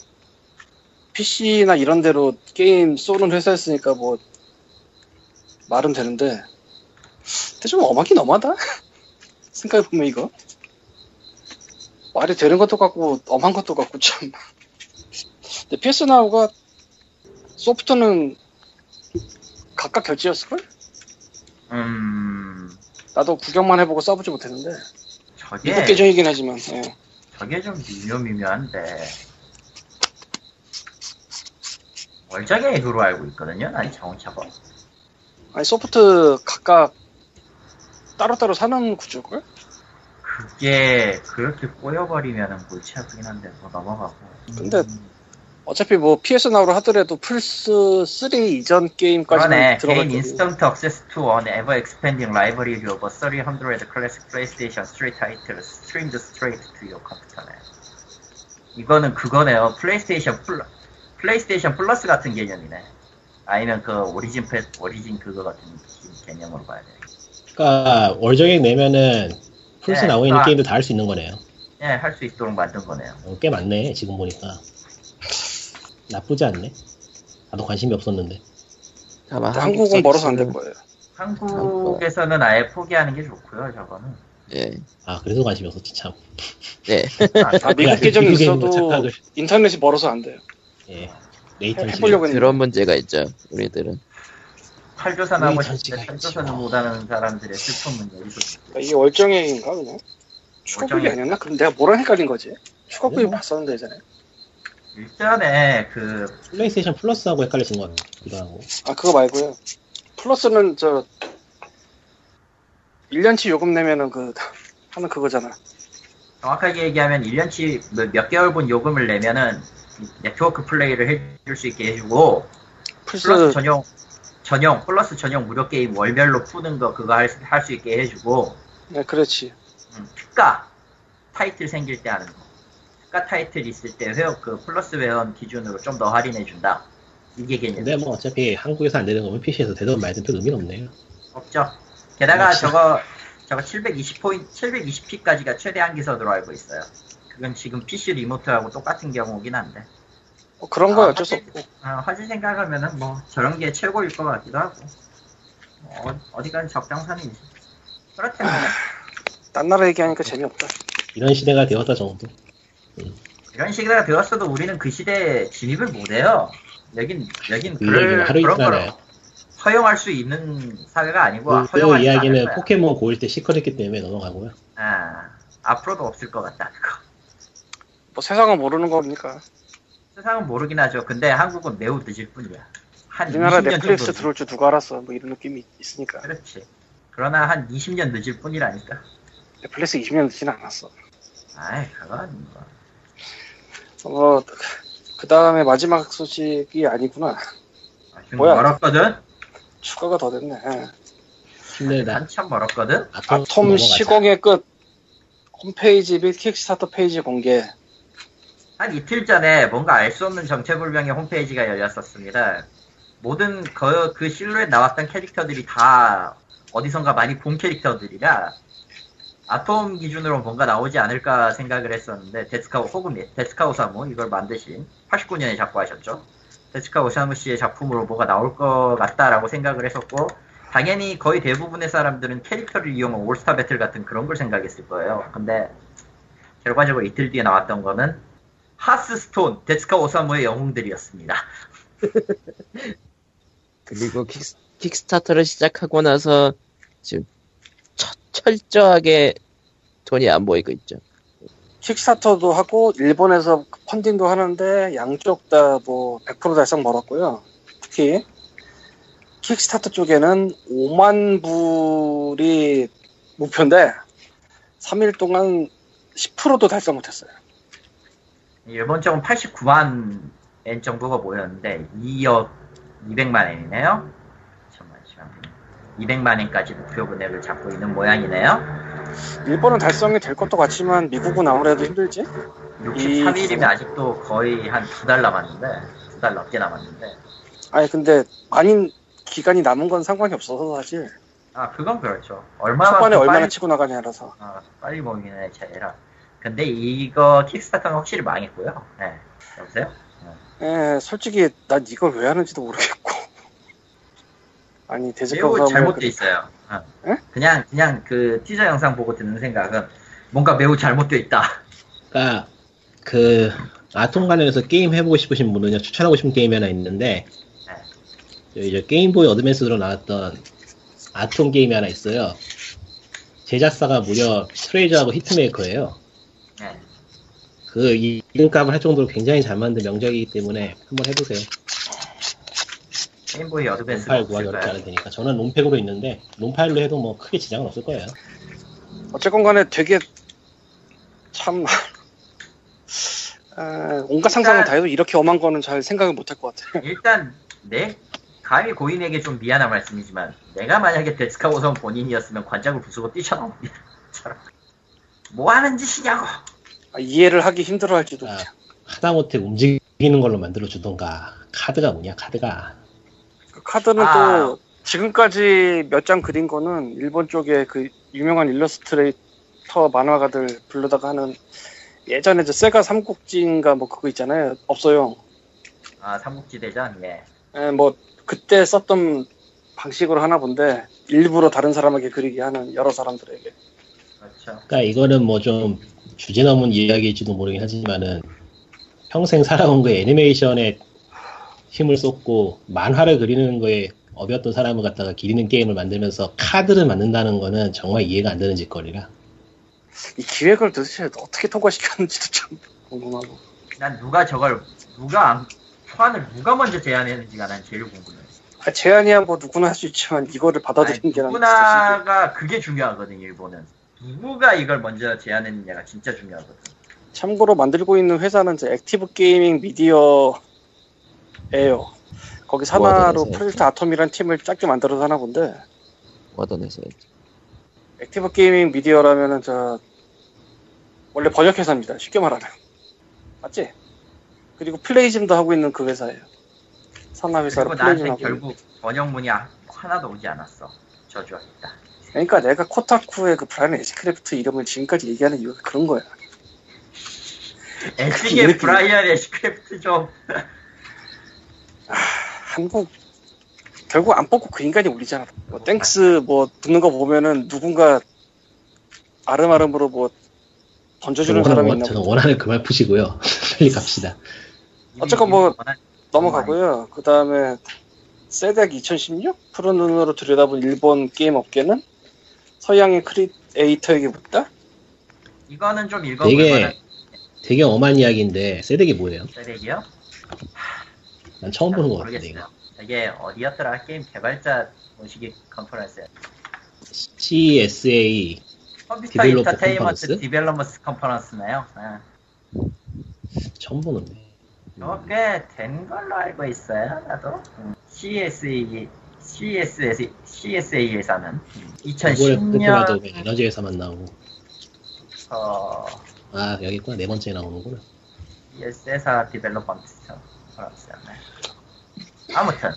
PC나 이런 데로 게임 쏘는 회사였으니까 뭐 말은 되는데. 근데 좀 엄하긴 엄하다. *laughs* 생각해보면 이거. 말이 되는 것도 같고 엄한 것도 같고 참. 근데 PS 나우가 소프트는 각각 결제였을걸? 음. 나도 구경만 해보고 써보지 못했는데 저게 미국 계정이긴 하지만 예. 저게 좀 미묘미묘한데 월작액으로 알고 있거든요. 난 정차가 아니 소프트 각각 따로따로 사는 구조걸? 그게 그렇게 꼬여버리면은 골치 아프긴 한데 뭐 넘어가고. 근데 음, 어차피 뭐 PS Now로 하더라도 플스 3 이전 게임까지는 그러네. 거고 instant access to an ever expanding library of 300 classic PlayStation 3 titles streamed straight to your computer네. 이거는 그거네요. 플레이스테이션 플러 플레이스테이션 플러스 같은 개념이네. 아니면 그 오리진 패 오리진 그거 같은 개념으로 봐야 돼. 그러니까 월정액 내면은 플스 네, 나오고 있는 아. 게임도 다 할 수 있는 거네요. 예, 할수 있도록 만든 거네요. 어, 꽤 많네 지금 보니까 나쁘지 않네. 나도 관심이 없었는데. 근데 한국은 멀어서 안 될 거예요. 한국에서는 아예 포기하는 게 좋고요, 저거는. 예. 아 그래서 관심이 없었지 참. 예. *laughs* 아, 미국 그 계정이 있어도 착각을. 인터넷이 멀어서 안 돼요. 예. latency. 해보려고 그런 문제가 있죠. 우리들은. 탈조선하고 우리 싶은데 있죠. 못하는 사람들의 슬픔은 여기서 그러니까 이게 월정액인가 그냥? 추가 구입이 월정액. 아니었나? 그럼 내가 뭐랑 헷갈린 거지? 추가 구입 뭐. 봤었는데 예전에. 일전에 그 플레이스테이션 플러스하고 헷갈리신 것 같기도 하고. 아 그거 말고요. 플러스는 저 1년치 요금 내면은 그 *laughs* 하는 그거잖아. 정확하게 얘기하면 1년치 몇 개월분 요금을 내면은 네트워크 플레이를 해줄 수 있게 해주고 플러스 플스 전용 전용 플러스 전용 무료 게임 월별로 푸는 거 그거 할수 있게 해주고 네 그렇지 음, 특가 타이틀 생길 때 하는 거 특가 타이틀 있을 때 회원 그 플러스 회원 기준으로 좀 더 할인해 준다. 이게 개념 근데 뭐 어차피 한국에서 안 되는 거면 PC에서 되든 말든 별 의미는 없네요. 없죠. 게다가 역시. 저거 저거 720포인 720p까지가 최대 한기선으로 알고 있어요. 그건 지금 PC 리모트하고 똑같은 경우긴 한데. 뭐 그런 거 아, 어쩔 수 없고. 어, 화질 생각하면은 뭐 저런 게 최고일 것 같기도 하고. 어, 어디까지 적당선이지. 그렇다면 딴 나라 얘기하니까 재미없다. 이런 시대가 되었다 정도. 이런 시대가 되었어도 우리는 그 시대에 진입을 못해요. 여긴 여긴 그 그런 하나요. 허용할 수 있는 사회가 아니고 그, 그 허용하지 않을 이야기는 포켓몬 고일 때 시커했기 때문에 넘어가고요. 아, 앞으로도 없을 것 같다 그거. 뭐 세상은 모르는 겁니까? 세상은 모르긴 하죠. 근데 한국은 매우 늦을 뿐이야. 한 우리나라 20년 넷플릭스 정도 들어올 줄 누가 알았어. 뭐 이런 느낌이 있으니까. 그렇지. 그러나 한 20년 늦을 뿐이라니까. 넷플릭스 20년 늦지는 않았어. 아이 그건 뭐 어, 그 다음에 마지막 소식이 아니구나 아직 뭐야? 멀었거든 추가가 더 됐네 예. 힘들다. 한참 멀었거든 아톰, 아톰. 시공의 끝 홈페이지 및 킥스타터 페이지 공개 한 이틀 전에 뭔가 알 수 없는 정체불명의 홈페이지가 열렸었습니다. 모든 그, 그 실루엣 나왔던 캐릭터들이 다 어디선가 많이 본 캐릭터들이라 아톰 기준으로 뭔가 나오지 않을까 생각을 했었는데 데스카 혹은 데스카 오사무 이걸 만드신 89년에 작고하셨죠. 데스카 오사무 씨의 작품으로 뭐가 나올 것 같다라고 생각을 했었고 당연히 거의 대부분의 사람들은 캐릭터를 이용한 올스타 배틀 같은 그런 걸 생각했을 거예요. 근데 결과적으로 이틀 뒤에 나왔던 거는 하스스톤 데스카 오사무의 영웅들이었습니다. *laughs* 그리고 킥, 킥스타터를 시작하고 나서 지금 처- 철저하게 돈이 안 보이고 있죠. 킥스타터도 하고 일본에서 펀딩도 하는데 양쪽 다 뭐 100% 달성 멀었고요. 특히 킥스타터 쪽에는 5만 불이 목표인데 3일 동안 10%도 달성 못했어요. 일본 쪽은 89만 엔 정도가 모였는데 2억 200만 엔이네요. 잠깐만 시간 200만 엔까지 목표 금액을 잡고 있는 모양이네요. 일본은 달성이 될 것도 같지만 미국은 아무래도 힘들지. 63일이면 아직도 거의 한 두 달 남았는데 두 달 넘게 남았는데 아니 근데 많이 기간이 남은 건 상관이 없어서 사실 아 그건 그렇죠. 얼마나 초반에 얼마나 빨리, 치고 나가냐라서 아, 빨리 모이는 차이라. 근데 이거 킥스타터는 확실히 망했고요. 네. 여보세요? 예, 솔직히 난 이걸 왜 하는지도 모르겠고 아니 데스카 매우 잘못돼 있어요. 어. 에? 그냥 그냥 그 티저 영상 보고 드는 생각은 뭔가 매우 잘못돼 있다. 그러니까 그 아톰 관련해서 게임 해보고 싶으신 분은요 추천하고 싶은 게임이 하나 있는데 저희 저 게임보이 어드밴스로 나왔던 아톰 게임이 하나 있어요. 제작사가 무려 트레이저하고 히트메이커예요. 네. 그 이- 이름값을 할 정도로 굉장히 잘 만든 명작이기 때문에 한번 해보세요. 게임보이 어드밴스 구하기 어렵지 않을 테니까 저는 롬팩으로 있는데 롬파일로 해도 뭐 크게 지장은 없을 거예요. 어쨌건 간에 되게 참 아, 온갖 상상을 다 해도 이렇게 엄한 거는 잘 생각을 못 할 것 같아 일단 내 감히 고인에게 좀 미안한 말씀이지만 내가 만약에 데스카 오선 본인이었으면 관짝을 부수고 뛰쳐나옵니다. 뭐 하는 짓이냐고. 아, 이해를 하기 힘들어 할지도 아, 하다못해 움직이는 걸로 만들어 주던가 카드가 뭐냐 카드가 그 카드는 아. 또 지금까지 몇 장 그린 거는 일본 쪽에 그 유명한 일러스트레이터 만화가들 불러다가 하는 예전에 저 세가 삼국지인가 뭐 그거 있잖아요 없어요 아 삼국지 대전 예. 예, 뭐 그때 썼던 방식으로 하나 본데 일부러 다른 사람에게 그리게 하는 여러 사람들에게 그렇죠. 그러니까 이거는 뭐 좀 주제 넘은 이야기일지도 모르긴 하지만은 평생 살아온 그 애니메이션에 힘을 쏟고 만화를 그리는 거에 업이었던 사람을 갖다가 기리는 게임을 만들면서 카드를 만든다는 거는 정말 이해가 안 되는 짓거리라. 이 기획을 도대체 어떻게 통과시켰는지도 참 궁금하고 난 누가 저걸 누가 안, 초안을 누가 먼저 제안했는지가 난 제일 궁금해. 아, 제안이야 뭐 누구나 할 수 있지만 이거를 받아들이는 게 누구나가 그게 중요하거든 일본은. 누구가 이걸 먼저 제안했느냐가 진짜 중요하거든. 참고로 만들고 있는 회사는 이제 액티브 게이밍 미디어 예요. 거기 산하로 회사였죠? 프로젝트 아톰이란 팀을 작게 만들어서 하나 본데 뭐던 회사였지. 액티브 게이밍 미디어라면은 저 원래 번역 회사입니다. 쉽게 말하면 맞지? 그리고 플레이즘도 하고 있는 그 회사예요. 산하 회사로 플레이즘 하고 있는. 결국 번역문이 하- 하나도 오지 않았어. 저주하겠다. 그러니까 내가 코타쿠의 그 브라이언 에시크래프트 이름을 지금까지 얘기하는 이유가 그런 거야. 에스게 이렇게- 브라이언 에시크래프트 좀 한국 결국 안 뽑고 그 인간이 울리잖아. 뭐 thanks 뭐 붙는 거 보면은 누군가 알음알음으로 뭐 던져주는 저는 사람이 원, 있나 저는. 원하는 그만 푸시고요. *laughs* 빨리 갑시다. 어쨌건 뭐 넘어가고요. 그 다음에 세덱 2016 푸른 눈으로 들여다본 일본 게임 업계는 서양의 크리에이터에게 묻다. 이거는 좀 되게 읽어볼만한 되게 엄한 이야기인데 세덱이 뭐예요? 쓰레기요? 난 처음 보는 거 같은데. 이거. 이게 어디였더라? 게임 개발자 모시기 컨퍼런스야. CSA 컴퓨터 인터테인먼트? 디벨로먼스 컨퍼런스네요. 아, 처음 보는데. 이거 꽤된 걸로 알고 있어요. 나도. 음. CSA CSS CSA에서는 이번에 2010년 보더라도 에너지 회사만 나오고. 어, 아 여기 있구나 네 번째 나오는구나. 세사 디벨로먼트 컨 퍼런스였네. 아무튼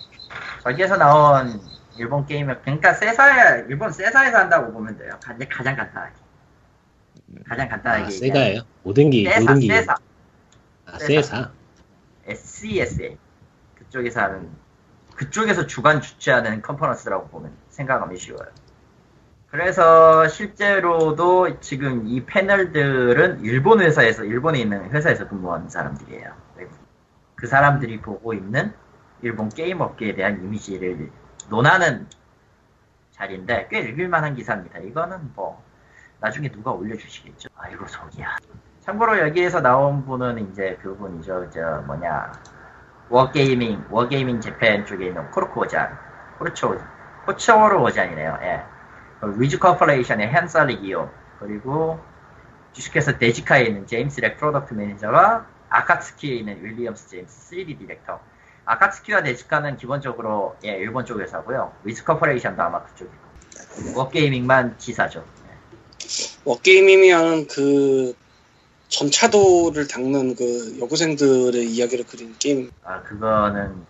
저기에서 나온 일본 게임을 그러니까 세사에 일본 세사에서 한다고 보면 돼요. 가장 가장 간단하게. 가장 간단하게 아. 세가예요? 모든 게 세사 모든 게 세사 아 세사. SCSA 그쪽에서 하는 그쪽에서 주관 주최하는 컨퍼런스라고 보면 생각하면 쉬워요. 그래서 실제로도 지금 이 패널들은 일본 회사에서 일본에 있는 회사에서 근무하는 사람들이에요. 그 사람들이 보고 있는 일본 게임 업계에 대한 이미지를 논하는 자리인데 꽤 읽을만한 기사입니다. 이거는 뭐 나중에 누가 올려주시겠죠. 아이고 속이야. 참고로 여기에서 나온 분은 이제 그분이죠. 저 뭐냐 워게이밍 워게이밍 재팬 쪽에 있는 코르코 오잔 코르초 코초로 오잔이네요. 예. 그 위즈 코퍼레이션의 헨살리 기요 그리고 주식회사 데지카에 있는 제임스 렉 product manager와 아카츠키에 있는 윌리엄스 제임스 3D 디렉터. 아카츠키와 데지카는 기본적으로 예 일본 쪽 회사고요. 위즈 코퍼레이션도 아마 그쪽이고 워게이밍만 지사죠. 예. 워게이밍이면 그 전차도를 닦는 그 여고생들의 이야기를 그린 게임 아 그거는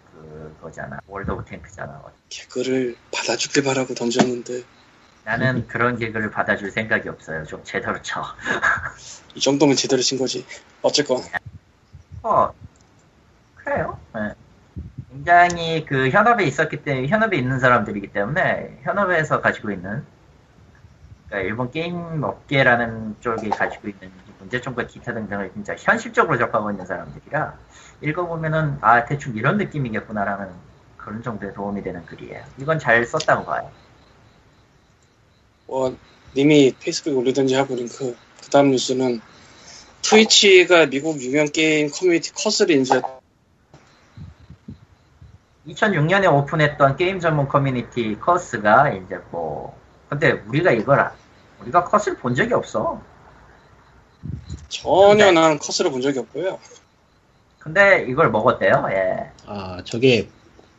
그거잖아. 월드 오브 탱크잖아. 개그를 받아주길 바라고 던졌는데 나는 그런 개그를 받아줄 생각이 없어요. 좀 제대로 쳐. *laughs* 이 정도면 제대로 친 거지. 어쨌건 어, 그래요. 네. 굉장히 그 현업에 있었기 때문에, 현업에 있는 사람들이기 때문에, 현업에서 가지고 있는, 그러니까 일본 게임 업계라는 쪽이 가지고 있는 문제점과 기타 등등을 진짜 현실적으로 접하고 있는 사람들이라, 읽어보면은, 아, 대충 이런 느낌이겠구나라는 그런 정도의 도움이 되는 글이에요. 이건 잘 썼다고 봐요. 뭐 님이 페이스북에 올리든지 하고 링크 그 다음 뉴스는 트위치가 미국 유명 게임 커뮤니티 커스를 인수했 2006년에 오픈했던 게임 전문 커뮤니티 커스가 이제 뭐 근데 우리가 이걸 아- 우리가 커스를 본 적이 없어. 전혀 네. 난 커스를 본 적이 없고요. 근데 이걸 먹었대요. 예. 아 저게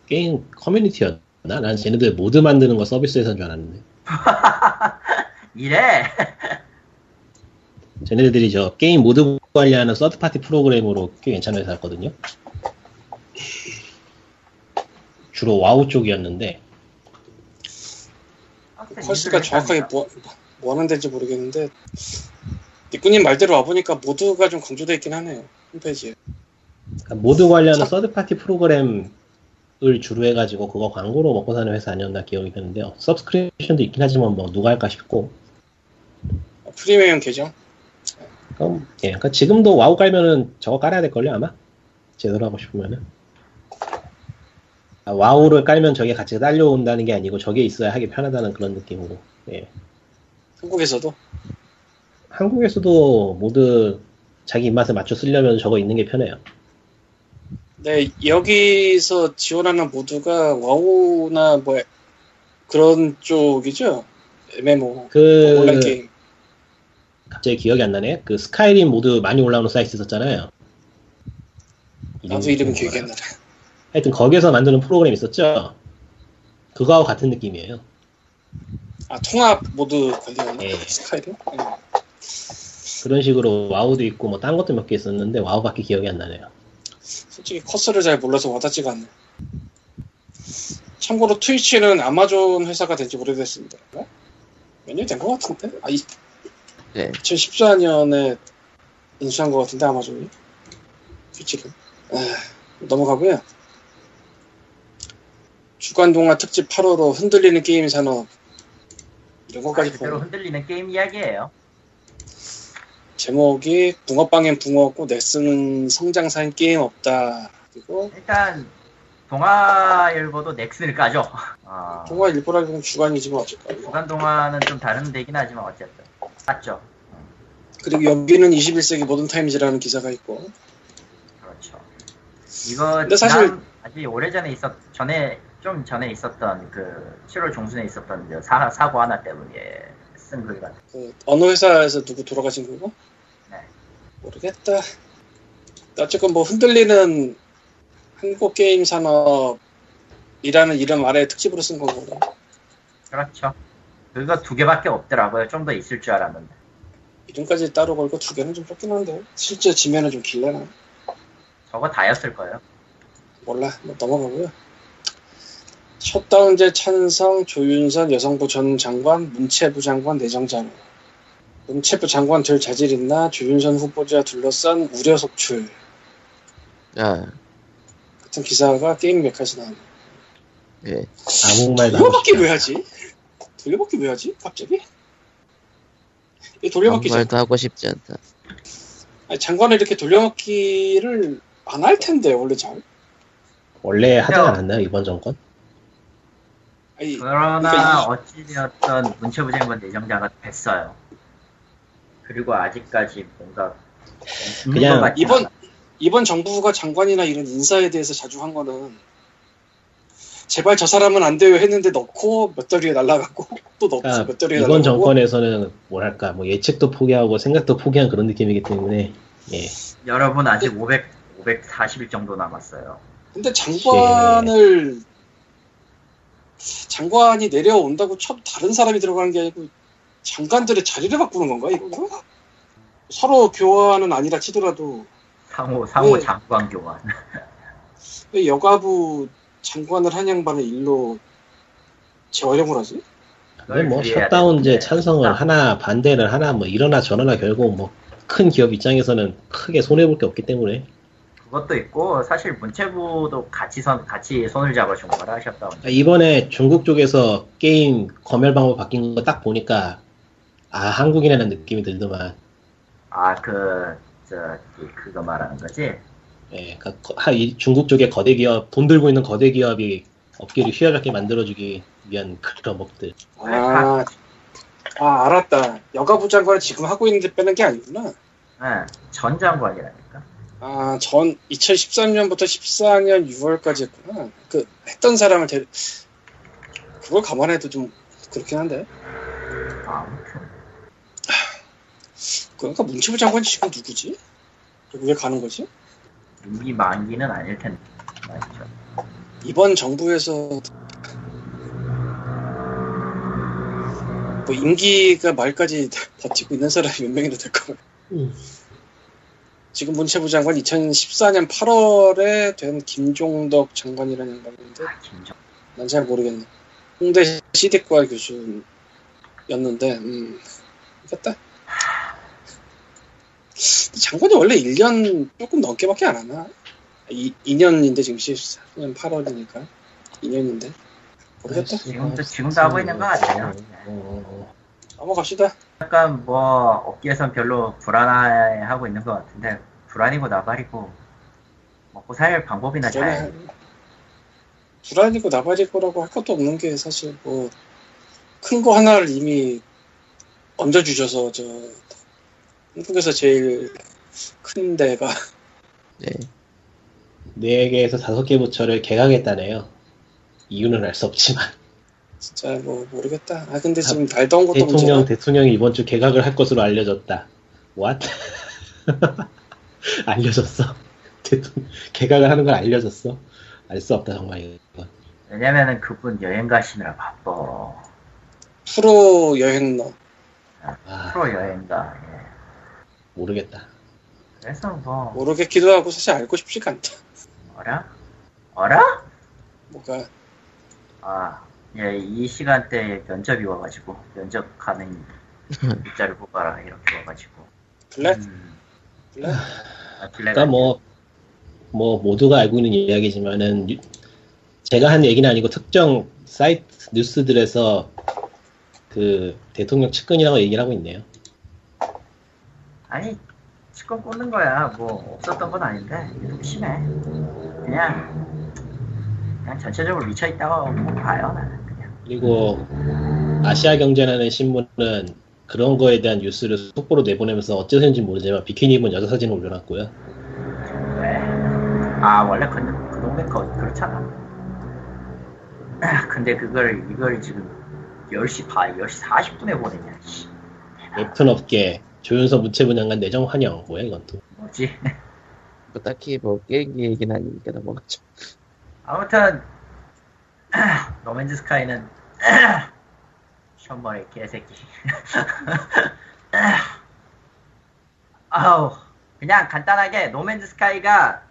게임 커뮤니티였나? 난 쟤네들 mod 만드는 거 서비스에서인 줄 알았는데. *laughs* 이래. 쟤네들이 저 게임 mod 관리하는 third party 프로그램으로 꽤 괜찮은 회사였거든요. 주로 와우 쪽이었는데 커스가 정확하게 뭐, 뭐 하는 데인지 모르겠는데 니꾸님 말대로 와보니까 mod가 좀 강조되어 있긴 하네요. 홈페이지에. 그러니까 mod 관리하는 third party 프로그램을 주로 해가지고 그거 광고로 먹고 사는 회사 아니었나 기억이 드는데요. subscription도 있긴 하지만 뭐 누가 할까 싶고. 프리미엄 계정. 그럼 예, 그러니까 지금도 와우 깔면은 저거 깔아야 될 걸요 아마 제대로 하고 싶으면은. 아, 와우를 깔면 저게 같이 딸려온다는 게 아니고 저게 있어야 하기 편하다는 그런 느낌으로. 예. 한국에서도. 한국에서도 모두 자기 입맛에 맞춰 쓰려면 저거 있는 게 편해요. 네, 여기서 지원하는 모드가 와우나 뭐 그런 쪽이죠. MMO. 그, 온라인 게임. 갑자기 기억이 안 나네. 그 스카이림 모드 많이 올라오는 사이트 있었잖아요. 나도 이름은 기억이 안 나네. 하여튼 거기에서 만드는 프로그램 있었죠. 그거하고 같은 느낌이에요. 아 통합 mod 관련 예. 스카이림? 예. 그런 식으로 와우도 있고 뭐 딴 것도 몇 개 있었는데 와우밖에 기억이 안 나네요. 솔직히 커스를 잘 몰라서 와닿지가 않네. 참고로 트위치는 아마존 회사가 된지 오래됐습니다. 몇 년 된 것 같은데? 아, 이, 네. 2014년에 인수한 것 같은데 아마존이 트위치를. 아, 넘어가고요. 주간 동화 특집 8호로 흔들리는 게임 산업 이런 것까지 그대로 보고 흔들리는 게임 이야기예요. 제목이 붕어빵엔 붕어 없고 넥슨은 성장사인 게임 없다. 그리고 일단 동아일보도 넥슨을 까죠. 아, 동화 일보라기는 주간이지만 어쨌건 주간 동화는 좀 다른 데긴 하지만 어쨌든 깠죠. 그리고 여기는 21세기 모던 타임즈라는 기사가 있고 그렇죠. 이거 근데 사실- 아주 오래전에 있었 전에 좀 전에 있었던 그 7월 중순에 있었던 그 사, 사고 하나 때문에 쓴글 같은. 그 어느 회사에서 누구 돌아가신 거고? 네. 모르겠다. 어쨌건 뭐 흔들리는 한국 게임 산업이라는 이름 아래 특집으로 쓴 거고. 그렇죠. 그거 두 개밖에 없더라고요. 좀 더 있을 줄 알았는데. 이름까지 따로 걸고 두 개는 좀 적긴 한데 실제 지면은 좀 길려나 저거 다였을 거예요. 몰라 뭐 넘어가고요. 셧다운제 찬성 조윤선 여성부 전 장관 문체부 장관 내정자료 문체부 장관 될 자질 있나 조윤선 후보자 둘러싼 우려 속출 아, 같은 기사가 게임 메카에서 나왔네. 예. 아무 말도 하고 왜 하지? 돌려받기 왜 하지? 갑자기? 이 아무 돌려받기 장, 말도 하고 싶지 않다. 아니, 장관을 이렇게 돌려받기를 안 할 텐데 원래 잘. 원래 하지. 않았나요 이번 정권? 아니, 그러나 그러니까 어찌되었던 문체부 장관 내정자가 됐어요. 그리고 아직까지 뭔가 그냥 이번. 이번 정부가 장관이나 이런 인사에 대해서 자주 한 거는 제발 저 사람은 안 돼요 했는데 넣고 몇달 뒤에 날라갔고 *laughs* 또 넣고 그러니까 몇달 뒤에 이번 정권에서는 뭐랄까 뭐 예측도 포기하고 생각도 포기한 그런 느낌이기 때문에 예. 여러분 아직 500 540일 정도 남았어요. 근데 장관을 장관이 내려온다고 처음 다른 사람이 들어가는 게 아니고 장관들의 자리를 바꾸는 건가 이거? 서로 교환은 아니라 치더라도 상호 상호 네. 장관 교환. 왜 여가부 장관을 한 양반을 일로 재활용을 하지? 근데 뭐 셧다운제. 찬성을 아, 하나 반대를 하나 뭐 이러나 저러나 결국 뭐 큰 기업 입장에서는 크게 손해 볼 게 없기 때문에 그것도 있고 사실 문체부도 같이 선 같이 손을 잡아준 거라 하셨다. 아, 이번에 중국 쪽에서 게임 검열 방법 바뀐 거 딱 보니까 아 한국이라는 느낌이 들더만 아그저 그거 말하는 거지. 예, 그러니까 중국 쪽에 거대 기업 돈 들고 있는 거대 기업이 업계를 휘어잡게 만들어주기 위한 그런 법들 아, 아 알았다. 여가부 장관을 지금 하고 있는데 빼는 게 아니구나. 네, 전 장관이라니까. 아, 전 2013년부터 14년 6월까지 했구나. 그 했던 사람을 데 그걸 감안해도 좀 그렇긴 한데. 아무튼 그러니까 문체부 장관이 지금 누구지? 왜 가는 거지? 임기 만기는 아닐 텐데. 맞죠. 이번 정부에서 뭐 임기가 말까지 버티고 있는 사람이 몇 명이나 될 거야. 음. 지금 문체부 장관 2014년 8월에 된 김종덕 장관이라는 양반인데 아, 김정. 난잘 모르겠네. 홍대 시대과 교수였는데, 음, 됐다. 장관이 원래 1년 조금 넘게밖에 안 하나? 2, 2년인데 지금 14년 8월이니까 2년인데 모르겠다. 지금도 지금도 하고 있는 거 같아요. 어, 넘어갑시다. 약간 뭐 업계에선 별로 불안해하고 있는 것 같은데 불안이고 나발이고 먹고 살 방법이나 잘 불안이고 나발이고라고 할 것도 없는 게 사실 뭐 큰 거 하나를 이미 얹어주셔서 저 한국에서 제일 큰 데가 네. 네 개에서 다섯 개 부처를 개강했다네요. 이유는 알 수 없지만 진짜 뭐 모르겠다. 아 근데 지금 달던 것도 대통령 문제가 대통령이 이번 주 개각을 할 것으로 알려졌다. What? *laughs* 알려졌어. 대통령 개각을 하는 걸 알려졌어. 알 수 없다 정말 이건. 왜냐면은 그분 여행 가시느라 바빠. 프로 여행러. 아 프로 여행가. 예. 모르겠다. 그래서 뭐 모르겠기도 하고 사실 알고 싶지가 않다. 어라? 어라? 뭐가 아, 예, 이 시간대에 면접이 와가지고 면접 가는 *laughs* 일자를 뽑아라 이렇게 와가지고. 블랙? 음, 블랙? 아, 블랙 그러니까 뭐, 뭐 모두가 알고 있는 이야기지만은 유- 제가 한 얘기는 아니고 특정 사이트 뉴스들에서 그 대통령 측근이라고 얘기를 하고 있네요. 아니 치권 꽂는 거야. 뭐 없었던 건 아닌데 이게 좀 심해. 그냥 그냥 전체적으로 미쳐 있다고 봐요 나는 그냥. 그리고 아시아 경제라는 신문은 그런 거에 대한 뉴스를 속보로 내보내면서 어째서인지 모르지만 비키니 입은 여자 사진을 올려놨고요. 왜? 아 원래 그, 그 동네 거 그렇잖아. *clears throat* 근데 그걸 이걸 지금 10시 반, 10시 40분에 보내냐. 씨, 웹툰 업계 조윤서 문체부 장관 내정 환영 뭐야 이건 또. 뭐지? 뭐 딱히 뭐 게임기 얘기는 아니니까 넘어가죠. 아무튼 *clears throat* 노맨즈 스카이는 *clears throat* 션머리 개새끼 *clears throat* 아우 그냥 간단하게 노맨즈 스카이가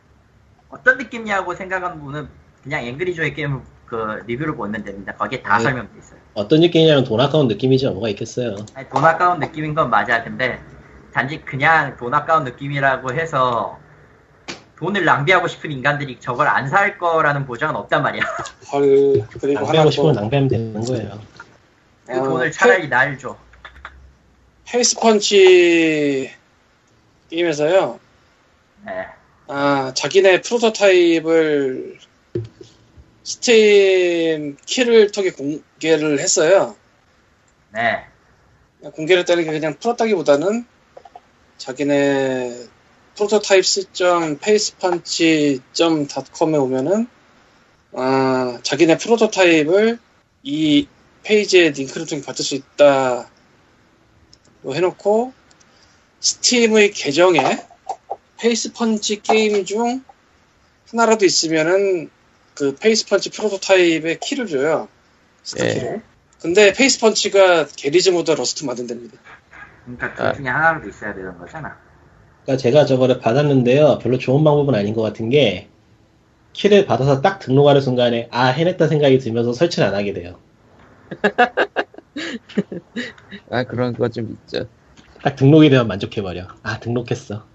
어떤 느낌이냐고 생각하는 분은 그냥 앵그리조의 게임 그 리뷰를 보면 됩니다 거기에 다 네. 설명돼 있어요 어떤 느낌이냐면 돈 아까운 느낌이죠. 뭐가 있겠어요. 아니, 돈 아까운 느낌인 건 맞아 근데 단지 그냥 돈 아까운 느낌이라고 해서 돈을 낭비하고 싶은 인간들이 저걸 안 살 거라는 보장은 없단 말이야 *laughs* 헐 그리고 하나 낭비하고 싶으면 더 낭비하면 되는 거예요. 그 어, 돈을 차라리 날 줘. Facepunch 게임에서요. 네. 아 자기네 프로토타입을 스팀 키를 통해 공개를 했어요. 네. 공개를 했다는 게 그냥 풀었다기보다는 자기네 prototypes.facepunch.com에 오면은 아, 자기네 프로토타입을 이 페이지에 링크를 통해 받을 수 있다 로 해놓고 스팀의 계정에 Facepunch 게임 중 하나라도 있으면은 그 Facepunch 프로토타입의 키를 줘요 스타 예. 키를 근데 Facepunch가 Garry's Mod Rust 만든답니다 그러니까 둘 아. 중에 하나라도 있어야 되는 거잖아. 그러니까 제가 저거를 받았는데요. 별로 좋은 방법은 아닌 것 같은 게 키를 받아서 딱 등록하는 순간에 아 해냈다 생각이 들면서 설치를 안 하게 돼요. *laughs* 아 그런 거 좀 있죠. 딱 등록이 되면 만족해버려. 아 등록했어.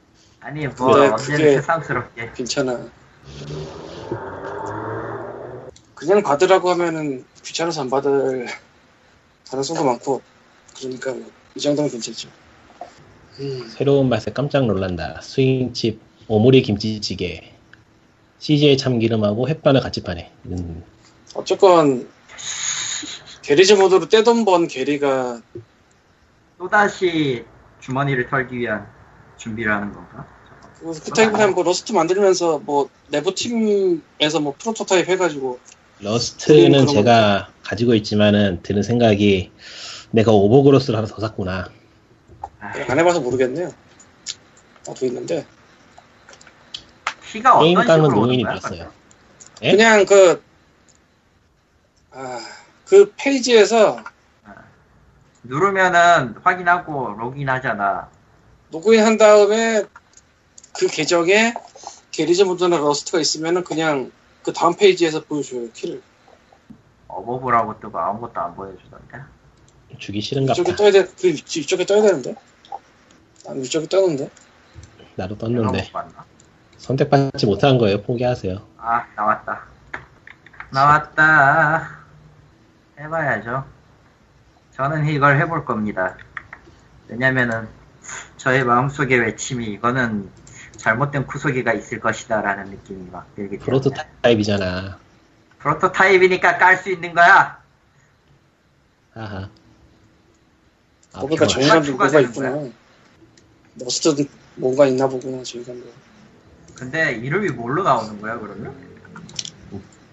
아니 뭐 언제는 그게- 새삼스럽게. 괜찮아. 그냥 받으라고 하면은 귀찮아서 안 받을 가능성도 많고 그러니까 뭐 이 정도면 괜찮죠. 음, 새로운 맛에 깜짝 놀란다. 스윙칩 오므리 김치찌개. CJ 참기름하고 햇반을 같이 파네. 음, 어쨌건 Garry's Mod로 떼돈 번 게리가 또 다시 주머니를 털기 위한 준비를 하는 건가? 그렇다기보다는 뭐 Rust 만들면서 뭐 내부 팀에서 뭐 프로토타입 해가지고 Rust는 제가 가지고 있지만은 드는 생각이 내가 Overgrowth를 하나 더 샀구나. 아, 안 해봐서 모르겠네요. 나도 있는데 키가 게임 어떤 식으로 노인이? 됐어요. 예? 그냥 그 아, 그 페이지에서 누르면은 확인하고 로그인 하잖아. 로그인 한 다음에 그 계정에 Garry's Mod나 Rust가 있으면은 그냥 그 다음 페이지에서 보여줘요 키를 어버브라고 뜨고 아무것도 안 보여주던데. 주기 싫은가 이쪽에 보다. 떠야 돼. 그 위치- 이쪽에 떠야 되는데. 난 이쪽에 떠는데. 나도 떴는데? 선택받지 못한 거예요. 포기하세요. 아 나왔다. 나왔다. 해봐야죠. 저는 이걸 해볼 겁니다. 왜냐면은 저의 마음속의 외침이 이거는 잘못된 구석이가 있을 것이다라는 느낌이 막 들기 때문에 프로토타입이잖아. 프로토타입이니까 깔 수 있는 거야. 하하. 아. 저희 감도 뭐가 있구나. Rust 뭔가 있나 보구나 저희 감도. 근데 이름이 뭘로 나오는 거야 그러면?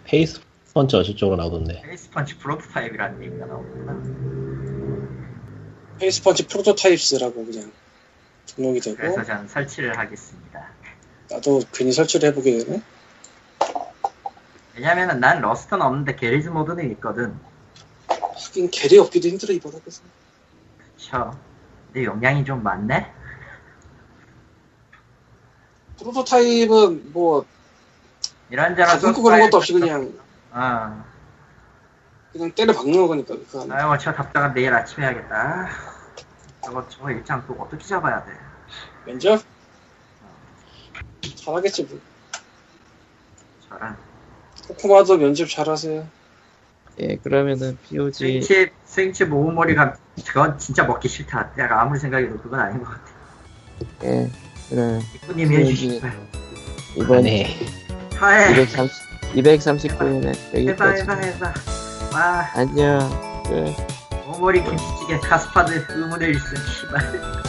Facepunch 어시 쪽으로 나오던데. Facepunch 프로토타입이라는 얘기가 나오구나. Facepunch Prototypes라고 그냥 등록이 되고 그래서 저는 설치를 하겠습니다. 나도 괜히 설치를 해보게 되네. 왜냐면은 난 Rust는 없는데 Garry's Mod는 있거든. 하긴 겔이 없기도 힘들어 이 바닥에서. 그쵸. 근데 용량이 좀 많네? 프로토타입은 뭐 이런저런 가슴고 그런 것도 없이 그냥 어. 그냥 때려 박는 거니까 그. 아이고 저 답장은 내일 아침에 해야겠다. 아, 저거 저거 일장 또 어떻게 잡아야 돼? 면접? 잘하겠지 뭐. 저랑 코코마도 면접 잘하세요. 예, 그러면은 POG 스윙칩 스윙칩 모음머리가 그건 진짜 먹기 싫다. 내가 아무리 생각해도 그건 아닌 것 같아. 예, 그럼 이쁘님이 해주시고 이번 네. 하해 230 239회는 해봐 여기까지. 해봐 해봐. 와 안녕. 끝. 모음머리 김치찌개 카스파드 의문의 일승 씨발.